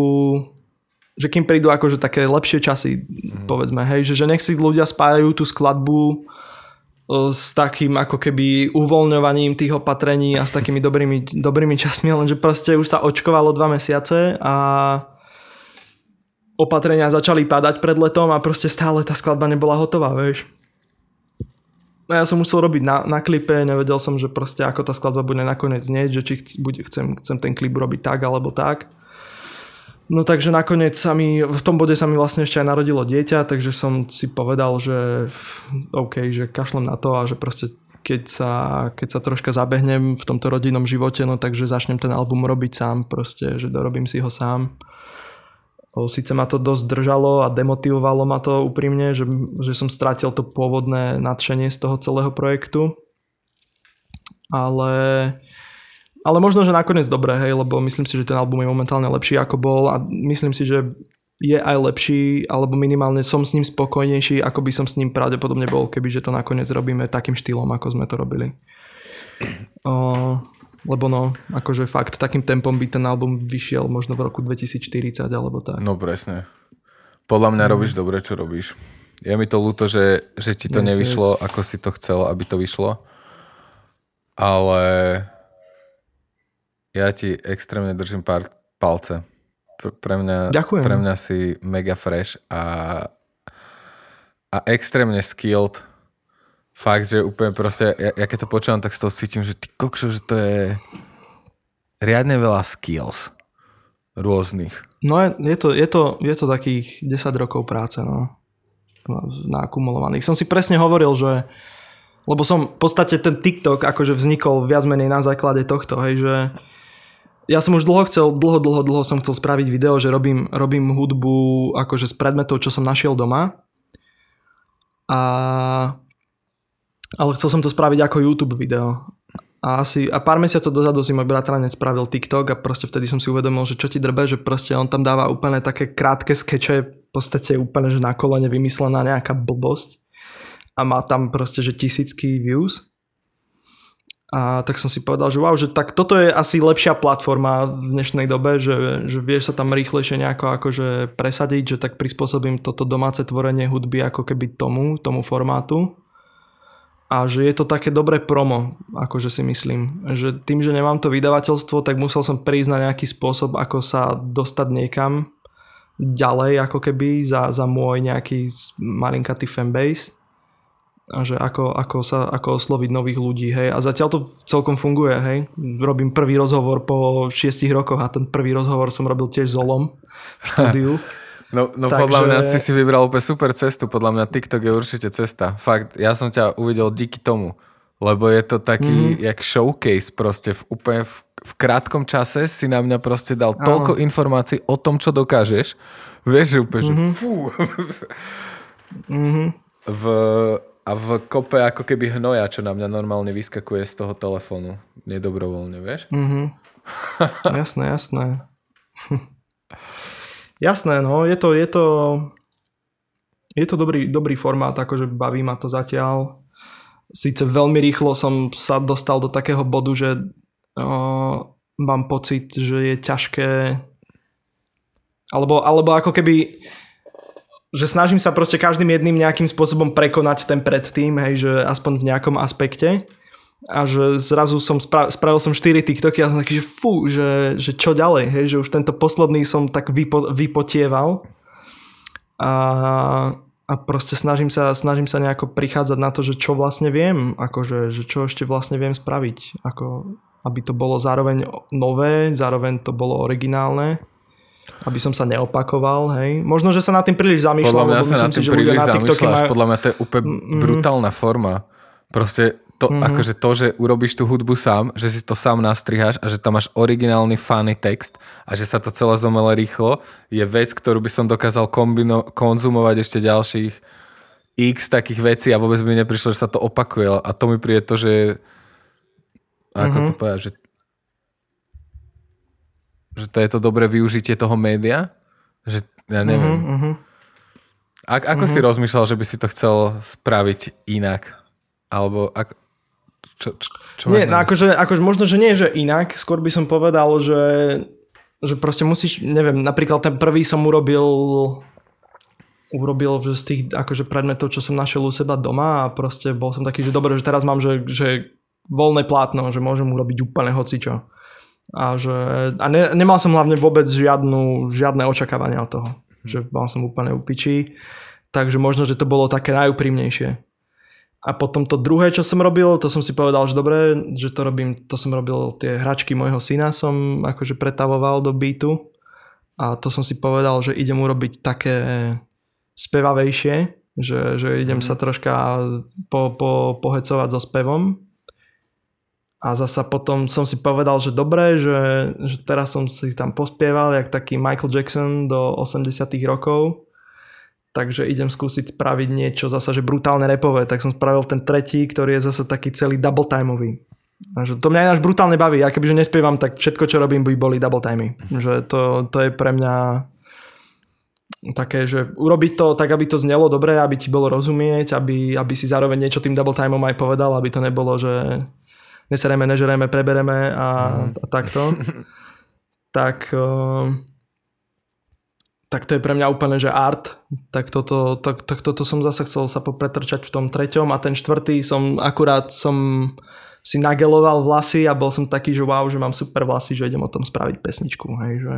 že kým prídu akože také lepšie časy, uh-huh. povedzme, hej, že, že nech si ľudia spájajú tú skladbu s takým ako keby uvoľňovaním tých opatrení a s takými dobrými, dobrými časmi, lenže proste už sa očkovalo dva mesiace a opatrenia začali padať pred letom a proste stále tá skladba nebola hotová, vieš. A ja som musel robiť na, na klipe, nevedel som, že proste ako tá skladba bude nakoniec znieť, že či chc, bude, chcem, chcem ten klip robiť tak alebo tak. No takže nakoniec sa mi, v tom bode sa mi vlastne ešte aj narodilo dieťa, takže som si povedal, že OK, že kašlem na to a že proste keď sa, keď sa troška zabehnem v tomto rodinnom živote, no takže začnem ten album robiť sám, proste, že dorobím si ho sám. Sice ma to dosť držalo a demotivovalo ma to úprimne, že, že som strátil to pôvodné nadšenie z toho celého projektu. Ale, ale možno, že nakoniec dobre, hej, lebo myslím si, že ten album je momentálne lepší ako bol a myslím si, že je aj lepší, alebo minimálne som s ním spokojnejší, ako by som s ním pravdepodobne bol, kebyže to nakoniec robíme takým štýlom, ako sme to robili. O, lebo no, akože fakt takým tempom by ten album vyšiel možno v roku 2040 alebo tak. No presne. Podľa mňa mm. robíš dobre, čo robíš. Je mi to ľúto, že, že ti to yes, nevyšlo, yes. ako si to chcel, aby to vyšlo. Ale ja ti extrémne držím pár palce. Pre mňa, Ďakujem. pre mňa si mega fresh a, a extrémne skilled fakt, že úplne proste, ja, ja keď to počúvam, tak z toho cítim, že ty kokšo, že to je riadne veľa skills rôznych. No je, je, to, je, to, je to takých 10 rokov práce, no. Nakumulovaných. Som si presne hovoril, že lebo som v podstate ten TikTok akože vznikol viac menej na základe tohto, hej, že ja som už dlho chcel, dlho, dlho, dlho som chcel spraviť video, že robím, robím hudbu akože z predmetov, čo som našiel doma. A ale chcel som to spraviť ako YouTube video. A asi a pár mesiacov dozadu si môj bratranec spravil TikTok a proste vtedy som si uvedomil, že čo ti drbe, že proste on tam dáva úplne také krátke skeče, v podstate úplne, že na kolene vymyslená nejaká blbosť. A má tam proste, že tisícky views. A tak som si povedal, že wow, že tak toto je asi lepšia platforma v dnešnej dobe, že, že vieš sa tam rýchlejšie nejako akože presadiť, že tak prispôsobím toto domáce tvorenie hudby ako keby tomu, tomu formátu a že je to také dobré promo, akože si myslím. Že tým, že nemám to vydavateľstvo, tak musel som prísť na nejaký spôsob, ako sa dostať niekam ďalej, ako keby za, za môj nejaký malinkatý fanbase a že ako, ako, sa, ako osloviť nových ľudí, hej. A zatiaľ to celkom funguje, hej. Robím prvý rozhovor po šiestich rokoch a ten prvý rozhovor som robil tiež s Olom v štúdiu. No, no Takže... podľa mňa si si vybral úplne super cestu. Podľa mňa TikTok je určite cesta. Fakt, ja som ťa uvidel díky tomu. Lebo je to taký, mm. jak showcase proste. V, úplne v, v krátkom čase si na mňa proste dal Áno. toľko informácií o tom, čo dokážeš. Vieš, že úplne, mm-hmm. že fú. mm-hmm. v, a v kope ako keby hnoja, čo na mňa normálne vyskakuje z toho telefónu. Nedobrovoľne, vieš? Mm-hmm. jasné, jasné. Jasné, no, je to, je to, je to dobrý, dobrý formát, akože baví ma to zatiaľ. Sice veľmi rýchlo som sa dostal do takého bodu, že o, mám pocit, že je ťažké alebo, alebo ako keby že snažím sa proste každým jedným nejakým spôsobom prekonať ten predtým, hej, že aspoň v nejakom aspekte a že zrazu som spra- spravil som 4 TikToky a som taký, že fú, že, že čo ďalej, hej, že už tento posledný som tak vypo- vypotieval a, a proste snažím sa, snažím sa nejako prichádzať na to, že čo vlastne viem, akože, že čo ešte vlastne viem spraviť, ako, aby to bolo zároveň nové, zároveň to bolo originálne aby som sa neopakoval, hej. Možno, že sa na tým príliš zamýšľam, podľa mňa lebo myslím si, že ľudia na TikToky majú... Podľa mňa to je úplne brutálna forma. Proste to, mm-hmm. akože to, že urobíš tú hudbu sám, že si to sám nastriháš a že tam máš originálny funny text a že sa to celé zomele rýchlo, je vec, ktorú by som dokázal kombino- konzumovať ešte ďalších x takých vecí a vôbec by mi neprišlo, že sa to opakuje. A to mi príde to, že ako mm-hmm. to povedať, že že to je to dobré využitie toho média? Že ja neviem. Mm-hmm. Ak, ako mm-hmm. si rozmýšľal, že by si to chcel spraviť inak? Alebo ak, čo, čo, čo nie, no akože, akože možno, že nie, že inak. Skôr by som povedal, že, že proste musíš, neviem, napríklad ten prvý som urobil urobil že z tých akože predmetov, čo som našiel u seba doma a proste bol som taký, že dobre, že teraz mám, že, že voľné plátno, že môžem urobiť úplne hocičo. A, že, a ne, nemal som hlavne vôbec žiadnu, žiadne očakávania od toho. Že mal som úplne upičí. Takže možno, že to bolo také najúprimnejšie. A potom to druhé, čo som robil, to som si povedal, že dobre, že to robím, to som robil tie hračky môjho syna, som akože pretavoval do beatu. A to som si povedal, že idem urobiť také spevavejšie, že, že idem mm. sa troška po, po, pohecovať so spevom. A zasa potom som si povedal, že dobre, že, že teraz som si tam pospieval, jak taký Michael Jackson do 80 rokov takže idem skúsiť spraviť niečo zasa, že brutálne repové, tak som spravil ten tretí, ktorý je zase taký celý double timeový. To mňa ináč brutálne baví, ja kebyže nespievam, tak všetko, čo robím, by boli double timey. Že to, to je pre mňa také, že urobiť to tak, aby to znelo dobre, aby ti bolo rozumieť, aby, aby si zároveň niečo tým double timeom aj povedal, aby to nebolo, že nesereme, nežereme, prebereme a, mm. a takto. tak tak to je pre mňa úplne, že art. Tak toto, tak, tak toto som zase chcel sa popretrčať v tom treťom a ten štvrtý som akurát som si nageloval vlasy a bol som taký, že wow, že mám super vlasy, že idem o tom spraviť pesničku. Hej, že...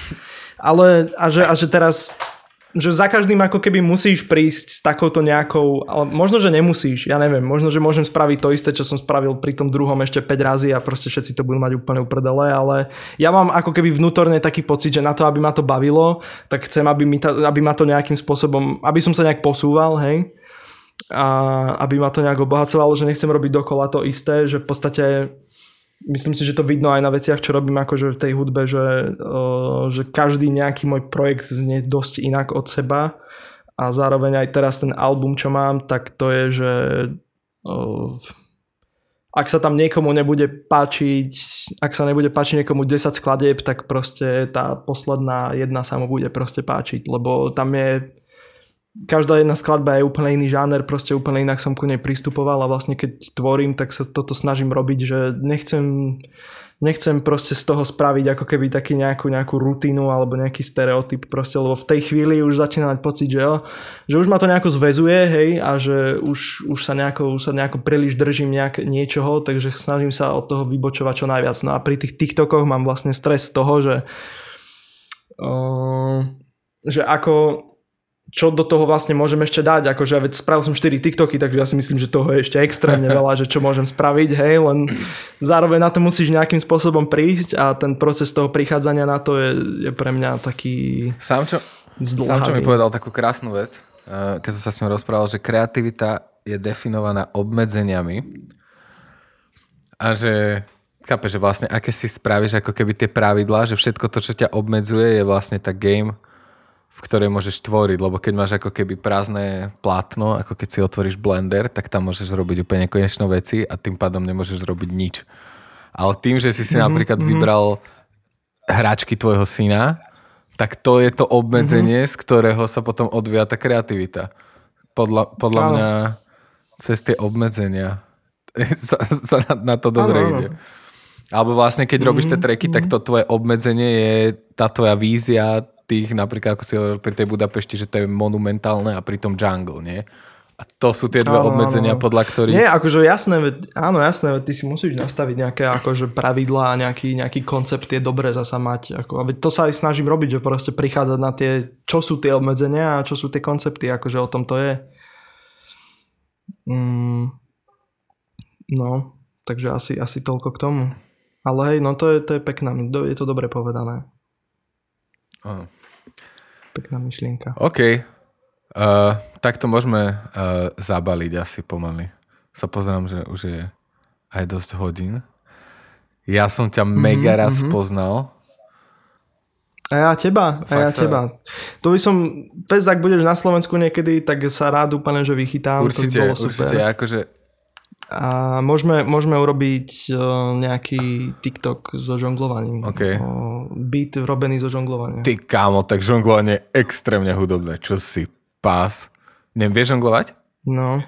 Ale a že, a že teraz že za každým ako keby musíš prísť s takouto nejakou, ale možno, že nemusíš, ja neviem, možno, že môžem spraviť to isté, čo som spravil pri tom druhom ešte 5 razy a proste všetci to budú mať úplne uprdele, ale ja mám ako keby vnútorne taký pocit, že na to, aby ma to bavilo, tak chcem, aby, mi ta, aby ma to nejakým spôsobom, aby som sa nejak posúval, hej, a aby ma to nejak obohacovalo, že nechcem robiť dokola to isté, že v podstate myslím si, že to vidno aj na veciach, čo robím akože v tej hudbe, že, že každý nejaký môj projekt znie dosť inak od seba a zároveň aj teraz ten album, čo mám, tak to je, že ak sa tam niekomu nebude páčiť, ak sa nebude páčiť niekomu 10 skladieb, tak proste tá posledná jedna sa mu bude proste páčiť, lebo tam je každá jedna skladba je úplne iný žáner, proste úplne inak som ku nej pristupoval a vlastne keď tvorím, tak sa toto snažím robiť, že nechcem, nechcem proste z toho spraviť ako keby taký nejakú, nejakú rutinu alebo nejaký stereotyp proste, lebo v tej chvíli už začína mať pocit, že jo, že už ma to nejako zväzuje, hej, a že už, už sa nejako, už sa nejako príliš držím nejak, niečoho, takže snažím sa od toho vybočovať čo najviac. No a pri tých TikTokoch mám vlastne stres z toho, že uh, že ako čo do toho vlastne môžem ešte dať, akože ja veď spravil som 4 TikToky, takže ja si myslím, že toho je ešte extrémne veľa, že čo môžem spraviť, hej, len zároveň na to musíš nejakým spôsobom prísť a ten proces toho prichádzania na to je, je pre mňa taký... Sám čo, Sančo mi povedal takú krásnu vec, eh, keď som sa s ním rozprával, že kreativita je definovaná obmedzeniami a že chápe, že vlastne aké si spravíš ako keby tie pravidlá, že všetko to, čo ťa obmedzuje je vlastne tá game, v ktorej môžeš tvoriť, lebo keď máš ako keby prázdne plátno, ako keď si otvoríš blender, tak tam môžeš robiť úplne konečné veci a tým pádom nemôžeš robiť nič. Ale tým, že si si mm-hmm, napríklad mm-hmm. vybral hračky tvojho syna, tak to je to obmedzenie, mm-hmm. z ktorého sa potom odvíja tá kreativita. Podľa, podľa mňa cez tie obmedzenia sa, sa na, na to dobre ano, ide. Alebo vlastne, keď mm-hmm. robíš tie treky, mm-hmm. tak to tvoje obmedzenie je tá tvoja vízia tých, napríklad ako si hovoril pri tej Budapešti, že to je monumentálne a pritom jungle, nie? A to sú tie dve áno, obmedzenia, áno. podľa ktorých... Nie, akože jasné, áno, jasné, ty si musíš nastaviť nejaké akože pravidlá, nejaký, nejaký koncept je dobré zasa mať. Ako, to sa aj snažím robiť, že proste prichádzať na tie, čo sú tie obmedzenia a čo sú tie koncepty, akože o tom to je. Mm, no, takže asi, asi toľko k tomu. Ale hej, no to je, to je pekná, je to dobre povedané. Pekná myšlienka. OK. Uh, tak to môžeme uh, zabaliť asi pomaly. Sa pozerám, že už je aj dosť hodín. Ja som ťa mm-hmm, mega raz mm-hmm. poznal. A ja teba, a ja sa... teba. To by som, pes, ak budeš na Slovensku niekedy, tak sa rád úplne, že vychytám. Určite, to by bolo super. určite, akože a môžeme, môžeme urobiť uh, nejaký TikTok so žonglovaním. Okay. Uh, beat robený zo žonglovania. Ty kámo, tak žonglovanie je extrémne hudobné. Čo si pás? Nevieš žonglovať? No.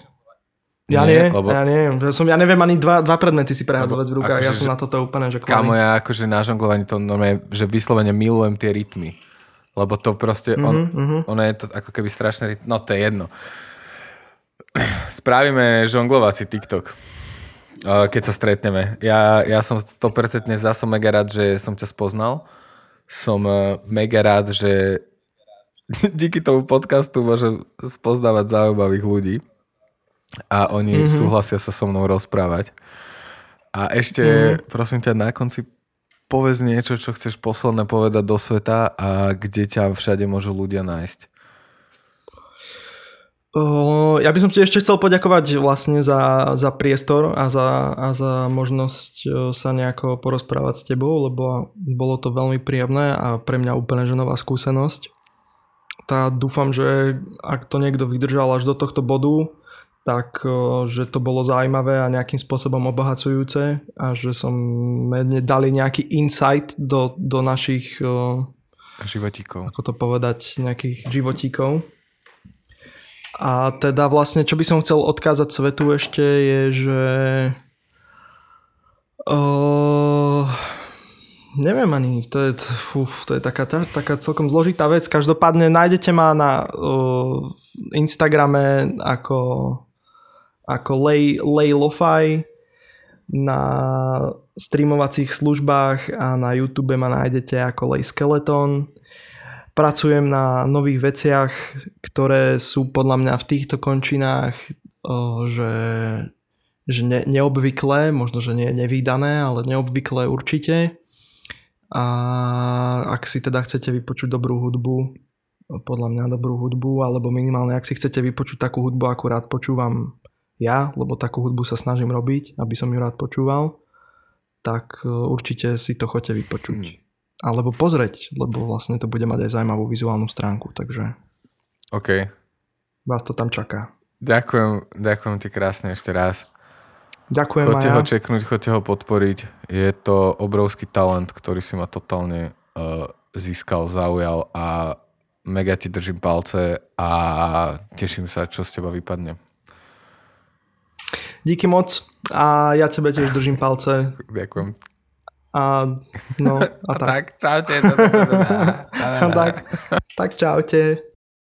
Ja nie, nie lebo... ja nie. Ja, som, ja neviem ani dva, dva predmety si prehádzovať v rukách. Akože, ja som na toto úplne, že klami. Kámo, ja akože na žonglovaní to normálne, že vyslovene milujem tie rytmy. Lebo to proste, mm-hmm, on, mm-hmm. ono je to ako keby strašné rytmy. No to je jedno. Spravíme žonglovací TikTok, keď sa stretneme. Ja, ja som 100% za som mega rád, že som ťa spoznal. Som e, mega rád, že díky tomu podcastu môžem spoznávať zaujímavých ľudí a oni mm-hmm. súhlasia sa so mnou rozprávať. A ešte, mm-hmm. prosím ťa, na konci povedz niečo, čo chceš posledné povedať do sveta a kde ťa všade môžu ľudia nájsť. Ja by som ti ešte chcel poďakovať vlastne za, za priestor a za, a za možnosť sa nejako porozprávať s tebou, lebo bolo to veľmi príjemné a pre mňa úplne že nová skúsenosť. Tá dúfam, že ak to niekto vydržal až do tohto bodu, tak že to bolo zaujímavé a nejakým spôsobom obohacujúce a že som dali nejaký insight do, do našich životíkov. Ako to povedať, nejakých životíkov. A teda vlastne, čo by som chcel odkázať svetu ešte je, že uh, neviem ani, to je, uf, to je taká, taká celkom zložitá vec. Každopádne nájdete ma na uh, Instagrame ako, ako Lay, Lay Lo-Fi, na streamovacích službách a na YouTube ma nájdete ako Lay Skeleton pracujem na nových veciach, ktoré sú podľa mňa v týchto končinách, že, že ne, neobvyklé, možno, že nie nevýdané, ale neobvyklé určite. A ak si teda chcete vypočuť dobrú hudbu, podľa mňa dobrú hudbu, alebo minimálne ak si chcete vypočuť takú hudbu, ako rád počúvam ja, lebo takú hudbu sa snažím robiť, aby som ju rád počúval, tak určite si to chcete vypočuť. Mm alebo pozrieť, lebo vlastne to bude mať aj zaujímavú vizuálnu stránku, takže OK. Vás to tam čaká. Ďakujem, ďakujem ti krásne ešte raz. Ďakujem Choďte ho čeknúť, choďte ho podporiť. Je to obrovský talent, ktorý si ma totálne uh, získal, zaujal a mega ti držím palce a teším sa, čo z teba vypadne. Díky moc a ja tebe tiež držím palce. Ďakujem. A, no, a, a tak. tak. Čaute. tak, tak čaute.